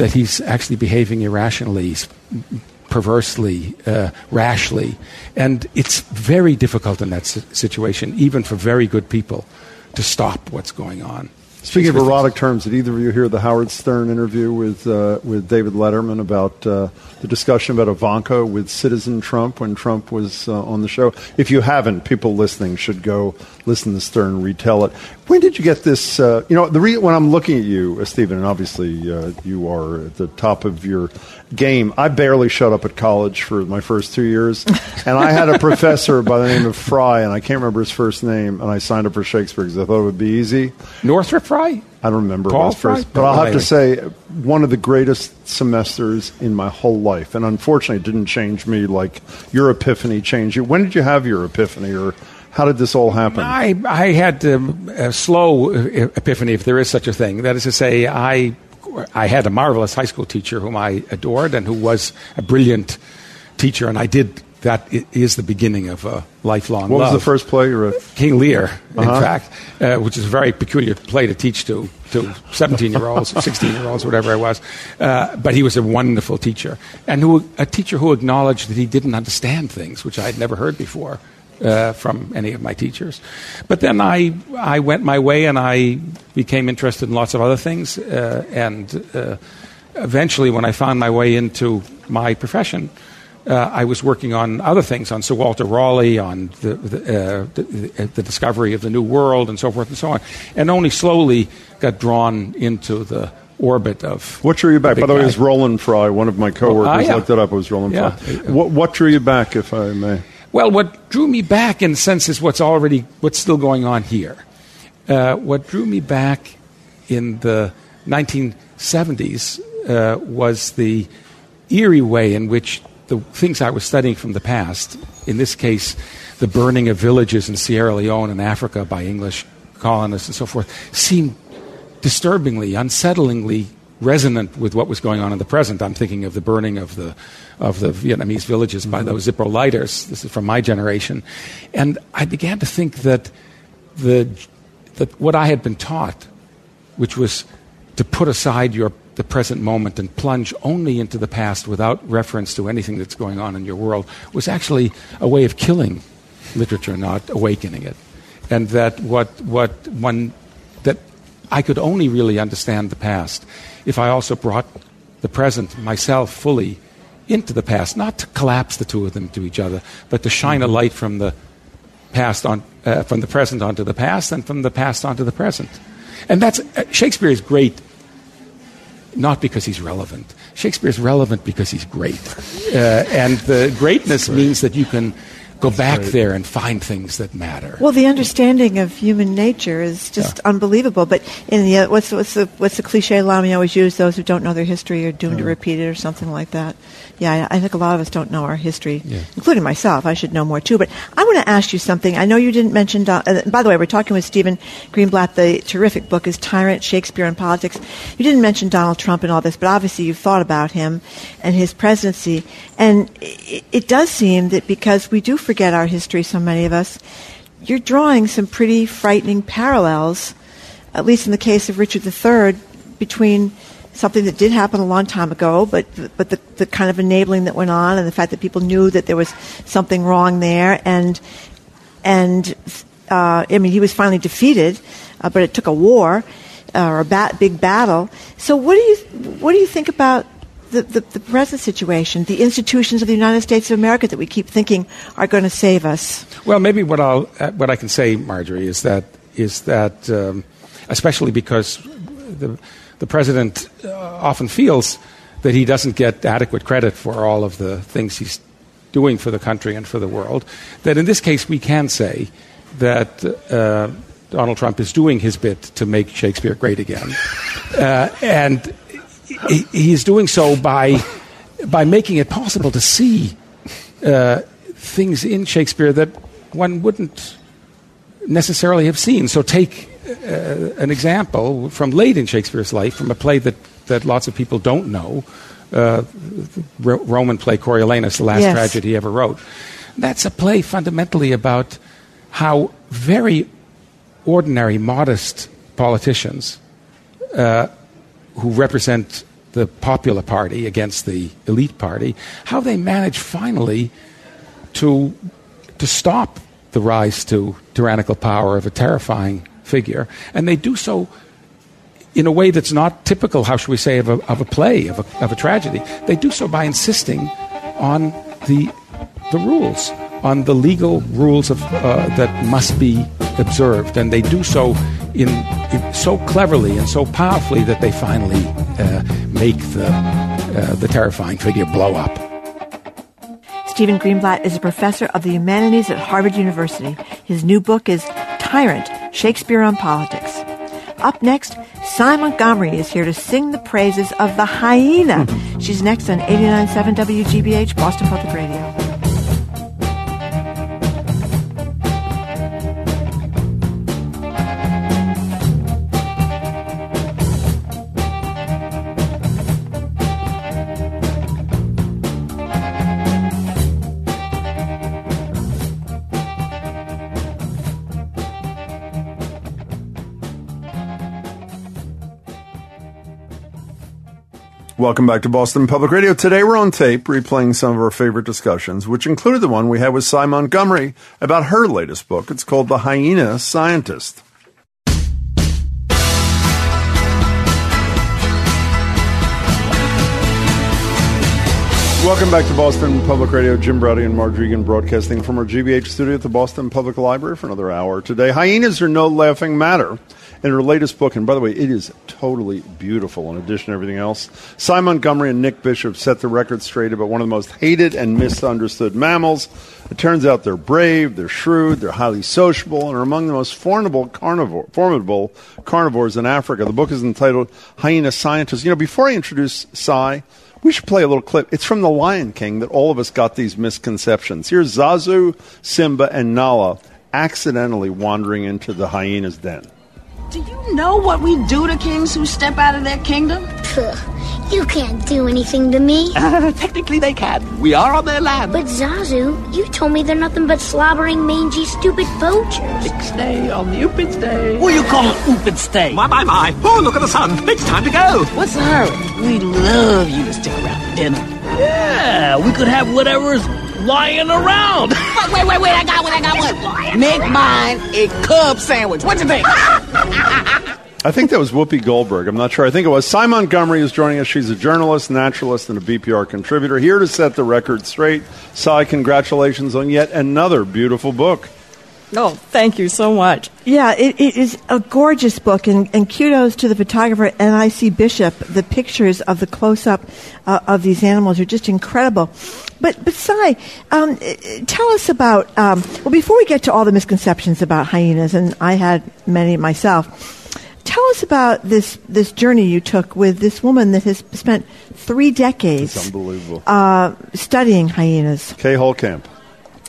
Speaker 12: that he's actually behaving irrationally, perversely, uh, rashly. And it's very difficult in that situation, even for very good people, to stop what's going on.
Speaker 2: Speaking of erotic terms, did either of you hear the Howard Stern interview with uh, with David Letterman about uh, the discussion about Ivanka with Citizen Trump when Trump was uh, on the show? If you haven't, people listening should go listen to Stern retell it. When did you get this? Uh, you know, the re- when I'm looking at you, uh, Stephen, and obviously uh, you are at the top of your game. I barely shut up at college for my first two years, (laughs) and I had a professor by the name of Fry, and I can't remember his first name, and I signed up for Shakespeare because I thought it would be easy.
Speaker 12: Northrop Frye.
Speaker 2: I don't remember
Speaker 12: Paul
Speaker 2: his first,
Speaker 12: Fry?
Speaker 2: but I'll have to say one of the greatest semesters in my whole life, and unfortunately, it didn't change me like your epiphany changed you. When did you have your epiphany, or how did this all happen?
Speaker 12: I, I had a slow epiphany, if there is such a thing. That is to say, I, I had a marvelous high school teacher whom I adored and who was a brilliant teacher, and I did. that is the beginning of a lifelong
Speaker 2: what
Speaker 12: love.
Speaker 2: was the first play you wrote?
Speaker 12: King Lear, in
Speaker 2: Uh-huh.
Speaker 12: fact, uh, which is a very peculiar play to teach to to 17 year olds, (laughs) 16 year olds, whatever I was. Uh, but he was a wonderful teacher, and who, a teacher who acknowledged that he didn't understand things, which I had never heard before. Uh, from any of my teachers, but then I I went my way and I became interested in lots of other things, uh, and uh, eventually, when I found my way into my profession, uh, I was working on other things, on Sir Walter Raleigh, on the, the, uh, the, the discovery of the New World, and so forth and so on, and only slowly got drawn into the orbit of.
Speaker 2: What drew you back?
Speaker 12: the
Speaker 2: By the way, it was Roland Frye. One of my coworkers
Speaker 12: Ah, yeah.
Speaker 2: looked it up. It was Roland
Speaker 12: Yeah.
Speaker 2: Frye. What, what drew you back, if I may?
Speaker 12: Well, what drew me back, in a sense, is what's already what's still going on here. Uh, what drew me back in the 1970s uh, was the eerie way in which the things I was studying from the past, in this case, the burning of villages in Sierra Leone and Africa by English colonists and so forth, seemed disturbingly, unsettlingly resonant with what was going on in the present. I'm thinking of the burning of the of the Vietnamese villages by mm-hmm. those Zippo lighters. This is from my generation, and I began to think that the that what I had been taught, which was to put aside your the present moment and plunge only into the past without reference to anything that's going on in your world, was actually a way of killing literature, not awakening it. And that what what one I could only really understand the past if I also brought the present myself fully into the past, not to collapse the two of them to each other, but to shine a light from the past on uh, from the present onto the past and from the past onto the present. And that's uh, Shakespeare is great not because he's relevant. Shakespeare is relevant because he's great. Uh, and the greatness means that you can go back there and find things that matter.
Speaker 4: Well, the understanding of human nature is just unbelievable. But in the uh, what's what's the what's the cliche line we always use? Those who don't know their history are doomed to repeat it, or something like that. Yeah, I think a lot of us don't know our history,
Speaker 12: Yeah.
Speaker 4: including myself. I should know more too. But I want to ask you something. I know you didn't mention. Don- uh, by the way, we're talking with Stephen Greenblatt. The terrific book is Tyrant: Shakespeare and Politics. You didn't mention Donald Trump and all this, but obviously you've thought about him and his presidency. And it, it does seem that because we do forget our history, so many of us, you're drawing some pretty frightening parallels, at least in the case of Richard III, between something that did happen a long time ago, but but the, the kind of enabling that went on, and the fact that people knew that there was something wrong there, and and uh, I mean, he was finally defeated, uh, but it took a war uh, or a bat- big battle. So, what do you what do you think about the, the, the, present situation, the institutions of the United States of America that we keep thinking are going to save us?
Speaker 12: Well, maybe what I'll uh, what I can say, Margery, is that is that um, especially because the the president uh, often feels that he doesn't get adequate credit for all of the things he's doing for the country and for the world. That in this case, we can say that. Uh, Donald Trump is doing his bit to make Shakespeare great again. Uh, and he, he's doing so by, by making it possible to see uh, things in Shakespeare that one wouldn't necessarily have seen. So, take an example from late in Shakespeare's life, from a play that, that lots of people don't know uh, the Roman play Coriolanus, the last
Speaker 4: yes.
Speaker 12: tragedy he ever wrote. That's a play fundamentally about how very ordinary, modest politicians uh, who represent the popular party against the elite party, how they manage finally to, to stop the rise to tyrannical power of a terrifying figure. And they do so in a way that's not typical, how should we say, of a, of a play, of a, of a tragedy. They do so by insisting on the, the rules, on the legal rules of, uh, that must be observed. And they do so in, in, so cleverly and so powerfully that they finally uh, make the, uh, the terrifying figure blow up.
Speaker 4: Stephen Greenblatt is a professor of the humanities at Harvard University. His new book is Tyrant Shakespeare on Politics. Up next, Sy Montgomery is here to sing the praises of the hyena. (laughs) She's next on 89.7 WGBH, Boston Public Radio.
Speaker 2: Welcome back to Boston Public Radio. Today we're on tape replaying some of our favorite discussions, which included the one we had with Sy Montgomery about her latest book. It's called The Hyena Scientist. Welcome back to Boston Public Radio. Jim Braude and Margery Eagan broadcasting from our GBH studio at the Boston Public Library for another hour today. Hyenas are no laughing matter in her latest book. And by the way, it is totally beautiful in addition to everything else. Sy Montgomery and Nick Bishop set the record straight about one of the most hated and misunderstood mammals. It turns out they're brave, they're shrewd, they're highly sociable, and are among the most formidable, carnivore, formidable carnivores in Africa. The book is entitled Hyena Scientist. You know, before I introduce Sy, we should play a little clip. It's from The Lion King that all of us got these misconceptions. Here's Zazu, Simba, and Nala accidentally wandering into the hyena's den.
Speaker 13: Do you know what we do to kings who step out of their kingdom?
Speaker 14: Puh, you can't do anything to me.
Speaker 13: Uh, (laughs) technically, they can. We are on their land.
Speaker 14: But Zazu, you told me they're nothing but slobbering, mangy, stupid poachers.
Speaker 13: Stay on the Oopin Stay. What do you call an Oopin Stay? My, my, my. Oh, look at the sun. It's time to go. What's the hurry? We'd love you to stick around for dinner. Yeah, we could have whatever's lying around. (laughs) wait, wait, wait, I got one, I got one. Make mine a cub sandwich. What you think? (laughs)
Speaker 2: I think that was Whoopi Goldberg. I'm not sure. I think it was. Sy Montgomery is joining us. She's a journalist, naturalist, and a BPR contributor. Here to set the record straight. Sy, congratulations on yet another beautiful book.
Speaker 15: Oh, thank you so much.
Speaker 4: Yeah, it, it is a gorgeous book, and, and kudos to the photographer N.I.C. Bishop. The pictures of the close up uh, of these animals are just incredible. But, but Sy, um, tell us about, um, well, before we get to all the misconceptions about hyenas, and I had many myself, tell us about this, this journey you took with this woman that has spent three decades
Speaker 2: unbelievable.
Speaker 4: uh, studying hyenas.
Speaker 2: Kay Holekamp.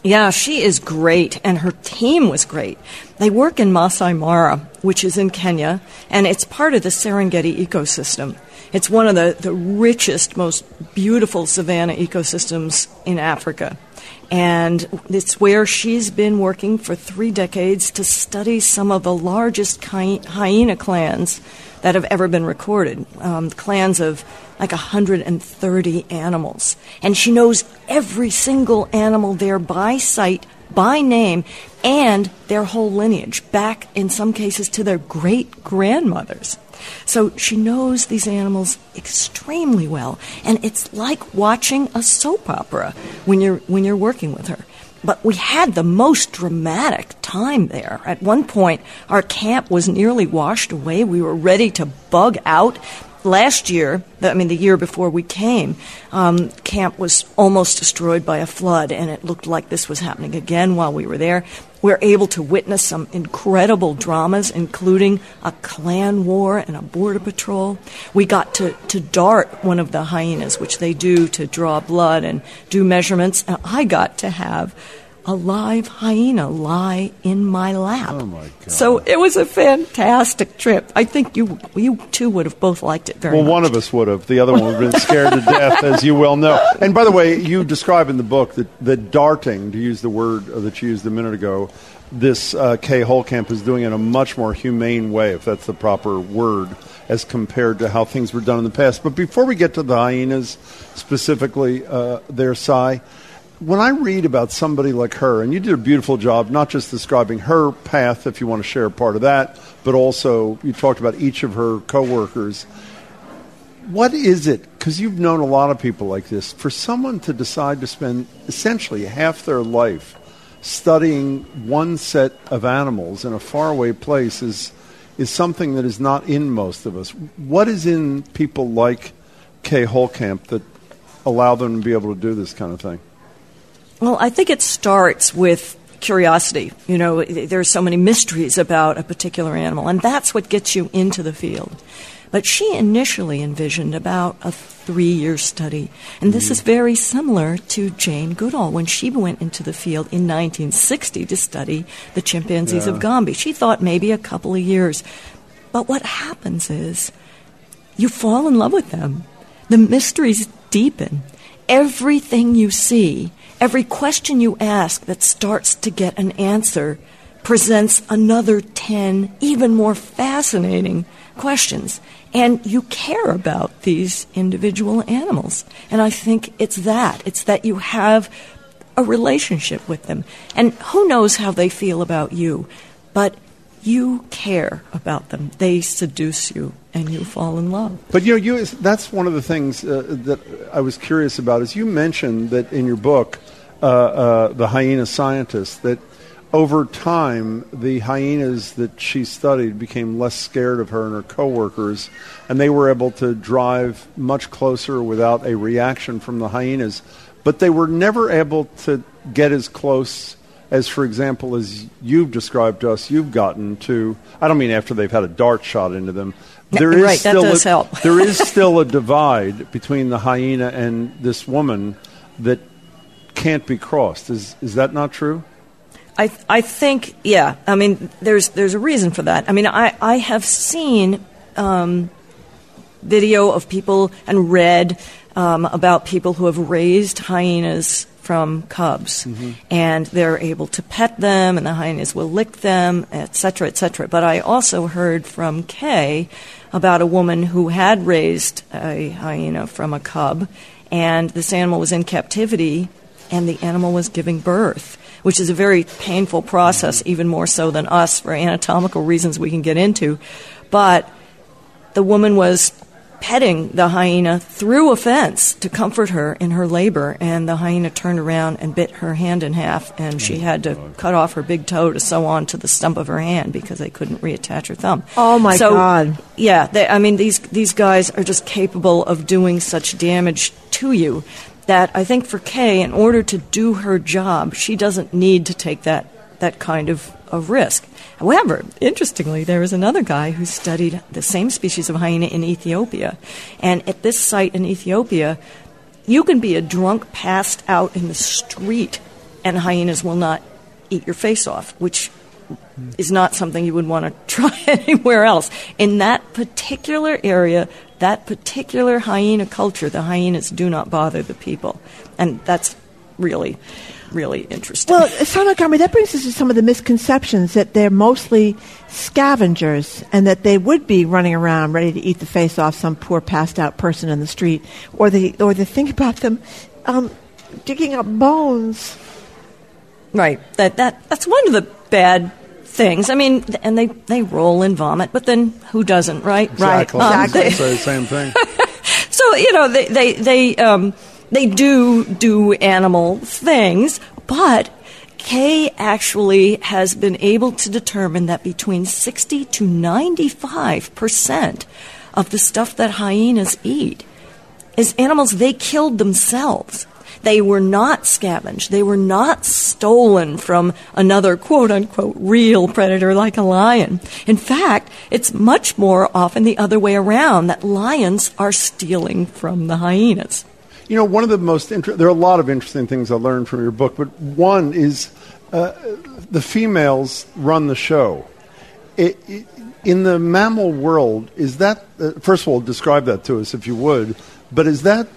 Speaker 15: Yeah, she is great, and her team was great. They work in Masai Mara, which is in Kenya, and it's part of the Serengeti ecosystem. It's one of the, the richest, most beautiful savanna ecosystems in Africa. And it's where she's been working for three decades to study some of the largest hyena clans that have ever been recorded. Um, clans of like 130 animals. And she knows every single animal there by sight, by name, and their whole lineage, back in some cases to their great grandmothers. So she knows these animals extremely well, and it's like watching a soap opera when you're when you're working with her. But we had the most dramatic time there. At one point, our camp was nearly washed away. We were ready to bug out. Last year, I mean, the year before we came, um, camp was almost destroyed by a flood, and it looked like this was happening again while we were there. We're able to witness some incredible dramas, including a clan war and a border patrol. We got to, to dart one of the hyenas, which they do to draw blood and do measurements, and I got to have a live hyena lie in my lap.
Speaker 2: Oh my God.
Speaker 15: So it was a fantastic trip. I think you you two would have both liked it very
Speaker 2: well,
Speaker 15: much.
Speaker 2: one of us would have. The other one would have been scared to death, as you well know. And by the way, you describe in the book that the darting, to use the word that you used a minute ago, this uh, Kay Holekamp is doing it in a much more humane way, if that's the proper word, as compared to how things were done in the past. But before we get to the hyenas specifically, uh, there, Sy, when I read about somebody like her, and you did a beautiful job, not just describing her path, if you want to share part of that, but also you talked about each of her coworkers. What is it? Because you've known a lot of people like this. For someone to decide to spend essentially half their life studying one set of animals in a faraway place is is something that is not in most of us. What is in people like Kay Holekamp that allow them to be able to do this kind of thing?
Speaker 15: Well, I think it starts with curiosity. You know, there are so many mysteries about a particular animal, and that's what gets you into the field. But she initially envisioned about a three year study. And this is mm-hmm. very similar to Jane Goodall when she went into the field in 1960 to study the chimpanzees
Speaker 16: Yeah.
Speaker 15: of Gombe. She thought maybe a couple of years. But what happens is you fall in love with them. The mysteries deepen. Everything you see, every question you ask that starts to get an answer presents another 10 even more fascinating questions. And you care about these individual animals. And I think it's that. It's that you have a relationship with them. And who knows how they feel about you, but you care about them. They seduce you and you fall in love.
Speaker 2: But you know, you that's one of the things uh, that I was curious about. Is you mentioned that in your book, uh, uh, the hyena scientist, that over time the hyenas that she studied became less scared of her and her coworkers, and they were able to drive much closer without a reaction from the hyenas. But they were never able to get as close as, for example, as you've described to us, you've gotten to. I don't mean after they've had a dart shot into them. There is
Speaker 15: Right, that
Speaker 2: still
Speaker 15: does
Speaker 2: a,
Speaker 15: help. (laughs)
Speaker 2: there is still a divide between the hyena and this woman that can't be crossed. Is is that not true?
Speaker 15: I I think yeah. I mean, there's there's a reason for that. I mean, I I have seen um, video of people and read um, about people who have raised hyenas from cubs, and they're able to pet them, and the hyenas will lick them, et cetera, et cetera. But I also heard from Kay about a woman who had raised a hyena from a cub, and this animal was in captivity, and the animal was giving birth, which is a very painful process, even more so than us for anatomical reasons we can get into. But the woman was petting the hyena through a fence to comfort her in her labor, and the hyena turned around and bit her hand in half, and she had to cut off her big toe to sew on to the stump of her hand because they couldn't reattach her thumb.
Speaker 4: Oh, my
Speaker 15: So,
Speaker 4: God.
Speaker 15: Yeah, they, I mean these these guys are just capable of doing such damage to you that I think for Kay, in order to do her job, she doesn't need to take that that kind of, of risk. However, interestingly, there is another guy who studied the same species of hyena in Ethiopia. And at this site in Ethiopia, you can be a drunk passed out in the street and hyenas will not eat your face off, which is not something you would want to (laughs) try anywhere else. In that particular area, that particular hyena culture, the hyenas do not bother the people. And that's really really interesting.
Speaker 4: Well, Sy Montgomery, that brings us to some of the misconceptions that they're mostly scavengers and that they would be running around ready to eat the face off some poor passed out person in the street, or the or the thing about them um, digging up bones.
Speaker 15: Right. That that that's one of the bad things. I mean, and they they roll in vomit, but then who doesn't, right?
Speaker 2: Exactly.
Speaker 15: Right.
Speaker 2: I say the same thing. (laughs)
Speaker 15: so you know they they they um, they do do animal things, but Kay actually has been able to determine that between 60 to 95 percent of the stuff that hyenas eat is animals they killed themselves. They were not scavenged. They were not stolen from another quote unquote real predator like a lion. In fact, it's much more often the other way around that lions are stealing from the hyenas.
Speaker 2: You know, one of the most inter- there are a lot of interesting things I learned from your book, but one is uh, the females run the show. It, it, in the mammal world, is that uh, first of all describe that to us if you would? But is that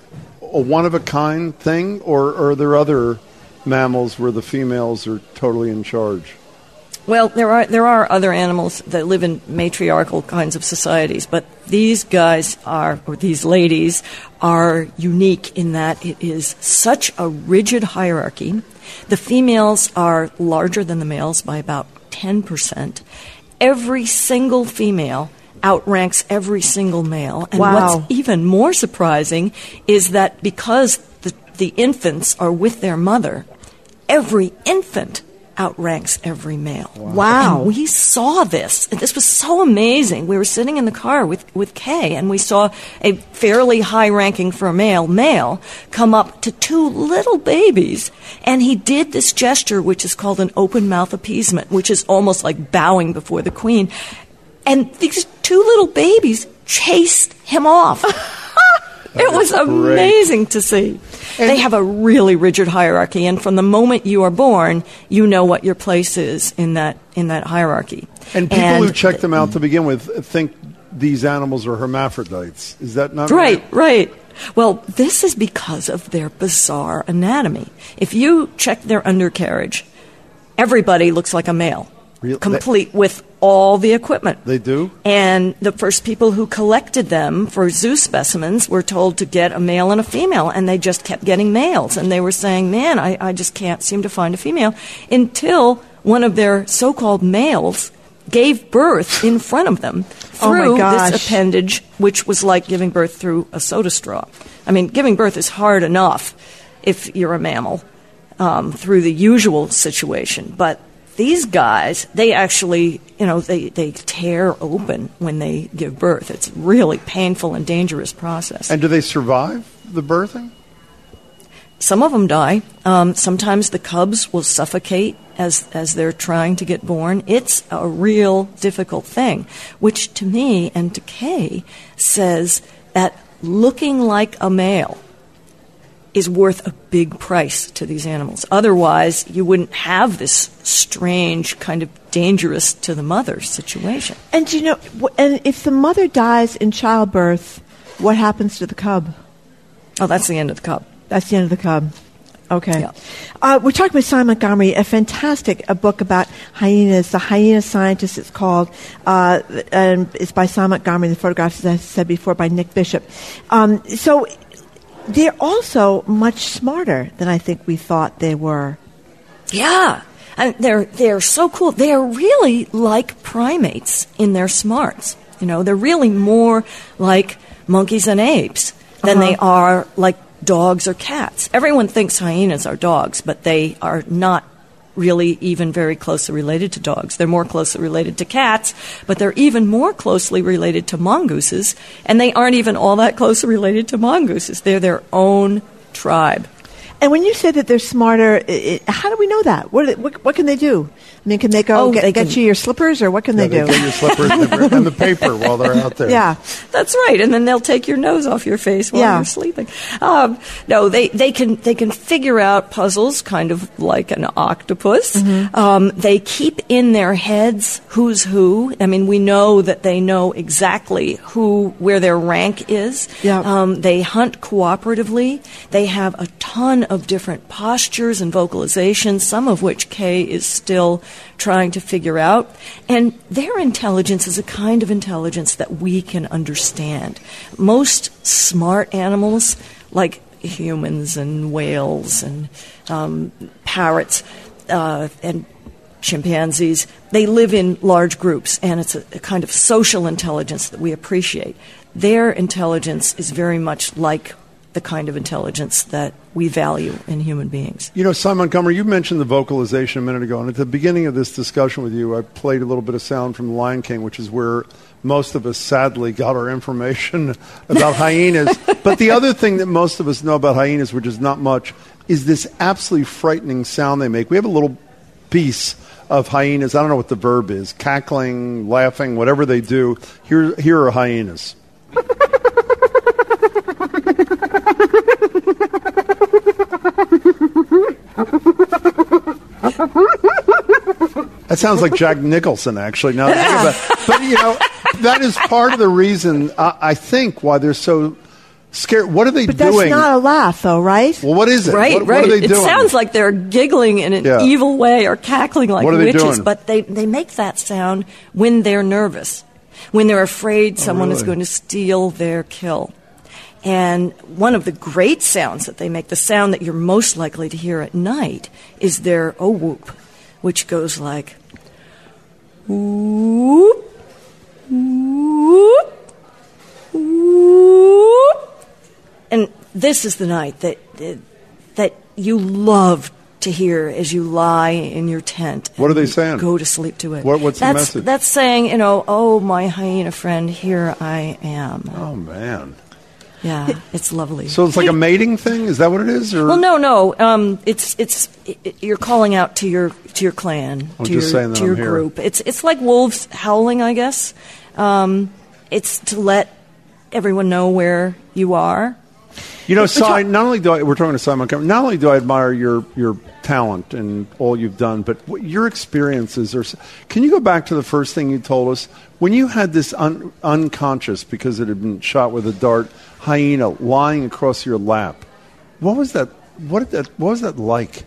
Speaker 2: a one of a kind thing, or, or are there other mammals where the females are totally in charge?
Speaker 15: Well, there are there are other animals that live in matriarchal kinds of societies, but these guys are or these ladies are unique in that it is such a rigid hierarchy. The females are larger than the males by about 10%. Every single female outranks every single male. And
Speaker 4: Wow.
Speaker 15: what's even more surprising is that because the, the infants are with their mother, every infant outranks every male.
Speaker 4: Wow.
Speaker 15: And we saw this. This was so amazing. We were sitting in the car with, with Kay, and we saw a fairly high ranking for a male male come up to two little babies. And he did this gesture, which is called an open mouth appeasement, which is almost like bowing before the queen. And these two little babies chased him off. (laughs) (laughs) it was amazing to see. they have a really rigid hierarchy, and from the moment you are born, you know what your place is in that in that hierarchy.
Speaker 2: And people who check them out to begin with think these animals are hermaphrodites. Is that not
Speaker 15: Right, right. Well, this is because of their bizarre anatomy. If you check their undercarriage, everybody looks like a male,
Speaker 2: Real-
Speaker 15: complete with all the equipment.
Speaker 2: They do?
Speaker 15: And the first people who collected them for zoo specimens were told to get a male and a female, and they just kept getting males. And they were saying, man, I, I just can't seem to find a female until one of their so called males gave birth in front of them (sighs)
Speaker 4: Oh
Speaker 15: through
Speaker 4: gosh.
Speaker 15: this appendage, which was like giving birth through a soda straw. I mean, giving birth is hard enough if you're a mammal um, through the usual situation, but these guys, they actually, you know, they, they tear open when they give birth. It's really painful and dangerous process.
Speaker 2: And do they survive the birthing?
Speaker 15: Some of them die. Um, sometimes the cubs will suffocate as as they're trying to get born. It's a real difficult thing, which to me and to Kay says that looking like a male is worth a big price to these animals. Otherwise, you wouldn't have this strange kind of dangerous to the mother situation.
Speaker 4: And you know, and if the mother dies in childbirth, what happens to the cub?
Speaker 15: Oh, that's the end of the cub.
Speaker 4: That's the end of the cub. Okay. Uh, we're talking with Simon Montgomery, a fantastic a book about hyenas. The Hyena Scientist, it's called. Uh, and it's by Simon Montgomery. The photographs, as I said before, by Nick Bishop. Um, so they're also much smarter than I think we thought they were.
Speaker 15: Yeah. And they're they're so cool. They are really like primates in their smarts. You know, they're really more like monkeys and apes than
Speaker 4: Uh-huh.
Speaker 15: they are like dogs or cats. Everyone thinks hyenas are dogs, but they are not really even very closely related to dogs. They're more closely related to cats, but they're even more closely related to mongooses, and they aren't even all that closely related to mongooses. They're their own tribe.
Speaker 4: And when you say that they're smarter, i i how do we know that? What, what, what can they do? I mean, can they go
Speaker 15: Oh,
Speaker 4: get,
Speaker 15: they
Speaker 4: get
Speaker 15: can-
Speaker 4: you your slippers, or what can
Speaker 2: Yeah,
Speaker 4: they do?
Speaker 2: get your slippers and the, and the paper while they're out there.
Speaker 4: Yeah.
Speaker 15: That's right, and then they'll take your nose off your face while
Speaker 4: Yeah.
Speaker 15: you're sleeping. Um, no, they, they can they can figure out puzzles, kind of like an octopus.
Speaker 4: Mm-hmm.
Speaker 15: Um, they keep in their heads who's who. I mean, we know that they know exactly who where their rank is.
Speaker 4: Yeah.
Speaker 15: Um, they hunt cooperatively. They have a ton of different postures and vocalizations, some of which Kay is still trying to figure out. And their intelligence is a kind of intelligence that we can understand. Most smart animals, like humans and whales and um, parrots uh, and chimpanzees, they live in large groups, and it's a, a kind of social intelligence that we appreciate. Their intelligence is very much like the kind of intelligence that we value in human beings.
Speaker 2: You know, Simon Montgomery, you mentioned the vocalization a minute ago, and at the beginning of this discussion with you, I played a little bit of sound from The Lion King, which is where most of us sadly got our information (laughs) about hyenas. but the other thing that most of us know about hyenas, which is not much, is this absolutely frightening sound they make. We have a little piece of hyenas. I don't know what the verb is cackling, laughing, whatever they do. Here, here are hyenas. (laughs) That sounds like Jack Nicholson, actually. Now, (laughs) but you know, that is part of the reason I, I think why they're so scared. What are they
Speaker 4: But
Speaker 2: doing?
Speaker 4: that's not a laugh, though, right?
Speaker 2: well, what is it?
Speaker 15: Right,
Speaker 2: what,
Speaker 15: right.
Speaker 2: What are they
Speaker 15: it sounds like they're giggling in an
Speaker 2: Yeah.
Speaker 15: evil way or cackling like
Speaker 2: What are they
Speaker 15: witches,
Speaker 2: doing?
Speaker 15: but they, they make that sound when they're nervous, when they're afraid oh, someone is
Speaker 2: Oh, really?
Speaker 15: going to steal their kill. And one of the great sounds that they make, the sound that you're most likely to hear at night, is their oh whoop, which goes like whoop, whoop, whoop. And this is the night that that you love to hear as you lie in your tent.
Speaker 2: What are they saying?
Speaker 15: Go to sleep to it.
Speaker 2: What- what's the message?
Speaker 15: That's saying, you know, oh my hyena friend, here I am.
Speaker 2: Oh man!
Speaker 15: Yeah, (laughs) it's lovely.
Speaker 2: So it's like a mating thing. Is that what it is? Or
Speaker 15: Well, no, no. Um, it's it's it, you're calling out to your to your clan,
Speaker 2: I'm
Speaker 15: to
Speaker 2: just
Speaker 15: your
Speaker 2: saying that
Speaker 15: to your
Speaker 2: I'm here.
Speaker 15: group. It's it's like wolves howling, I guess. Um, it's to let everyone know where you are.
Speaker 2: You know,
Speaker 15: But- but
Speaker 2: Sy, not only do I, we're talking to Simon Montgomery, not only do I admire your, your talent and all you've done, but your experiences are. Can you go back to the first thing you told us? When you had this un, unconscious, because it had been shot with a dart, hyena lying across your lap, what was that? What, did that, what was that like?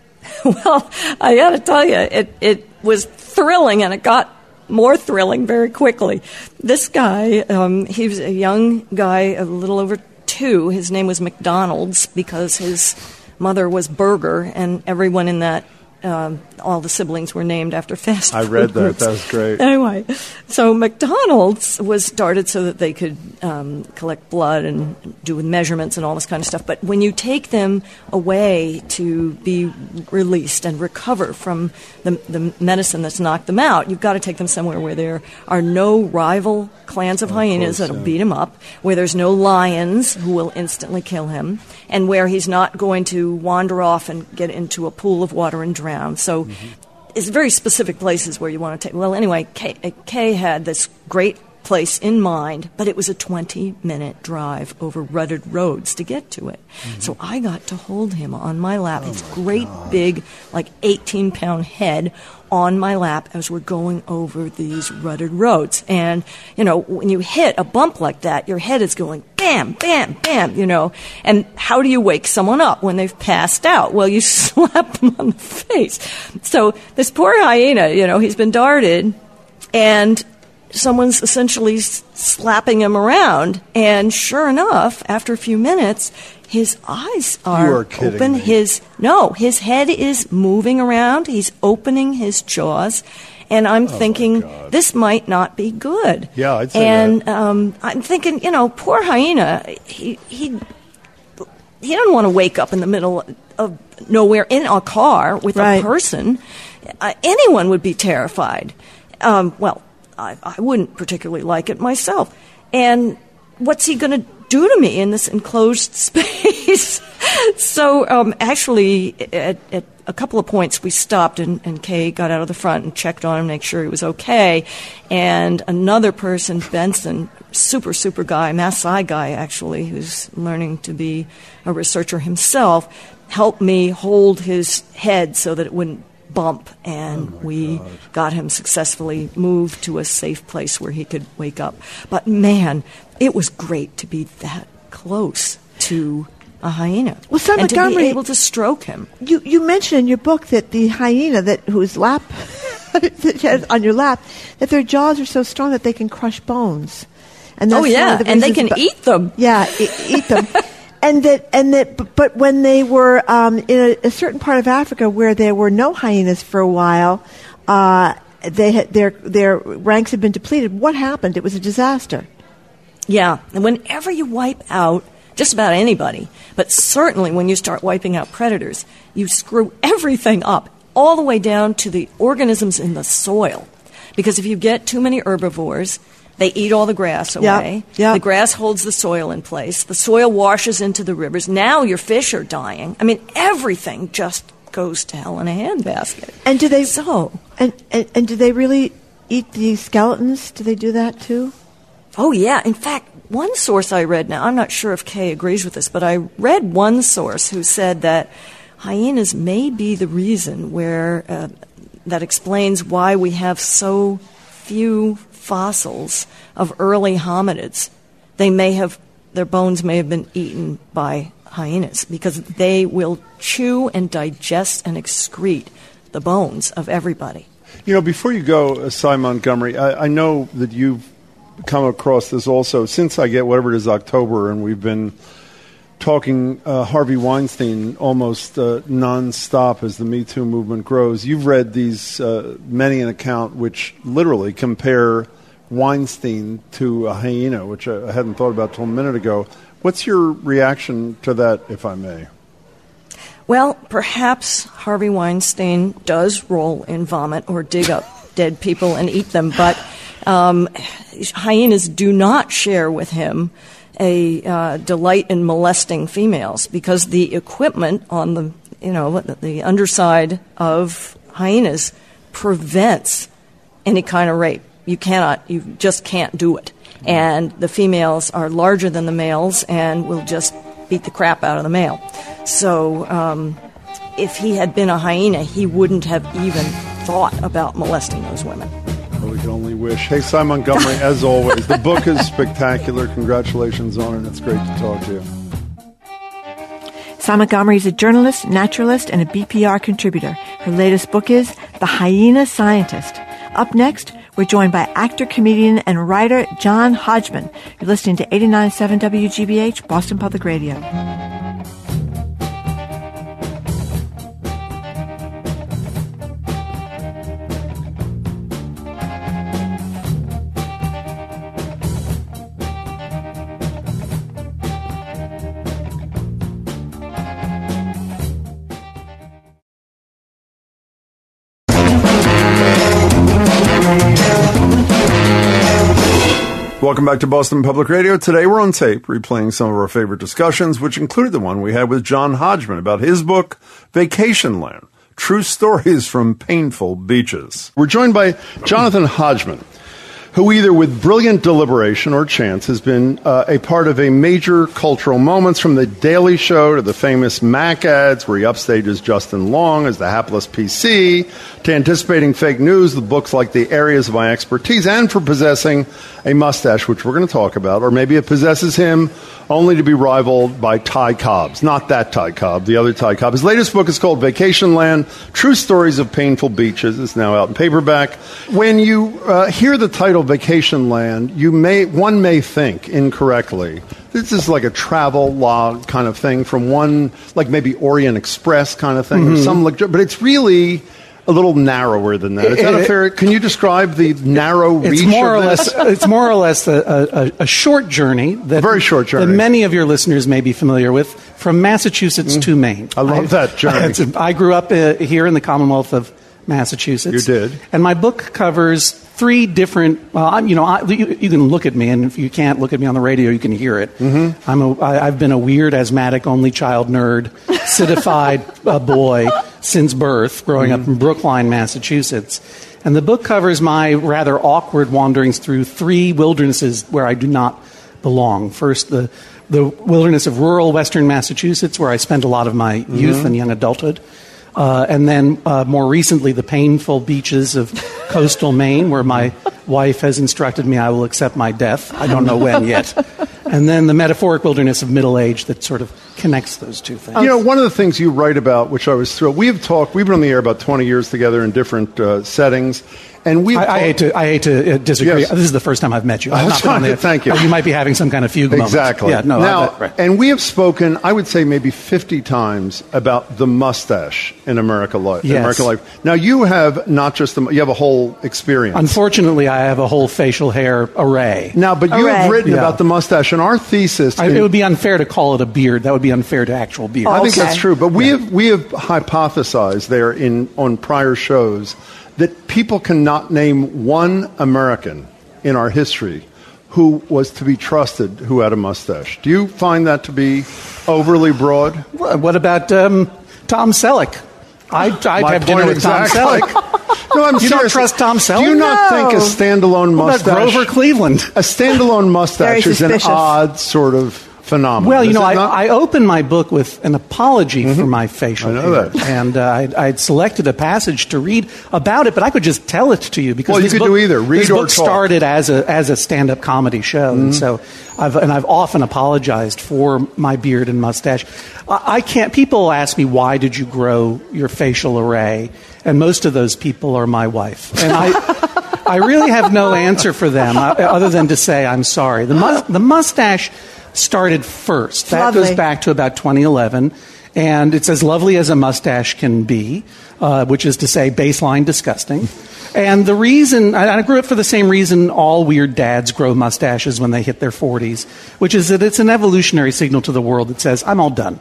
Speaker 2: (laughs)
Speaker 15: well, I got to tell you, it it was thrilling, and it got more thrilling very quickly. This guy, um, he was a young guy, a little over two. His name was McDonald's because his mother was Burger, and everyone in that. Um, all the siblings were named after fast
Speaker 2: I read that. That was great.
Speaker 15: Anyway, so McDonald's was started so that they could um, collect blood and do measurements and all this kind of stuff. But when you take them away to be released and recover from the, the medicine that's knocked them out, you've got to take them somewhere where there are no rival clans of hyenas that'll beat him up, where there's no lions who will instantly kill him, and where he's not going to wander off and get into a pool of water and drown. So it's very specific places where you want to take. Well, anyway, Kay, Kay had this great place in mind, but it was a 20 minute drive over rutted roads to get to it. Mm-hmm. So I got to hold him on my lap, oh his great big, like 18 pound head on my lap as we're going over these rutted roads. And, you know, when you hit a bump like that, your head is going bam, bam, bam, you know. And how do you wake someone up when they've passed out? Well, you (laughs) slap them on the face. So this poor hyena, you know, he's been darted and someone's essentially slapping him around. And sure enough, after a few minutes, his eyes are,
Speaker 2: are
Speaker 15: open.
Speaker 2: me.
Speaker 15: His no, his head is moving around. He's opening his jaws. And I'm thinking this might not be good.
Speaker 2: Yeah, I'd say
Speaker 15: And um, I'm thinking, you know, poor hyena. He he he doesn't want to wake up in the middle of nowhere in a car with
Speaker 4: Right.
Speaker 15: a person. Uh, anyone would be terrified. Um, well, I, I wouldn't particularly like it myself. And what's he going to do to me in this enclosed (laughs) space? so, um, actually, at, at a couple of points, we stopped, and, and Kay got out of the front and checked on him, make sure he was okay. And another person, Benson, super, super guy, Maasai guy, actually, who's learning to be a researcher himself, helped me hold his head so that it wouldn't bump, and oh we got him successfully moved to a safe place where he could wake up. But man, it was great to be that close to a hyena.
Speaker 4: Well, Sam
Speaker 15: and to
Speaker 4: Montgomery-
Speaker 15: be able to stroke him.
Speaker 4: You you mentioned in your book that the hyena that whose lap (laughs) that on your lap that their jaws are so strong that they can crush bones. And
Speaker 15: Oh,
Speaker 4: one
Speaker 15: yeah,
Speaker 4: the
Speaker 15: and they can
Speaker 4: abo-
Speaker 15: eat them.
Speaker 4: Yeah, e- eat them. (laughs) and that and that but when they were um, in a, a certain part of Africa where there were no hyenas for a while, uh, they had their their ranks had been depleted. What happened? It was a disaster.
Speaker 15: Yeah, and whenever you wipe out just about anybody, but certainly when you start wiping out predators, you screw everything up, all the way down to the organisms in the soil. Because if you get too many herbivores, they eat all the grass
Speaker 4: Yeah,
Speaker 15: away.
Speaker 4: yeah.
Speaker 15: The grass holds the soil in place. The soil washes into the rivers. Now your fish are dying. I mean, everything just goes to hell in a handbasket.
Speaker 4: And do they
Speaker 15: so?
Speaker 4: And, and and do they really eat the skeletons? Do they do that too?
Speaker 15: Oh, yeah. In fact, one source I read now, I'm not sure if Kay agrees with this, but I read one source who said that hyenas may be the reason where uh, that explains why we have so few fossils of early hominids. They may have, their bones may have been eaten by hyenas because they will chew and digest and excrete the bones of everybody.
Speaker 2: You know, before you go, uh, Sy Montgomery, I, I know that you've come across this also since I get whatever it is October, and we've been talking uh, Harvey Weinstein almost uh, nonstop as the Me Too movement grows. You've read these uh, many an account which literally compare Weinstein to a hyena, which I hadn't thought about till a minute ago. What's your reaction to that, if I may?
Speaker 15: Well, perhaps Harvey Weinstein does roll in vomit or dig up dead people and eat them, but um, hyenas do not share with him a uh, delight in molesting females because the equipment on the you know the, the underside of hyenas prevents any kind of rape. You cannot, you just can't do it. And the females are larger than the males and will just beat the crap out of the male. So um, if he had been a hyena, he wouldn't have even thought about molesting those women.
Speaker 2: Well, we can only wish. Hey, Sy Montgomery, (laughs) as always, the book is spectacular. Congratulations on it. It's great to talk to you.
Speaker 4: Sam Montgomery is a journalist, naturalist, and a BPR contributor. Her latest book is The Hyena Scientist. Up next, we're joined by actor, comedian, and writer John Hodgman. You're listening to 89.7 WGBH, Boston Public Radio.
Speaker 2: Welcome back to Boston Public Radio. Today we're on tape replaying some of our favorite discussions, which included the one we had with John Hodgman about his book, Vacation Land True Stories from Painful Beaches. We're joined by Jonathan Hodgman, who either with brilliant deliberation or chance has been uh, a part of a major cultural moments from the Daily Show to the famous Mac ads where he upstages Justin Long as the hapless PC to anticipating fake news with books like The Areas of My Expertise and for possessing a mustache, which we're going to talk about, or maybe it possesses him only to be rivaled by Ty Cobb's. Not that Ty Cobb, the other Ty Cobb. His latest book is called Vacation Land True Stories of Painful Beaches. It's now out in paperback. When you uh, hear the title Vacation Land, you may, one may think incorrectly. This is like a travel log kind of thing from one, like maybe Orient Express kind of thing, or
Speaker 16: Mhm.
Speaker 2: some, but it's really a little narrower than that. Is that a fair? Can you describe the narrow
Speaker 16: It's more or less. It's more or less a, a, a short journey that
Speaker 2: Very short journey.
Speaker 16: that many of your listeners may be familiar with from Massachusetts to Maine.
Speaker 2: I love that journey. (laughs)
Speaker 16: a- I grew up uh, here in the Commonwealth of Massachusetts.
Speaker 2: You did.
Speaker 16: and my book covers three different. Well, I'm, you know, I, you, you can look at me, and if you can't look at me on the radio, you can hear it. Mm-hmm. I'm a, I, I've been a weird, asthmatic, only child nerd, (laughs) citified uh, boy since birth, growing up in Brookline, Massachusetts. And the book covers my rather awkward wanderings through three wildernesses where I do not belong. First, the the wilderness of rural western Massachusetts, where I spent a lot of my youth
Speaker 2: Mhm.
Speaker 16: and young adulthood. Uh, and then uh, more recently, the painful beaches of (laughs) coastal Maine, where my wife has instructed me I will accept my death. I don't know when yet. (laughs) and then the metaphoric wilderness of middle age that sort of connects those two things.
Speaker 2: You know, one of the things you write about, which I was thrilled, we have talked, we've been on the air about 20 years together in different uh, settings. And we,
Speaker 16: I, I hate to, I hate to uh, disagree.
Speaker 2: Yes.
Speaker 16: This is the first time I've met you. I've
Speaker 2: Oh,
Speaker 16: not been on the-
Speaker 2: Thank you.
Speaker 16: uh, You might be having some kind of fugue moment.
Speaker 2: Exactly.
Speaker 16: Yeah, no,
Speaker 2: now,
Speaker 16: I- right.
Speaker 2: and we have spoken, I would say, maybe 50 times about the mustache in America life.
Speaker 16: Yes.
Speaker 2: American life. Now, you have not just the, you have a whole experience.
Speaker 16: Unfortunately, I have a whole facial hair array.
Speaker 2: Now, but you have written
Speaker 16: Yeah.
Speaker 2: about the mustache, and our thesis.
Speaker 16: I,
Speaker 2: in-
Speaker 16: it would be unfair to call it a beard. That would be unfair to actual beard.
Speaker 2: I think that's true. But we have we have hypothesized there in on prior shows that people cannot name one American in our history who was to be trusted who had a mustache. Do you find that to be overly broad?
Speaker 16: What about um, Tom Selleck? I'd, I'd have dinner
Speaker 2: point
Speaker 16: with Tom
Speaker 2: exactly.
Speaker 16: Selleck. (laughs)
Speaker 2: No, I'm
Speaker 16: you
Speaker 2: serious.
Speaker 16: don't trust Tom Selleck?
Speaker 2: Do you not think a standalone mustache?
Speaker 16: What about
Speaker 2: mustache?
Speaker 16: Grover Cleveland?
Speaker 2: A standalone mustache is an odd sort of phenomenon.
Speaker 16: Well, you know, I. I opened my book with an apology for my facial
Speaker 2: I know
Speaker 16: hair,
Speaker 2: that.
Speaker 16: and uh, I'd, I'd selected a passage to read about it, but I could just tell it to you because
Speaker 2: Well, you could
Speaker 16: book,
Speaker 2: do either, read
Speaker 16: this
Speaker 2: or
Speaker 16: book
Speaker 2: talk.
Speaker 16: started as a as a stand up comedy show, and
Speaker 2: Mhm.
Speaker 16: so I've and I've often apologized for my beard and mustache. I, I can't. People ask me why did you grow your facial array, and most of those people are my wife, and I. (laughs) I really have no answer for them uh, other than to say I'm sorry. The, mus- the mustache started first. That
Speaker 4: Lovely.
Speaker 16: goes back to about 2011, and it's as lovely as a mustache can be, uh, which is to say, baseline disgusting. And the reason, I grew up for the same reason all weird dads grow mustaches when they hit their 40s, which is that it's an evolutionary signal to the world that says, I'm all done.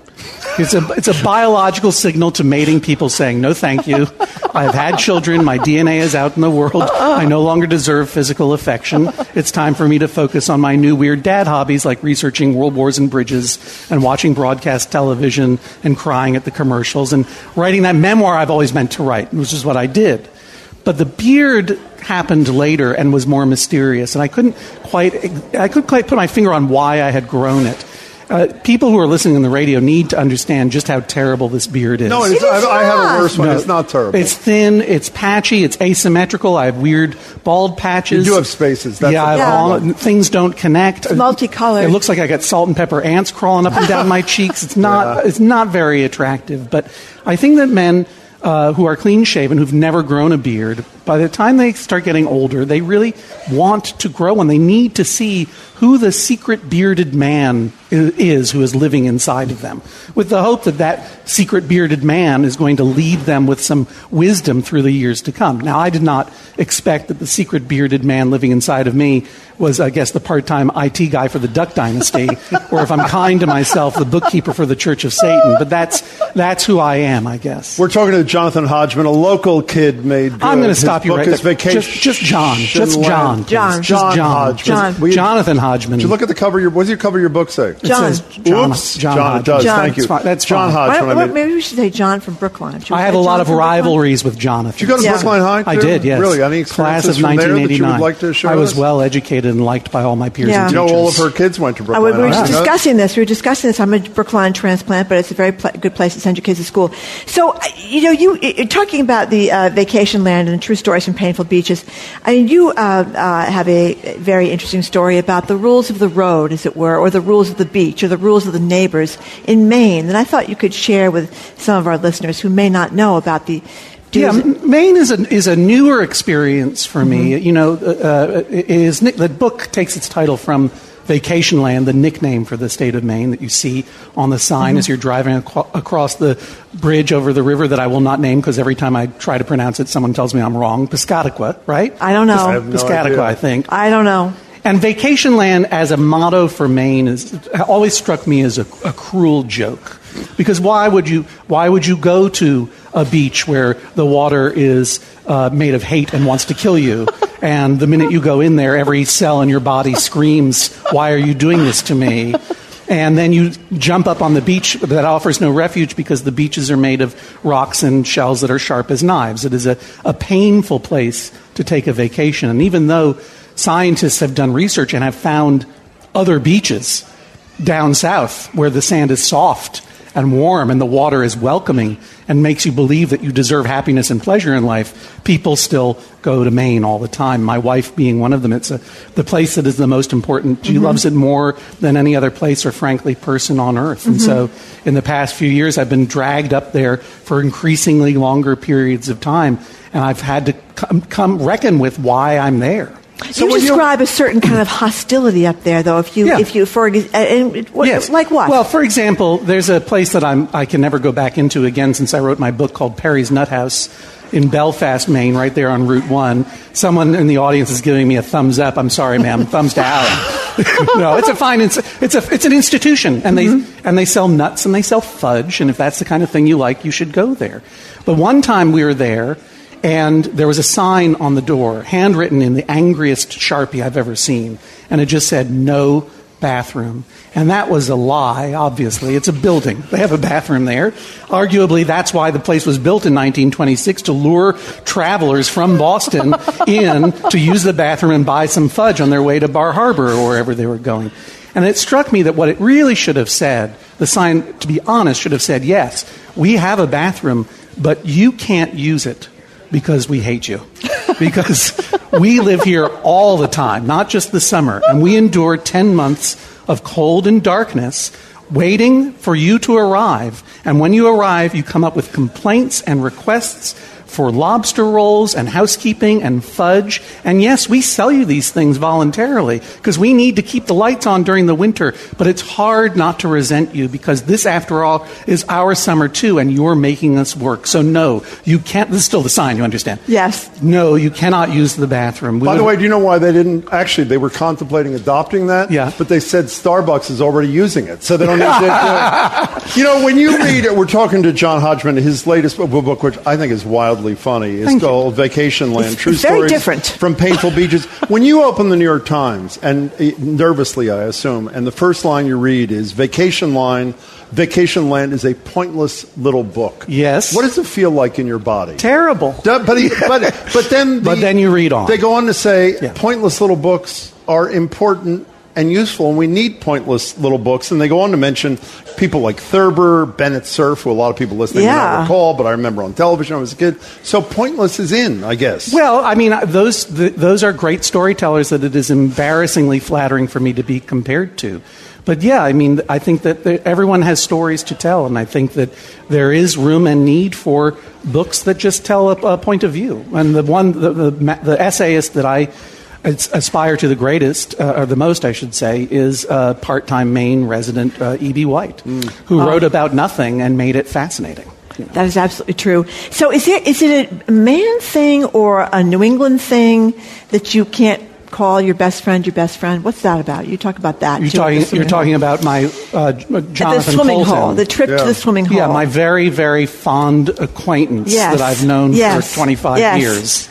Speaker 16: It's a, it's a biological signal to mating people saying, no thank you. I've had children. My DNA is out in the world. I no longer deserve physical affection. It's time for me to focus on my new weird dad hobbies like researching world wars and bridges and watching broadcast television and crying at the commercials and writing that memoir I've always meant to write, which is what I did. But the beard happened later and was more mysterious, and I couldn't quite I couldn't quite put my finger on why I had grown it. Uh, people who are listening on the radio need to understand just how terrible this beard is.
Speaker 2: No, it's, I, I have a worse one. It's not terrible.
Speaker 16: It's thin, it's patchy, it's asymmetrical. I have weird bald patches.
Speaker 2: You do have spaces. That's
Speaker 16: yeah,
Speaker 2: the
Speaker 16: I have all, things don't connect. It's
Speaker 4: multicolored.
Speaker 16: It looks like I got salt and pepper ants crawling up and down my (laughs) cheeks. It's not. It's not very attractive. But I think that men uh, who are clean shaven, who've never grown a beard, by the time they start getting older, they really want to grow one. They need to see who the secret bearded man is who is living inside of them, with the hope that that secret bearded man is going to lead them with some wisdom through the years to come. Now, I did not expect that the secret bearded man living inside of me was, I guess, the part time IT guy for the Duck Dynasty, (laughs) or if I'm kind to myself, the bookkeeper for the Church of Satan. But that's, that's who I am, I guess.
Speaker 2: We're talking to Jonathan Hodgman, a local kid made. Uh,
Speaker 16: I'm going to
Speaker 2: his
Speaker 16: stop you right
Speaker 2: is
Speaker 16: there.
Speaker 2: Vacation.
Speaker 16: Just, just John. Just
Speaker 2: Land.
Speaker 16: John. please.
Speaker 4: John.
Speaker 16: Just
Speaker 2: John
Speaker 16: John.
Speaker 2: Hodgman.
Speaker 16: Just
Speaker 2: Will you-
Speaker 16: Jonathan Hodgman.
Speaker 2: Did you look at the cover? of Your, what does your cover of your book say?
Speaker 16: It says John,
Speaker 2: Oops.
Speaker 16: John,
Speaker 2: John, it does.
Speaker 4: John.
Speaker 2: Thank you.
Speaker 16: That's fine. That's
Speaker 2: John
Speaker 16: fine.
Speaker 4: Why
Speaker 2: Hodgman. I made-
Speaker 4: maybe we should say John from Brookline.
Speaker 16: I have a lot
Speaker 4: John
Speaker 16: of
Speaker 4: from Brookline?
Speaker 16: rivalries with Jonathan.
Speaker 2: Did you go to
Speaker 4: Yeah.
Speaker 2: Brookline High?
Speaker 16: I did, yes.
Speaker 2: Really? Any
Speaker 16: Class of
Speaker 2: from there that you
Speaker 16: 1989.
Speaker 2: like to share
Speaker 16: I was
Speaker 2: us?
Speaker 16: well educated and liked by all my peers
Speaker 4: Yeah.
Speaker 16: and
Speaker 2: You know, all of her kids went to Brookline
Speaker 4: we were
Speaker 2: High.
Speaker 4: just discussing this. We were discussing this. I'm a Brookline transplant, but it's a very pl- good place to send your kids to school. So, uh, you know, you you're talking about the uh, vacation land and true stories from painful beaches. I mean, you uh, uh, have a very interesting story about the rules of the road, as it were, or the rules of the beach, or the rules of the neighbors in Maine. And I thought you could share with some of our listeners who may not know about the.
Speaker 16: Yeah,
Speaker 4: do's-
Speaker 16: M- Maine is a is a newer experience for me.
Speaker 4: Mm-hmm.
Speaker 16: You know, uh, uh, it is the book takes its title from Vacation Land, the nickname for the state of Maine that you see on the sign
Speaker 4: Mm-hmm.
Speaker 16: as you're driving aqua- across the bridge over the river that I will not name because every time I try to pronounce it, someone tells me I'm wrong. Piscataqua, right?
Speaker 4: I don't know.
Speaker 2: I have no
Speaker 16: Piscataqua,
Speaker 2: idea.
Speaker 16: I think.
Speaker 4: I don't know.
Speaker 16: And vacation land as a motto for Maine is always struck me as a, a cruel joke. Because why would you why would you go to a beach where the water is uh, made of hate and wants to kill you, (laughs) and the minute you go in there, every cell in your body screams, "Why are you doing this to me?" And then you jump up on the beach that offers no refuge because the beaches are made of rocks and shells that are sharp as knives. It is a, a painful place to take a vacation. And even though scientists have done research and have found other beaches down south where the sand is soft and warm and the water is welcoming and makes you believe that you deserve happiness and pleasure in life, people still go to Maine all the time. My wife being one of them. It's a, the place that is the most important. She
Speaker 4: Mhm.
Speaker 16: loves it more than any other place or, frankly, person on earth. And
Speaker 4: Mhm.
Speaker 16: so in the past few years, I've been dragged up there for increasingly longer periods of time, and I've had to come, come reckon with why I'm there.
Speaker 4: You describe a certain kind of hostility up there, though. If you, if you, for and it- what,
Speaker 16: Yes.
Speaker 4: like what?
Speaker 16: Well, for example, there's a place that I'm, I can never go back into again since I wrote my book called Perry's Nut House in Belfast, Maine, right there on Route 1. Someone in the audience is giving me a thumbs up. I'm sorry, ma'am. (laughs) thumbs down. (laughs) no, it's a fine, it's, it's, a, it's an institution. And they, mm-hmm. and they sell nuts and they sell fudge. And if that's the kind of thing you like, you should go there. But one time we were there, and there was a sign on the door, handwritten in the angriest Sharpie I've ever seen, and it just said, no bathroom. And that was a lie, obviously. It's a building. They have a bathroom there. Arguably, that's why the place was built in 1926 to lure travelers from Boston (laughs) in to use the bathroom and buy some fudge on their way to Bar Harbor or wherever they were going. And it struck me that what it really should have said, the sign, to be honest, should have said, yes, we have a bathroom, but you can't use it because we hate you. Because we live here all the time, not just the summer, and we endure 10 months of cold and darkness waiting for you to arrive. And when you arrive, you come up with complaints and requests for lobster rolls and housekeeping and fudge. And yes, we sell you these things voluntarily because we need to keep the lights on during the winter. But it's hard not to resent you because this, after all, is our summer too, and you're making us work. So no, you can't. This is still the sign. You understand?
Speaker 4: Yes.
Speaker 16: No, you cannot use the bathroom. We
Speaker 2: By the way, do you know why they didn't? Actually, they were contemplating adopting that. Yeah. But they said Starbucks is already using it, so they don't need to. it. (laughs) You know, when you read it, we're talking to John Hodgman. His latest book, book, which I think is wildly funny, It's
Speaker 4: Thank you.
Speaker 2: called Vacation Land:
Speaker 4: It's
Speaker 2: True
Speaker 4: very
Speaker 2: Stories
Speaker 4: different.
Speaker 2: from Painful Beaches. When you open the New York Times, and uh, nervously, I assume, and the first line you read is Vacation Line. Vacation Land is a pointless little book.
Speaker 16: Yes.
Speaker 2: What does it feel like in your body?
Speaker 16: Terrible.
Speaker 2: But but but then (laughs)
Speaker 16: But then you read on.
Speaker 2: They go on to say pointless little books are important and useful, and we need pointless little books. And they go on to mention people like Thurber, Bennett Cerf, who a lot of people listening may
Speaker 16: Yeah.
Speaker 2: not recall, but I remember on television when I was a kid. So pointless is in, I guess.
Speaker 16: Well, I mean, those th those are great storytellers that it is embarrassingly flattering for me to be compared to. But yeah, I mean, I think that everyone has stories to tell, and I think that there is room and need for books that just tell a, a point of view. And the one, the, the, the essayist that I aspire to the greatest, uh, or the most, I should say, is uh, part-time Maine resident uh, E.B. White, who
Speaker 4: Oh.
Speaker 16: wrote about nothing and made it fascinating.
Speaker 4: That is absolutely true. So, is it is it a man thing or a New England thing that you can't call your best friend your best friend? What's that about? You talk about that.
Speaker 16: You're
Speaker 4: too,
Speaker 16: talking, you're talking about my uh, J- Jonathan
Speaker 4: swimming
Speaker 16: Coulton.
Speaker 4: hole, the trip to the swimming
Speaker 16: hall.
Speaker 4: Yeah,
Speaker 16: my very, very fond acquaintance
Speaker 4: Yes.
Speaker 16: that I've known
Speaker 4: Yes.
Speaker 16: for 25
Speaker 4: Yes.
Speaker 16: years.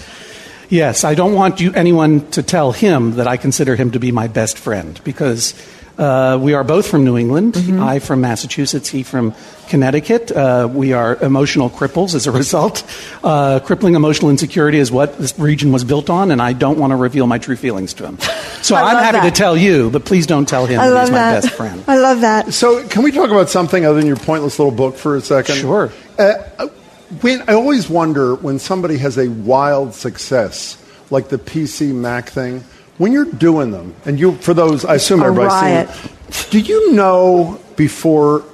Speaker 16: Yes, I don't want you anyone to tell him that I consider him to be my best friend because uh, we are both from New England.
Speaker 4: Mm-hmm.
Speaker 16: I from Massachusetts, he from Connecticut. Uh, we are emotional cripples as a (laughs) result. Uh, crippling emotional insecurity is what this region was built on, and I don't want to reveal my true feelings to him. (laughs) So
Speaker 4: I
Speaker 16: I'm happy
Speaker 4: that.
Speaker 16: to tell you, but please don't tell him
Speaker 4: I
Speaker 16: that he's my
Speaker 4: that.
Speaker 16: best friend.
Speaker 4: I love that.
Speaker 2: So, can we talk about something other than your pointless little book for a second?
Speaker 16: Sure.
Speaker 2: Uh, when, I always wonder when somebody has a wild success, like the PC Mac thing, when you're doing them, and you, for those, I assume everybody's seen it, do you know before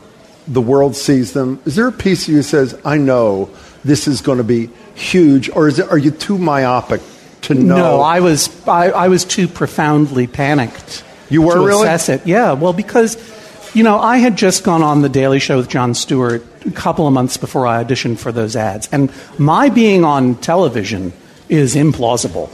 Speaker 2: the world sees them? Is there a piece of you says, I know this is going to be huge, or is it, are you too myopic to know?
Speaker 16: No, I was I, I was too profoundly panicked.
Speaker 2: You were
Speaker 16: to
Speaker 2: really?
Speaker 16: assess it. Yeah, well, because you know I had just gone on the Daily Show with Jon Stewart a couple of months before I auditioned for those ads, and my being on television is implausible.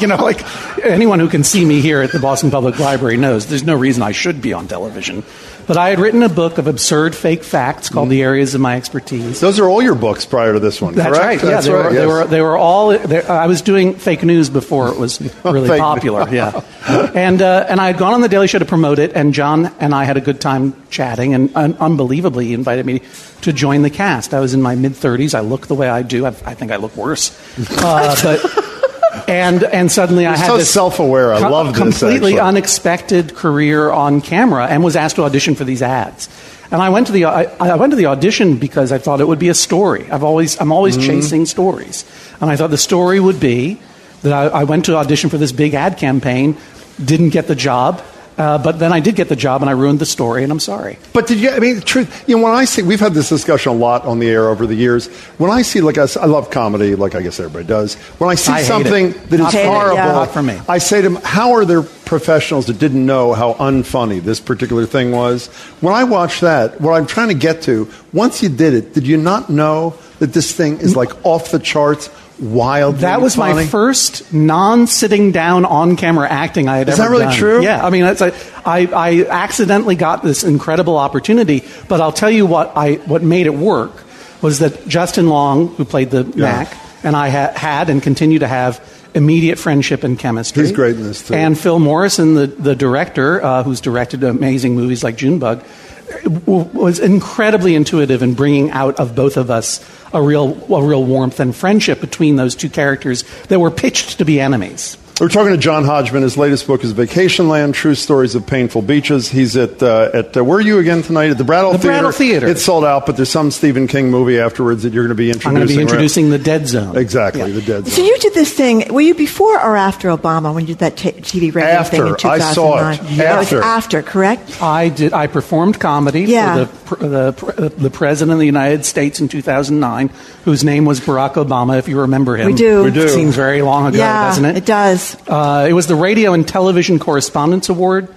Speaker 16: (laughs) you know, like anyone who can see me here at the Boston Public Library knows there's no reason I should be on television. But I had written a book of absurd fake facts called The Areas of My Expertise.
Speaker 2: Those are all your books prior to this one,
Speaker 16: That's
Speaker 2: correct?
Speaker 16: right. Yeah,
Speaker 2: That's
Speaker 16: they,
Speaker 2: right,
Speaker 16: were, they were. They were all. they- I was doing fake news before it was (laughs) really popular.
Speaker 2: news.
Speaker 16: Yeah, (laughs) and uh, and I had gone on the Daily Show to promote it, and John and I had a good time chatting, and un- unbelievably he invited me to join the cast. I was in my mid thirties. I look the way I do. I, I think I look worse, (laughs) uh, but. And and suddenly I
Speaker 2: You're
Speaker 16: had
Speaker 2: so
Speaker 16: this
Speaker 2: self-aware. I
Speaker 16: com-
Speaker 2: love this,
Speaker 16: completely
Speaker 2: actually.
Speaker 16: unexpected career on camera and was asked to audition for these ads. And I went to the I, I went to the audition because I thought it would be a story. I've always I'm always
Speaker 2: Mhm.
Speaker 16: chasing stories, and I thought the story would be that I, I went to audition for this big ad campaign, didn't get the job, uh, but then I did get the job, and I ruined the story, and I'm sorry.
Speaker 2: But did you? I mean, the truth. You know, when I see, we've had this discussion a lot on the air over the years. When I see, like, I love comedy, like I guess everybody does. When I see
Speaker 16: I
Speaker 2: something
Speaker 16: it.
Speaker 2: that is horrible,
Speaker 16: Yeah. Not for me.
Speaker 2: I say to them, "How are there professionals that didn't know how unfunny this particular thing was?" When I watch that, what I'm trying to get to, once you did it, did you not know that this thing is like off the charts, wildly
Speaker 16: That was
Speaker 2: funny?
Speaker 16: my first non-sitting down on-camera acting I had
Speaker 2: Is
Speaker 16: ever done.
Speaker 2: Is that really
Speaker 16: done.
Speaker 2: true?
Speaker 16: Yeah, I mean, it's a, I, I accidentally got this incredible opportunity, but I'll tell you what I what made it work was that Justin Long, who played the Mac, and I ha- had and continue to have immediate friendship and chemistry.
Speaker 2: He's great in this too.
Speaker 16: And Phil Morrison, the the director, uh, who's directed amazing movies like Junebug, was incredibly intuitive in bringing out of both of us a real a real warmth and friendship between those two characters that were pitched to be enemies.
Speaker 2: We're talking to John Hodgman. His latest book is Vacation Land: True Stories of Painful Beaches. He's at uh, at uh, where are you again tonight? At the Brattle
Speaker 16: The
Speaker 2: Theater.
Speaker 16: Brattle Theater.
Speaker 2: It's sold out, but there's some Stephen King movie afterwards that you're going to be introducing.
Speaker 16: I'm going to be
Speaker 2: right?
Speaker 16: introducing the Dead Zone.
Speaker 2: Exactly, the Dead Zone.
Speaker 4: So you did this thing. Were you before or after Obama when you did that t- TV radio
Speaker 16: After.
Speaker 4: thing in
Speaker 16: I
Speaker 4: 2009?
Speaker 16: saw it.
Speaker 4: That was
Speaker 16: After.
Speaker 4: after, correct?
Speaker 16: I did. I performed comedy
Speaker 4: Yeah.
Speaker 16: for the, the uh, the president of the United States in 2009, whose name was Barack Obama. If you remember him,
Speaker 4: We do. We do.
Speaker 16: Seems very long ago,
Speaker 4: Yeah,
Speaker 16: doesn't it?
Speaker 4: it does.
Speaker 16: Uh, it was the Radio and Television Correspondents' Award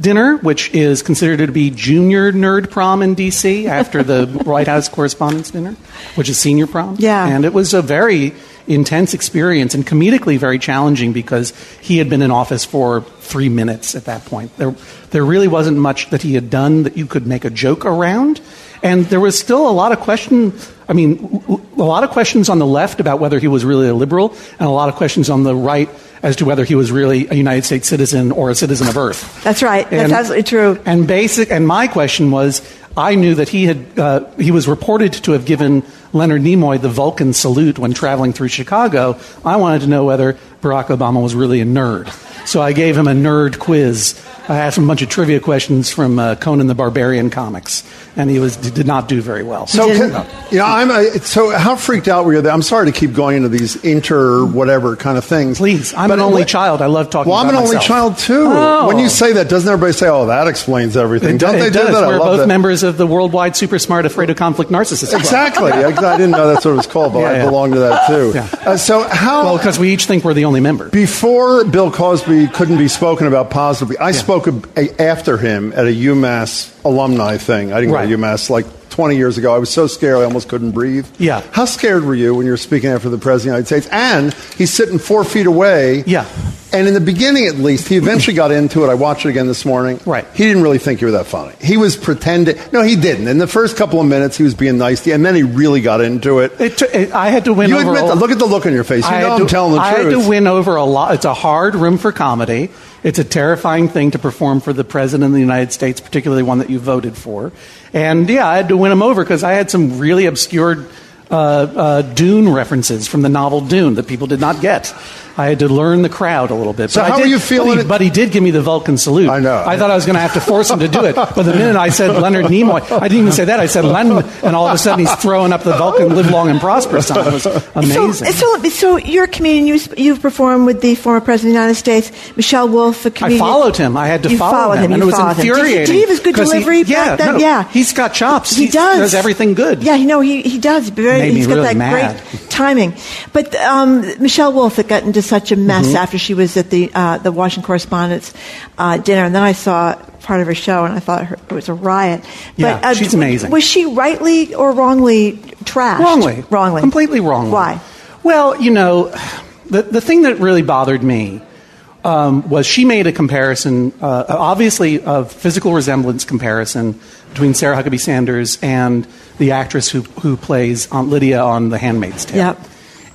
Speaker 16: dinner, which is considered to be junior nerd prom in D.C. after the (laughs) White House Correspondents' Dinner, which is senior prom.
Speaker 4: Yeah.
Speaker 16: and it was a very intense experience and comedically very challenging because he had been in office for three minutes at that point. There, there really wasn't much that he had done that you could make a joke around. And there was still a lot of question. I mean, a lot of questions on the left about whether he was really a liberal, and a lot of questions on the right as to whether he was really a United States citizen or a citizen of Earth.
Speaker 4: That's right. That's absolutely true.
Speaker 16: And basic, and my question was, I knew that he had uh, he was reported to have given Leonard Nimoy the Vulcan salute when traveling through Chicago. I wanted to know whether Barack Obama was really a nerd, so I gave him a nerd quiz. I asked him a bunch of trivia questions from uh, Conan the Barbarian comics, and he was did not do very well.
Speaker 2: So, can, you know, I'm a, so how freaked out were you? That I'm sorry to keep going into these inter whatever kind of things.
Speaker 16: Please, I'm an only child. I love talking.
Speaker 2: Well, I'm an
Speaker 16: about
Speaker 2: only child too.
Speaker 16: Oh.
Speaker 2: When you say that, doesn't everybody say, "Oh, that explains everything"?
Speaker 16: It,
Speaker 2: Don't
Speaker 16: do-
Speaker 2: they
Speaker 16: it
Speaker 2: do that?
Speaker 16: We're
Speaker 2: love
Speaker 16: both
Speaker 2: that.
Speaker 16: members of the worldwide super smart afraid of conflict narcissist.
Speaker 2: Exactly. I, I didn't know that's what it was called, but
Speaker 16: Yeah,
Speaker 2: I
Speaker 16: yeah.
Speaker 2: belong to that too.
Speaker 16: Yeah.
Speaker 2: Uh, so how?
Speaker 16: Well, because we each think we're the only member.
Speaker 2: Before Bill Cosby couldn't be spoken about positively, I spoke a, a, after him at a UMass alumni thing. I didn't
Speaker 16: Right.
Speaker 2: go to UMass like 20 years ago. I was so scared I almost couldn't breathe.
Speaker 16: Yeah.
Speaker 2: How scared were you when you were speaking after the President of the United States? And he's sitting four feet away.
Speaker 16: Yeah.
Speaker 2: And in the beginning, at least, he eventually got into it. I watched it again this morning.
Speaker 16: Right.
Speaker 2: He didn't really think you were that funny. He was pretending. No, he didn't. In the first couple of minutes, he was being nice to you, and then he really got into it.
Speaker 16: It took- it- I had to win
Speaker 2: you
Speaker 16: over.
Speaker 2: admit
Speaker 16: a-
Speaker 2: that. Look at the look on your face. You
Speaker 16: I
Speaker 2: know I'm
Speaker 16: to-
Speaker 2: telling the
Speaker 16: I
Speaker 2: truth.
Speaker 16: had to win over a lot. It's a hard room for comedy. It's a terrifying thing to perform for the president of the United States, particularly one that you voted for. And yeah, I had to win him over because I had some really obscure uh, uh, Dune references from the novel Dune that people did not get. I had to learn the crowd a little bit.
Speaker 2: So
Speaker 16: But I
Speaker 2: how
Speaker 16: did-
Speaker 2: were you feeling
Speaker 16: But he, but he did give me the Vulcan salute. I know. I thought I was going to have to force him to do it. (laughs) But the minute I said Leonard Nimoy, I didn't even say that. I said Len, and all of a sudden he's throwing up the Vulcan "Live Long and Prosper" sign. It was amazing.
Speaker 4: So, so, so you're a comedian. You, you've performed with the former president of the United States, Michelle Wolf, a
Speaker 16: I
Speaker 4: comedian.
Speaker 16: I followed him. I had to
Speaker 4: You
Speaker 16: follow
Speaker 4: followed
Speaker 16: him,
Speaker 4: him.
Speaker 16: and
Speaker 4: You
Speaker 16: it was
Speaker 4: followed him. Did he-
Speaker 16: infuriating.
Speaker 4: Did he have his good
Speaker 16: 'cause he-
Speaker 4: delivery
Speaker 16: yeah,
Speaker 4: then?
Speaker 16: no,
Speaker 4: Yeah.
Speaker 16: he's got chops.
Speaker 4: He
Speaker 16: He
Speaker 4: does.
Speaker 16: does everything good.
Speaker 4: Yeah, you know he he does. Very,
Speaker 16: Made me
Speaker 4: he's got
Speaker 16: really
Speaker 4: that
Speaker 16: mad.
Speaker 4: great timing. But um, Michelle Wolf had gotten into such a mess
Speaker 16: Mhm.
Speaker 4: after she was at the uh, the Washington Correspondents' uh, dinner, and then I saw part of her show, and I thought her, it was a riot.
Speaker 16: Yeah,
Speaker 4: but, uh,
Speaker 16: she's amazing.
Speaker 4: Was she rightly or wrongly trashed?
Speaker 16: Wrongly.
Speaker 4: Wrongly.
Speaker 16: Completely wrongly.
Speaker 4: Why?
Speaker 16: Well, you know, the, the thing that really bothered me um, was she made a comparison, uh, obviously a physical resemblance comparison between Sarah Huckabee Sanders and the actress who, who plays Aunt Lydia on The Handmaid's Tale.
Speaker 4: Yep.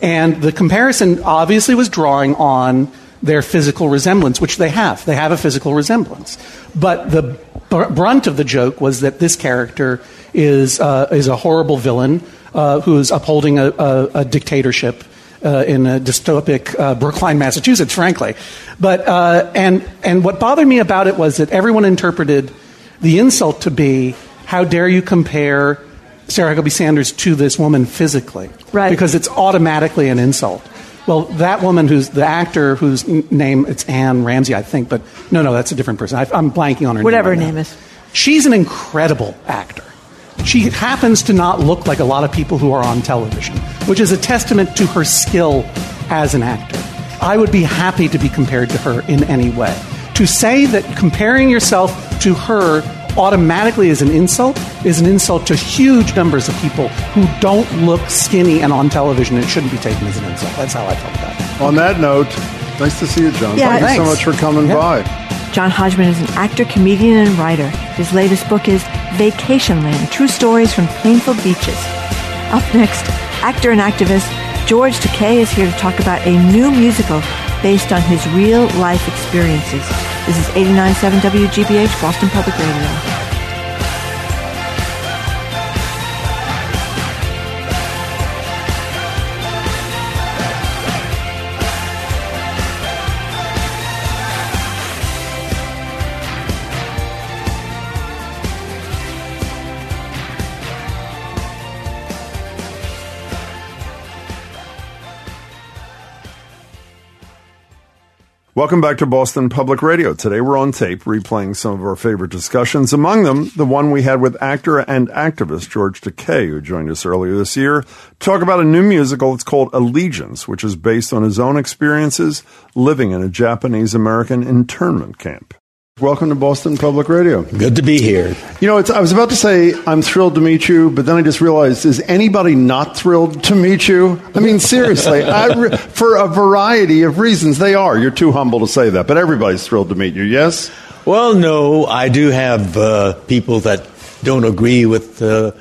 Speaker 16: And the comparison obviously was drawing on their physical resemblance, which they have. They have a physical resemblance. But the br- brunt of the joke was that this character is, uh, is a horrible villain uh, who is upholding a, a, a dictatorship. Uh, in a dystopic uh, Brookline, Massachusetts, frankly, but uh, and and what bothered me about it was that everyone interpreted the insult to be how dare you compare Sarah Huckabee Sanders to this woman physically?
Speaker 4: Right.
Speaker 16: Because it's automatically an insult. Well, that woman who's the actor whose name, it's Anne Ramsey, I think, but no, no, that's a different person. I, I'm blanking on her name.
Speaker 4: Whatever her
Speaker 16: name.
Speaker 4: is.
Speaker 16: She's an incredible actor. She happens to not look like a lot of people who are on television, which is a testament to her skill as an actor. I would be happy to be compared to her in any way. To say that comparing yourself to her automatically is an insult is an insult to huge numbers of people who don't look skinny and on television. It shouldn't be taken as an insult. That's how I felt about it.
Speaker 2: On that note, nice to see you, John.
Speaker 4: Yeah,
Speaker 2: Thank you so much for coming by.
Speaker 4: John Hodgman is an actor, comedian, and writer. His latest book is Vacation Land True Stories from Painful Beaches. Up next, actor and activist George Takei is here to talk about a new musical based on his real life experiences. This is 89.7 WGBH, Boston Public Radio.
Speaker 2: Welcome back to Boston Public Radio. Today we're on tape replaying some of our favorite discussions. Among them, the one we had with actor and activist George Takei, who joined us earlier this year, talk about a new musical. It's called Allegiance, which is based on his own experiences living in a Japanese American internment camp. Welcome to Boston Public Radio.
Speaker 17: Good to be here.
Speaker 2: You know, it's, I was about to say I'm thrilled to meet you, but then I just realized: is anybody not thrilled to meet you? I mean, seriously, I re- for a variety of reasons, they are. You're too humble to say that, but everybody's thrilled to meet you. Yes.
Speaker 17: Well, no, I do have uh, people that don't agree with uh,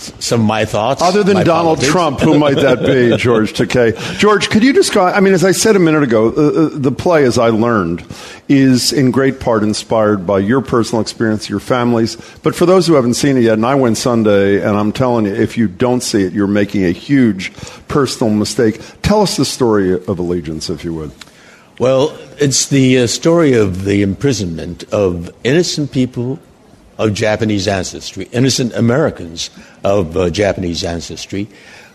Speaker 17: some of my thoughts.
Speaker 2: Other than Donald
Speaker 17: politics.
Speaker 2: Trump, who might that be, (laughs) George Takei? George, could you describe? I mean, as I said a minute ago, uh, uh, the play, as I learned, is in great part inspired by your personal experience, your family's. But for those who haven't seen it yet, and I went Sunday, and I'm telling you, if you don't see it, you're making a huge personal mistake. Tell us the story of Allegiance, if you would.
Speaker 17: Well, it's the uh, story of the imprisonment of innocent people of Japanese ancestry, innocent Americans of uh, Japanese ancestry,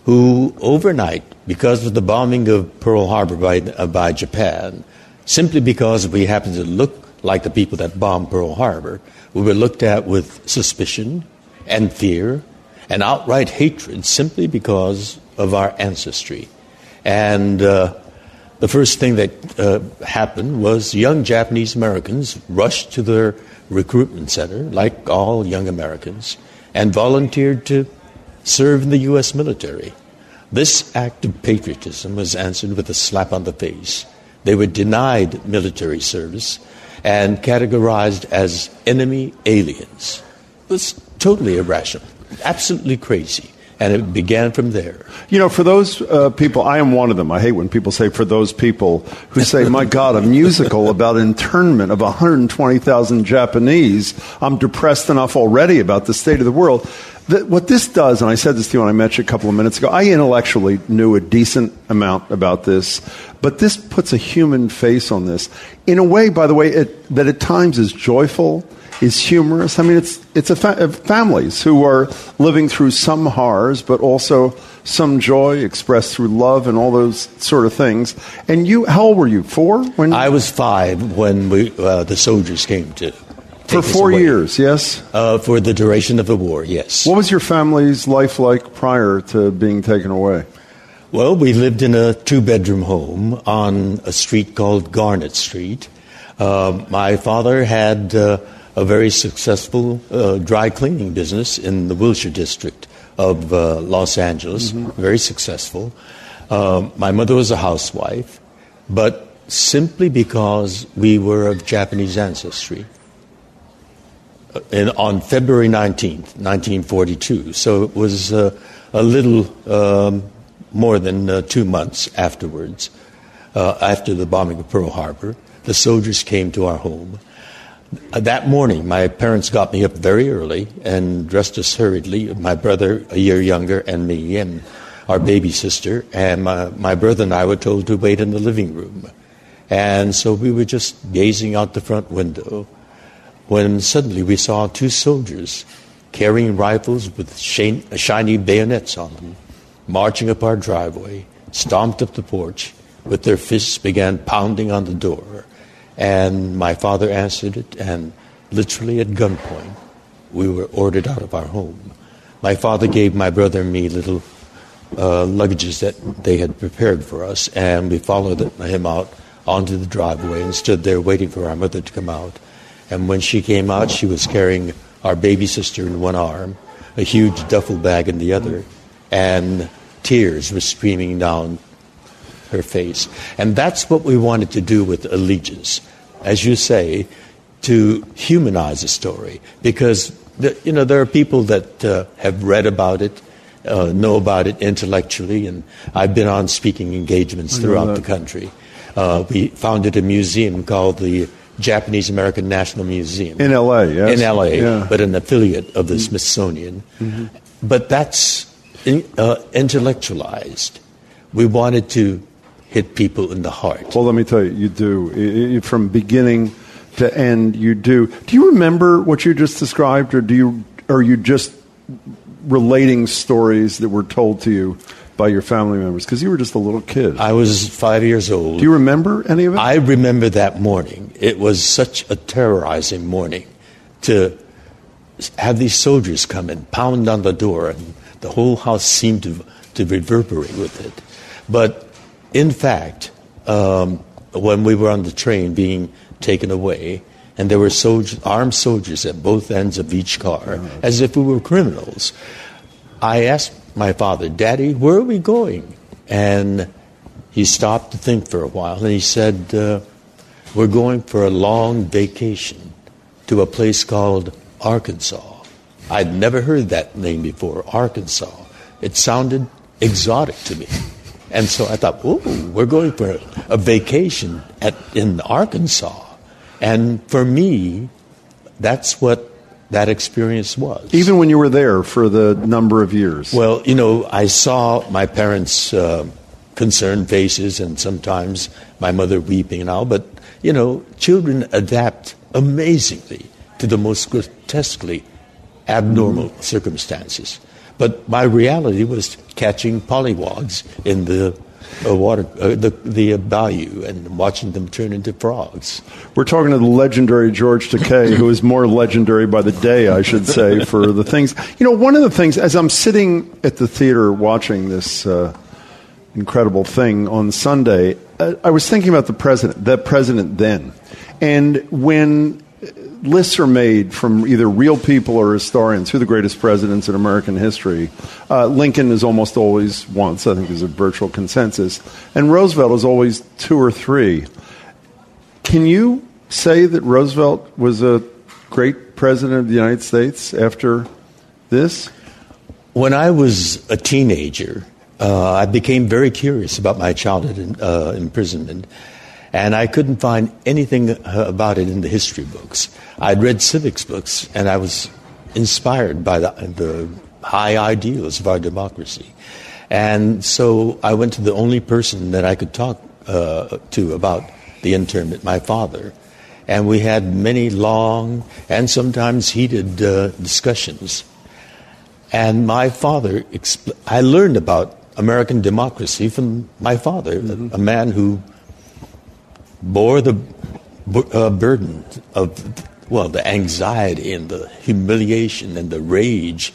Speaker 17: who overnight, because of the bombing of Pearl Harbor by, uh, by Japan, simply because we happen to look like the people that bombed Pearl Harbor, we were looked at with suspicion and fear and outright hatred simply because of our ancestry. And uh, the first thing that uh, happened was young Japanese Americans rushed to their recruitment center, like all young Americans, and volunteered to serve in the U.S. military. This act of patriotism was answered with a slap on the face. They were denied military service and categorized as enemy aliens. It was totally irrational, absolutely crazy. And it began from there.
Speaker 2: You know, for those uh, people, I am one of them. I hate when people say for those people who say, (laughs) my God, a musical about internment of 120,000 Japanese. I'm depressed enough already about the state of the world. That what this does, and I said this to you when I met you a couple of minutes ago, I intellectually knew a decent amount about this, but this puts a human face on this in a way, by the way, it, that at times is joyful is humorous. I mean, it's it's a fa- families who are living through some horrors, but also some joy expressed through love and all those sort of things. And you, how old were you? Four when
Speaker 17: I was five when we, uh, the soldiers came to.
Speaker 2: for four
Speaker 17: away.
Speaker 2: years. Yes.
Speaker 17: Uh, for the duration of the war, yes.
Speaker 2: What was your family's life like prior to being taken away?
Speaker 17: Well, we lived in a two bedroom home on a street called Garnet Street. Uh, my father had uh, a very successful uh, dry cleaning business in the Wilshire district of uh, Los Angeles, very successful. Uh, my mother was a housewife, but simply because we were of Japanese ancestry. Uh, in, on February 19th, 1942. So it was uh, a little um, more than uh, two months afterwards, uh, after the bombing of Pearl Harbor. The soldiers came to our home. Uh, that morning, my parents got me up very early and dressed us hurriedly. My brother, a year younger, and me, and our baby sister. And my, my brother and I were told to wait in the living room. And so we were just gazing out the front window when suddenly we saw two soldiers carrying rifles with shiny bayonets on them, marching up our driveway, stomped up the porch, with their fists began pounding on the door. And my father answered it, and literally at gunpoint, we were ordered out of our home. My father gave my brother and me little uh, luggages that they had prepared for us, and we followed him out onto the driveway and stood there waiting for our mother to come out. And when she came out, she was carrying our baby sister in one arm, a huge duffel bag in the other, and tears were streaming down her face. And that's what we wanted to do with Allegiance, as you say, to humanize a story, because the, you know there are people that uh, have read about it. Uh, know about it intellectually, and I've been on speaking engagements throughout the country. Uh, we founded a museum called the Japanese American National Museum
Speaker 2: In L.A., yes.
Speaker 17: in LA,
Speaker 2: Yeah.
Speaker 17: but an affiliate of the Smithsonian. But that's in, uh, intellectualized. We wanted to hit people in the heart.
Speaker 2: Well, let me tell you, you do. From beginning to end, you do. Do you remember what you just described, or do you? Are you just relating stories that were told to you by your family members? Because you were just a little kid.
Speaker 17: I was five years old.
Speaker 2: Do you remember any of it?
Speaker 17: I remember that morning. It was such a terrorizing morning to have these soldiers come and pound on the door, and the whole house seemed to, to reverberate with it. But in fact, um, when we were on the train being taken away, and there were armed soldiers at both ends of each car, as if we were criminals, I asked my father, Daddy, where are we going? And he stopped to think for a while, and he said, uh, We're going for a long vacation to a place called Arkansas. I'd never heard that name before, Arkansas. It sounded exotic to me. And so I thought, oh, we're going for a, vacation at, in Arkansas. And for me, that's what that experience was.
Speaker 2: Even when you were there for the number of years.
Speaker 17: Well, you know, I saw my parents' uh, concerned faces and sometimes my mother weeping and all, but, you know, children adapt amazingly to the most grotesquely abnormal circumstances. But my reality was catching polywogs in the uh, water, uh, the, the uh, bayou and watching them turn into frogs.
Speaker 2: We're talking to the legendary George Takei, who is more legendary by the day, I should say, for the things. You know, one of the things, as I'm sitting at the theater watching this uh, incredible thing on Sunday, uh, I was thinking about the president, the president then. And when lists are made from either real people or historians who are the greatest presidents in American history. Uh, Lincoln is almost always once, I think there's a virtual consensus, and Roosevelt is always two or three. Can you say that Roosevelt was a great president of the United States after this?
Speaker 17: When I was a teenager, uh, I became very curious about my childhood in, uh, imprisonment, and I couldn't find anything about it in the history books. I'd read civics books, and I was inspired by the, the high ideals of our democracy. And so I went to the only person that I could talk uh, to about the internment, my father. And we had many long and sometimes heated uh, discussions. And my father, expl- I learned about American democracy from my father, a, a man who bore the uh, burden of, well, the anxiety and the humiliation and the rage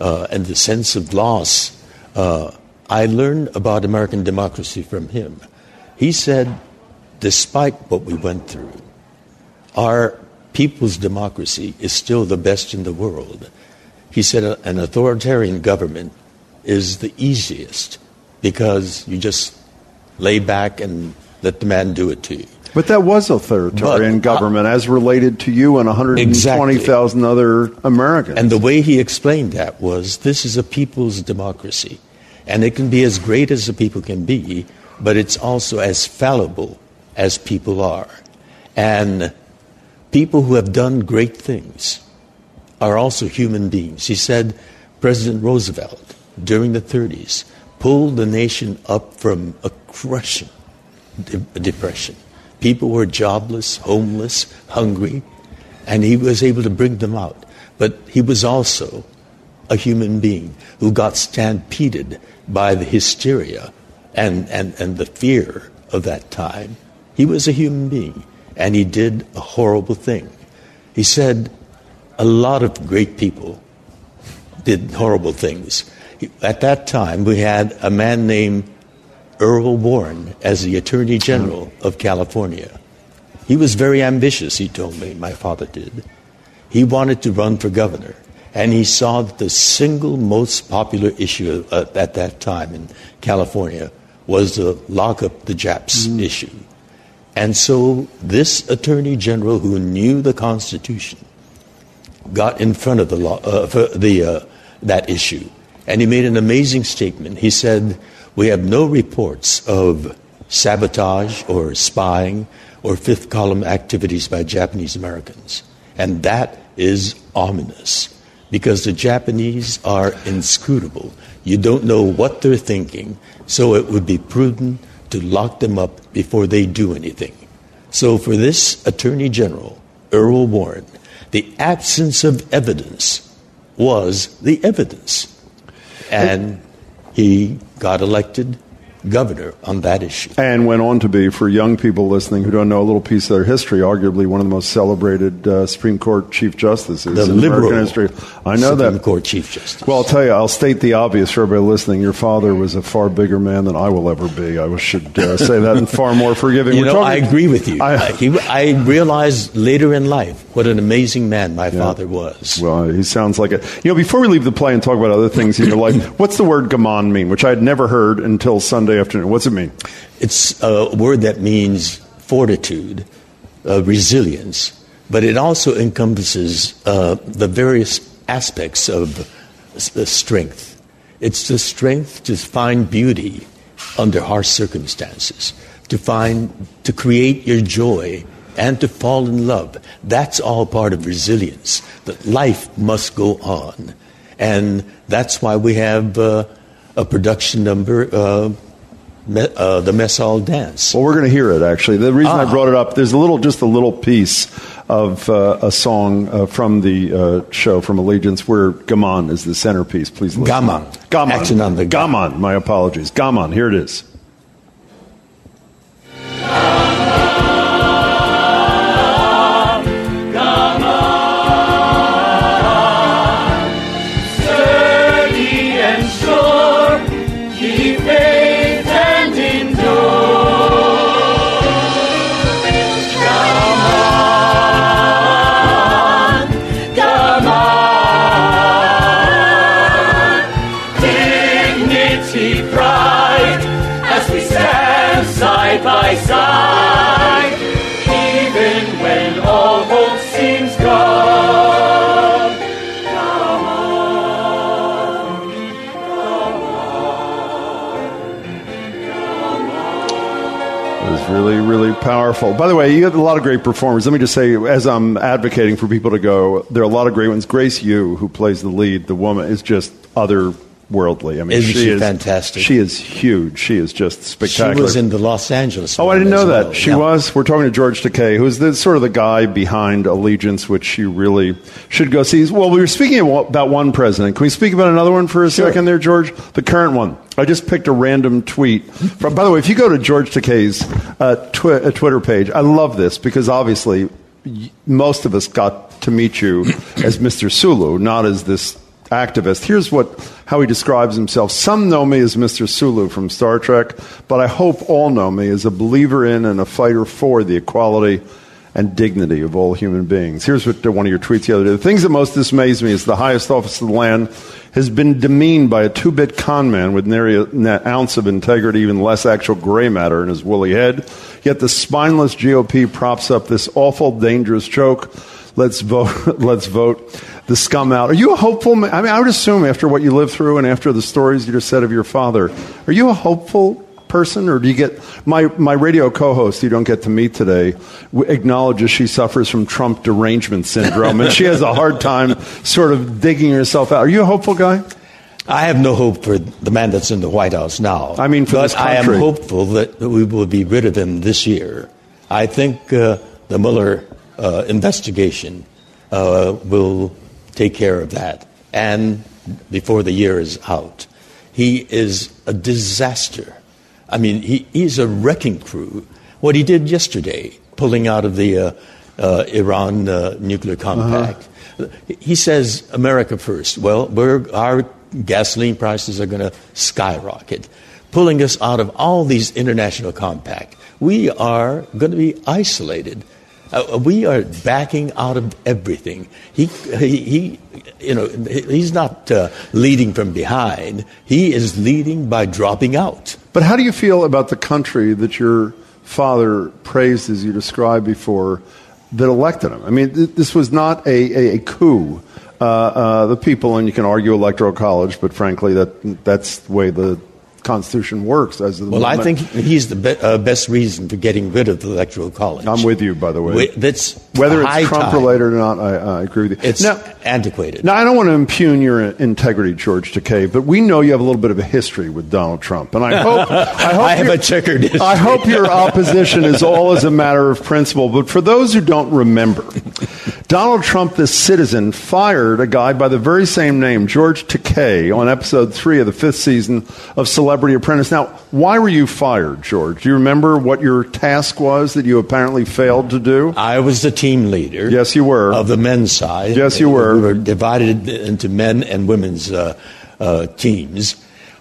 Speaker 17: uh, and the sense of loss. Uh, I learned about American democracy from him. He said, despite what we went through, our people's democracy is still the best in the world. He said an authoritarian government is the easiest because you just lay back and let the man do it to you.
Speaker 2: But that was authoritarian
Speaker 17: But, uh,
Speaker 2: government as related to you and 120,000 other Americans.
Speaker 17: And the way he explained that was this is a people's democracy. And it can be as great as the people can be, but it's also as fallible as people are. And people who have done great things are also human beings. He said President Roosevelt, during the 30s, pulled the nation up from a crushing de- depression. People were jobless, homeless, hungry, and he was able to bring them out. but he was also a human being who got stampeded by the hysteria and, and, and the fear of that time. He was a human being, and he did a horrible thing. He said a lot of great people did horrible things. At that time, we had a man named Earl Warren as the Attorney General of California. He was very ambitious, he told me, my father did. He wanted to run for governor, and he saw that the single most popular issue uh, at that time in California was the lock up the Japs mm. issue. And so this Attorney General who knew the Constitution got in front of the law, uh, the, uh, that issue, and he made an amazing statement. He said, we have no reports of sabotage or spying or fifth column activities by Japanese Americans. And that is ominous because the Japanese are inscrutable. You don't know what they're thinking, so it would be prudent to lock them up before they do anything. So for this Attorney General, Earl Warren, the absence of evidence was the evidence. And he got elected governor on that issue.
Speaker 2: And went on to be, for young people listening who don't know a little piece of their history, arguably one of the most celebrated uh, Supreme Court Chief Justices
Speaker 17: the
Speaker 2: in
Speaker 17: liberal
Speaker 2: American history. I know
Speaker 17: Supreme
Speaker 2: that.
Speaker 17: Court Chief Justice.
Speaker 2: Well, I'll tell you, I'll state the obvious for everybody listening. Your father was a far bigger man than I will ever be. I should uh, say that and far more forgiving.
Speaker 17: You
Speaker 2: We're
Speaker 17: know,
Speaker 2: talking-
Speaker 17: I agree with you.
Speaker 2: I-
Speaker 17: I, he, I realized later in life what an amazing man my father was.
Speaker 2: Well, he sounds like it. You know, before we leave the play and talk about other things in your life, (laughs) what's the word gaman mean? Which I had never heard until Sunday afternoon. What's it mean?
Speaker 17: It's a word that means fortitude, uh, resilience, but it also encompasses uh, the various aspects of uh, strength. It's the strength to find beauty under harsh circumstances, to find, to create your joy, and to fall in love. That's all part of resilience. That life must go on, and that's why we have uh, a production number. Uh, me, uh, the Mess Hall Dance.
Speaker 2: Well, we're going to hear it actually. The reason I
Speaker 17: Ah.
Speaker 2: brought it up, there's a little, just a little piece of uh, a song uh, from the uh, show from Allegiance where Gaman is the centerpiece. Please listen.
Speaker 17: Gaman.
Speaker 2: Gaman.
Speaker 17: Action on the
Speaker 2: Gaman. My apologies. Gaman. Here it is. Powerful. By the way, you have a lot of great performers. Let me just say, as I'm advocating for people to go, there are a lot of great ones. Grace Yoo, who plays the lead, the woman, is just otherworldly. I mean,
Speaker 17: Isn't
Speaker 2: she,
Speaker 17: she
Speaker 2: is
Speaker 17: fantastic?
Speaker 2: She is huge. She is just spectacular.
Speaker 17: She was in the Los Angeles.
Speaker 2: Oh, I didn't know that.
Speaker 17: well.
Speaker 2: She
Speaker 17: Yeah.
Speaker 2: was. We're talking to George Takei, who's the sort of the guy behind Allegiance, which you really should go see. Well, we were speaking about one president. Can we speak about another one for a second there, George? The current one. I just picked a random tweet. From, by the way, if you go to George Takei's uh, twi- uh, Twitter page, I love this because obviously y- most of us got to meet you (coughs) as Mr. Sulu, not as this activist. Here's what how he describes himself. Some know me as Mr. Sulu from Star Trek, but I hope all know me as a believer in and a fighter for the equality and dignity of all human beings. Here's what one of your tweets the other day. The things that most dismays me is the highest office of the land has been demeaned by a two-bit con man with nary an ounce of integrity, even less actual gray matter in his woolly head. Yet the spineless GOP props up this awful, dangerous joke. Let's vote. (laughs) Let's vote the scum out. Are you a hopeful? Man? I mean, I would assume after what you lived through and after the stories you just said of your father, are you a hopeful person, or do you get my my radio co-host? You don't get to meet today. Acknowledges she suffers from Trump derangement syndrome, and she has a hard time sort of digging herself out. Are you a hopeful guy?
Speaker 17: I have no hope for the man that's in the White House now.
Speaker 2: I mean, for
Speaker 17: but
Speaker 2: this
Speaker 17: I am hopeful that we will be rid of him this year. I think uh, the Mueller uh, investigation uh, will take care of that. And before the year is out, he is a disaster. I mean, he, he's a wrecking crew. What he did yesterday, pulling out of the uh, uh, Iran uh, nuclear compact, he says America first. Well, we're, our gasoline prices are going to skyrocket, pulling us out of all these international compacts. We are going to be isolated. Uh, we are backing out of everything. He, he, he you know, he's not uh, leading from behind. He is leading by dropping out.
Speaker 2: But how do you feel about the country that your father praised, as you described before, that elected him? I mean, th- this was not a, a, a coup. Uh, uh, the people, and you can argue electoral college, but frankly, that that's the way the Constitution works. As the
Speaker 17: well, I think he's the be- uh, best reason for getting rid of the electoral college.
Speaker 2: I'm with you, by the way.
Speaker 17: We- that's
Speaker 2: Whether it's Trump
Speaker 17: time.
Speaker 2: related or not, I, I agree with you.
Speaker 17: It's
Speaker 2: now,
Speaker 17: antiquated.
Speaker 2: now, I don't want to impugn your integrity, George Takei, but we know you have a little bit of a history with Donald Trump, and I (laughs) hope I, hope
Speaker 17: I have
Speaker 2: your-
Speaker 17: a checkered history.
Speaker 2: I hope your opposition is all as a matter of principle. But for those who don't remember, Donald Trump, the citizen, fired a guy by the very same name, George Takei, on episode three of the fifth season of Celebrity Apprentice. Now, why were you fired, George? Do you remember what your task was that you apparently failed to do?
Speaker 17: I was the team leader.
Speaker 2: Yes, you were.
Speaker 17: Of the men's side.
Speaker 2: Yes, you were.
Speaker 17: We were divided into men and women's uh, uh, teams.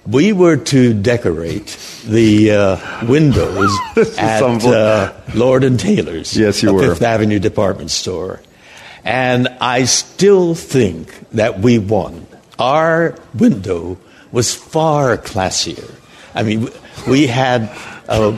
Speaker 17: We were to decorate the uh, windows (laughs) at uh, Lord and Taylor's.
Speaker 2: Yes, you were.
Speaker 17: Fifth Avenue department store. And I still think that we won. Our window was far classier. I mean, we had uh,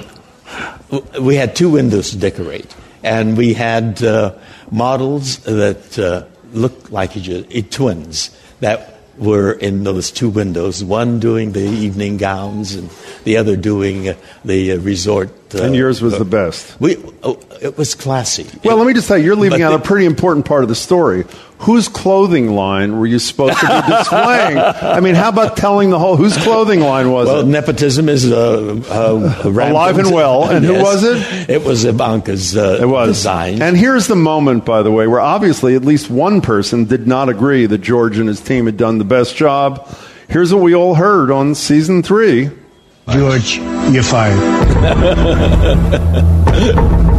Speaker 17: we had two windows to decorate, and we had uh, models that uh, looked like eh, twins that were in those two windows. One doing the evening gowns, and the other doing uh, the uh, resort. Uh,
Speaker 2: And yours was the best.
Speaker 17: We, oh, it was classy.
Speaker 2: Well, let me just say, you're leaving out
Speaker 17: the-
Speaker 2: a pretty important part of the story. Whose clothing line were you supposed to be (laughs) displaying? I mean, how about telling the whole? Whose clothing line was
Speaker 17: Well,
Speaker 2: it?
Speaker 17: nepotism is uh, uh, (laughs)
Speaker 2: Alive and well. And who was it?
Speaker 17: It was Ivanka's uh,
Speaker 2: It was.
Speaker 17: design.
Speaker 2: And here's the moment, by the way, where obviously at least one person did not agree that George and his team had done the best job. Here's what we all heard on season three.
Speaker 18: George, you're fired. (laughs)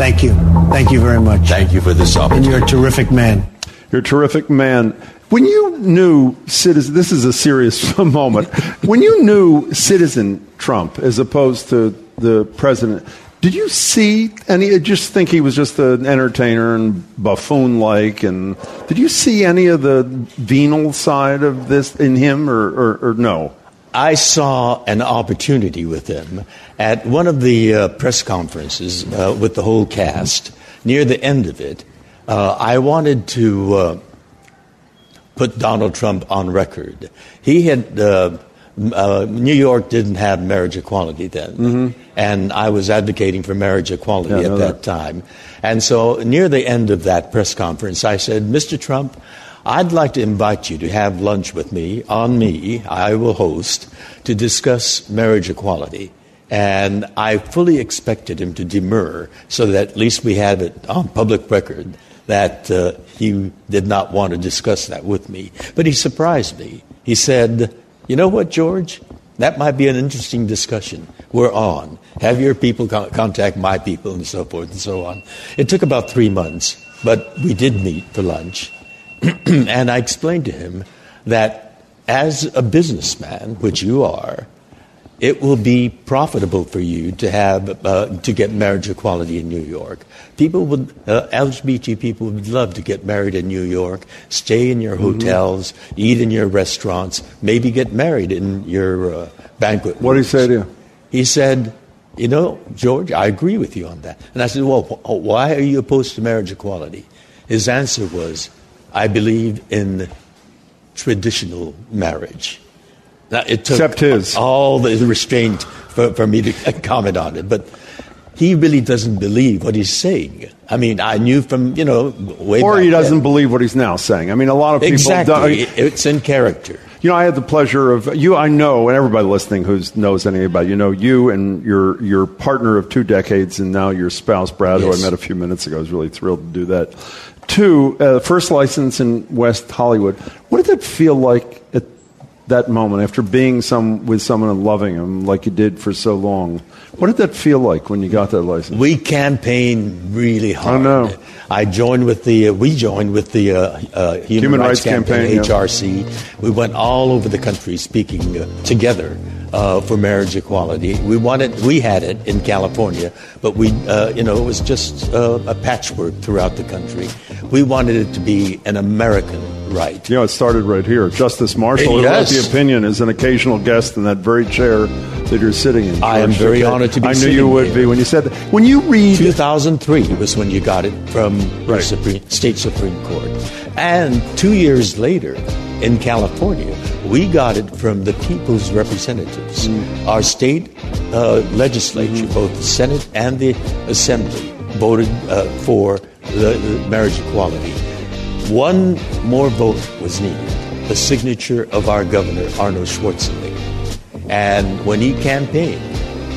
Speaker 18: Thank you. Thank you very much.
Speaker 17: Thank you for this
Speaker 18: And
Speaker 17: opportunity.
Speaker 18: you're a terrific man.
Speaker 2: You're a terrific man. When you knew citizen, this is a serious (laughs) moment. When you knew Citizen Trump as opposed to the president, did you see any? Just think he was just an entertainer and buffoon-like, and did you see any of the venal side of this in him, or, or, or no?
Speaker 17: I saw an opportunity with him at one of the uh, press conferences uh, with the whole cast. Near the end of it, uh, I wanted to uh, put Donald Trump on record. He had. Uh, uh, New York didn't have marriage equality then, and I was advocating for marriage equality
Speaker 2: Mm-hmm. Yeah,
Speaker 17: at that
Speaker 2: that.
Speaker 17: time. And so, near the end of that press conference, I said, Mr. Trump, I'd like to invite you to have lunch with me, on me, I will host, to discuss marriage equality. And I fully expected him to demur so that at least we have it on public record that uh, he did not want to discuss that with me. But he surprised me. He said, You know what, George? That might be an interesting discussion. We're on. Have your people con- contact my people and so forth and so on. It took about three months, but we did meet for lunch. (clears throat) and I explained to him that as a businessman, which you are, it will be profitable for you to have uh, to get marriage equality in New York. People would uh, LGBT people would love to get married in New York, stay in your hotels, eat in your restaurants, maybe get married in your uh, banquet.
Speaker 2: What did he say to you?
Speaker 17: He said, "You know, George, I agree with you on that." And I said, "Well, wh- why are you opposed to marriage equality?" His answer was, "I believe in traditional marriage." Now, it took
Speaker 2: Except his.
Speaker 17: all the restraint for, for me to (laughs) comment on it, but he really doesn't believe what he's saying. I mean, I knew from you know way
Speaker 2: Or he doesn't believe what he's now saying. I mean, a lot of people
Speaker 17: exactly.
Speaker 2: don't-
Speaker 17: It- it's in character.
Speaker 2: You know, I had the pleasure of you. I know, and everybody listening who knows anything about you know you and your your partner of two decades, and now your spouse Brad,
Speaker 17: Yes.
Speaker 2: who I met a few minutes ago. I was really thrilled to do that. Two, uh, first license in West Hollywood. What did that feel like at that moment after being some with someone and loving them like you did for so long? What did that feel like when you got that license?
Speaker 17: We campaigned really hard.
Speaker 2: I know.
Speaker 17: I joined with the, uh, we joined with the uh, uh, Human,
Speaker 2: Human
Speaker 17: Rights,
Speaker 2: Rights Campaign, yeah.
Speaker 17: HRC. We went all over the country speaking uh, together uh, for marriage equality. We wanted, we had it in California, but we, uh, you know, it was just uh, a patchwork throughout the country. We wanted it to be an American right.
Speaker 2: You know, it started right here. Justice Marshall, who wrote
Speaker 17: Yes.
Speaker 2: the opinion, is an occasional guest in that very chair that you're sitting in.
Speaker 17: I am very honored to be
Speaker 2: I knew you would
Speaker 17: here.
Speaker 2: be when you said that. When you read
Speaker 17: 2003 was when you got it from the Supreme, state Supreme Court. And two years later, in California, we got it from the people's representatives.
Speaker 2: Mm.
Speaker 17: Our state uh, legislature, both the Senate and the Assembly, voted uh, for the, the marriage equality. One more vote was needed the signature of our governor, Arnold Schwarzenegger. And when he campaigned,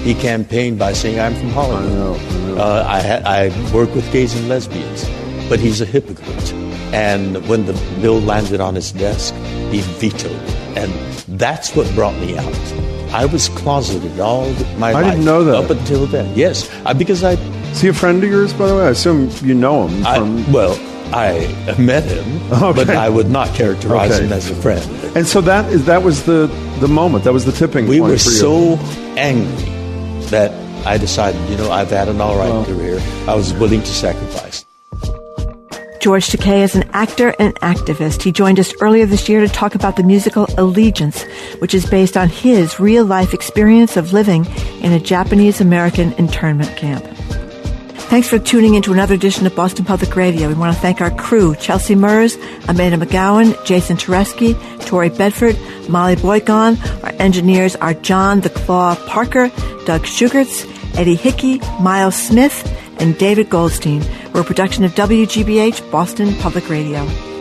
Speaker 17: he campaigned by saying, I'm from Hollywood. I know. Uh, I, ha- I work with gays and lesbians. But he's a hypocrite. And when the bill landed on his desk, he vetoed it. And that's what brought me out. I was closeted all my
Speaker 2: I
Speaker 17: life.
Speaker 2: didn't know that.
Speaker 17: Up until then. Yes. I, because I.
Speaker 2: Is he a friend of yours, by the way? I assume you know him
Speaker 17: I, well, I met him, but I would not characterize
Speaker 2: Okay.
Speaker 17: him as a friend.
Speaker 2: And so that is that was the the moment. That was the tipping
Speaker 17: We
Speaker 2: point
Speaker 17: were
Speaker 2: for you.
Speaker 17: We were so angry that I decided, you know, I've had an all right career. I was willing to sacrifice.
Speaker 4: George Takei is an actor and activist. He joined us earlier this year to talk about the musical Allegiance, which is based on his real life experience of living in a Japanese American internment camp. Thanks for tuning into another edition of Boston Public Radio. We want to thank our crew, Chelsea Merz, Amanda McGowan, Jason Tereski, Tori Bedford, Molly Boigon. Our engineers are John the Claw Parker, Doug Sugarts, Eddie Hickey, Miles Smith, and David Goldstein. We're a production of WGBH Boston Public Radio.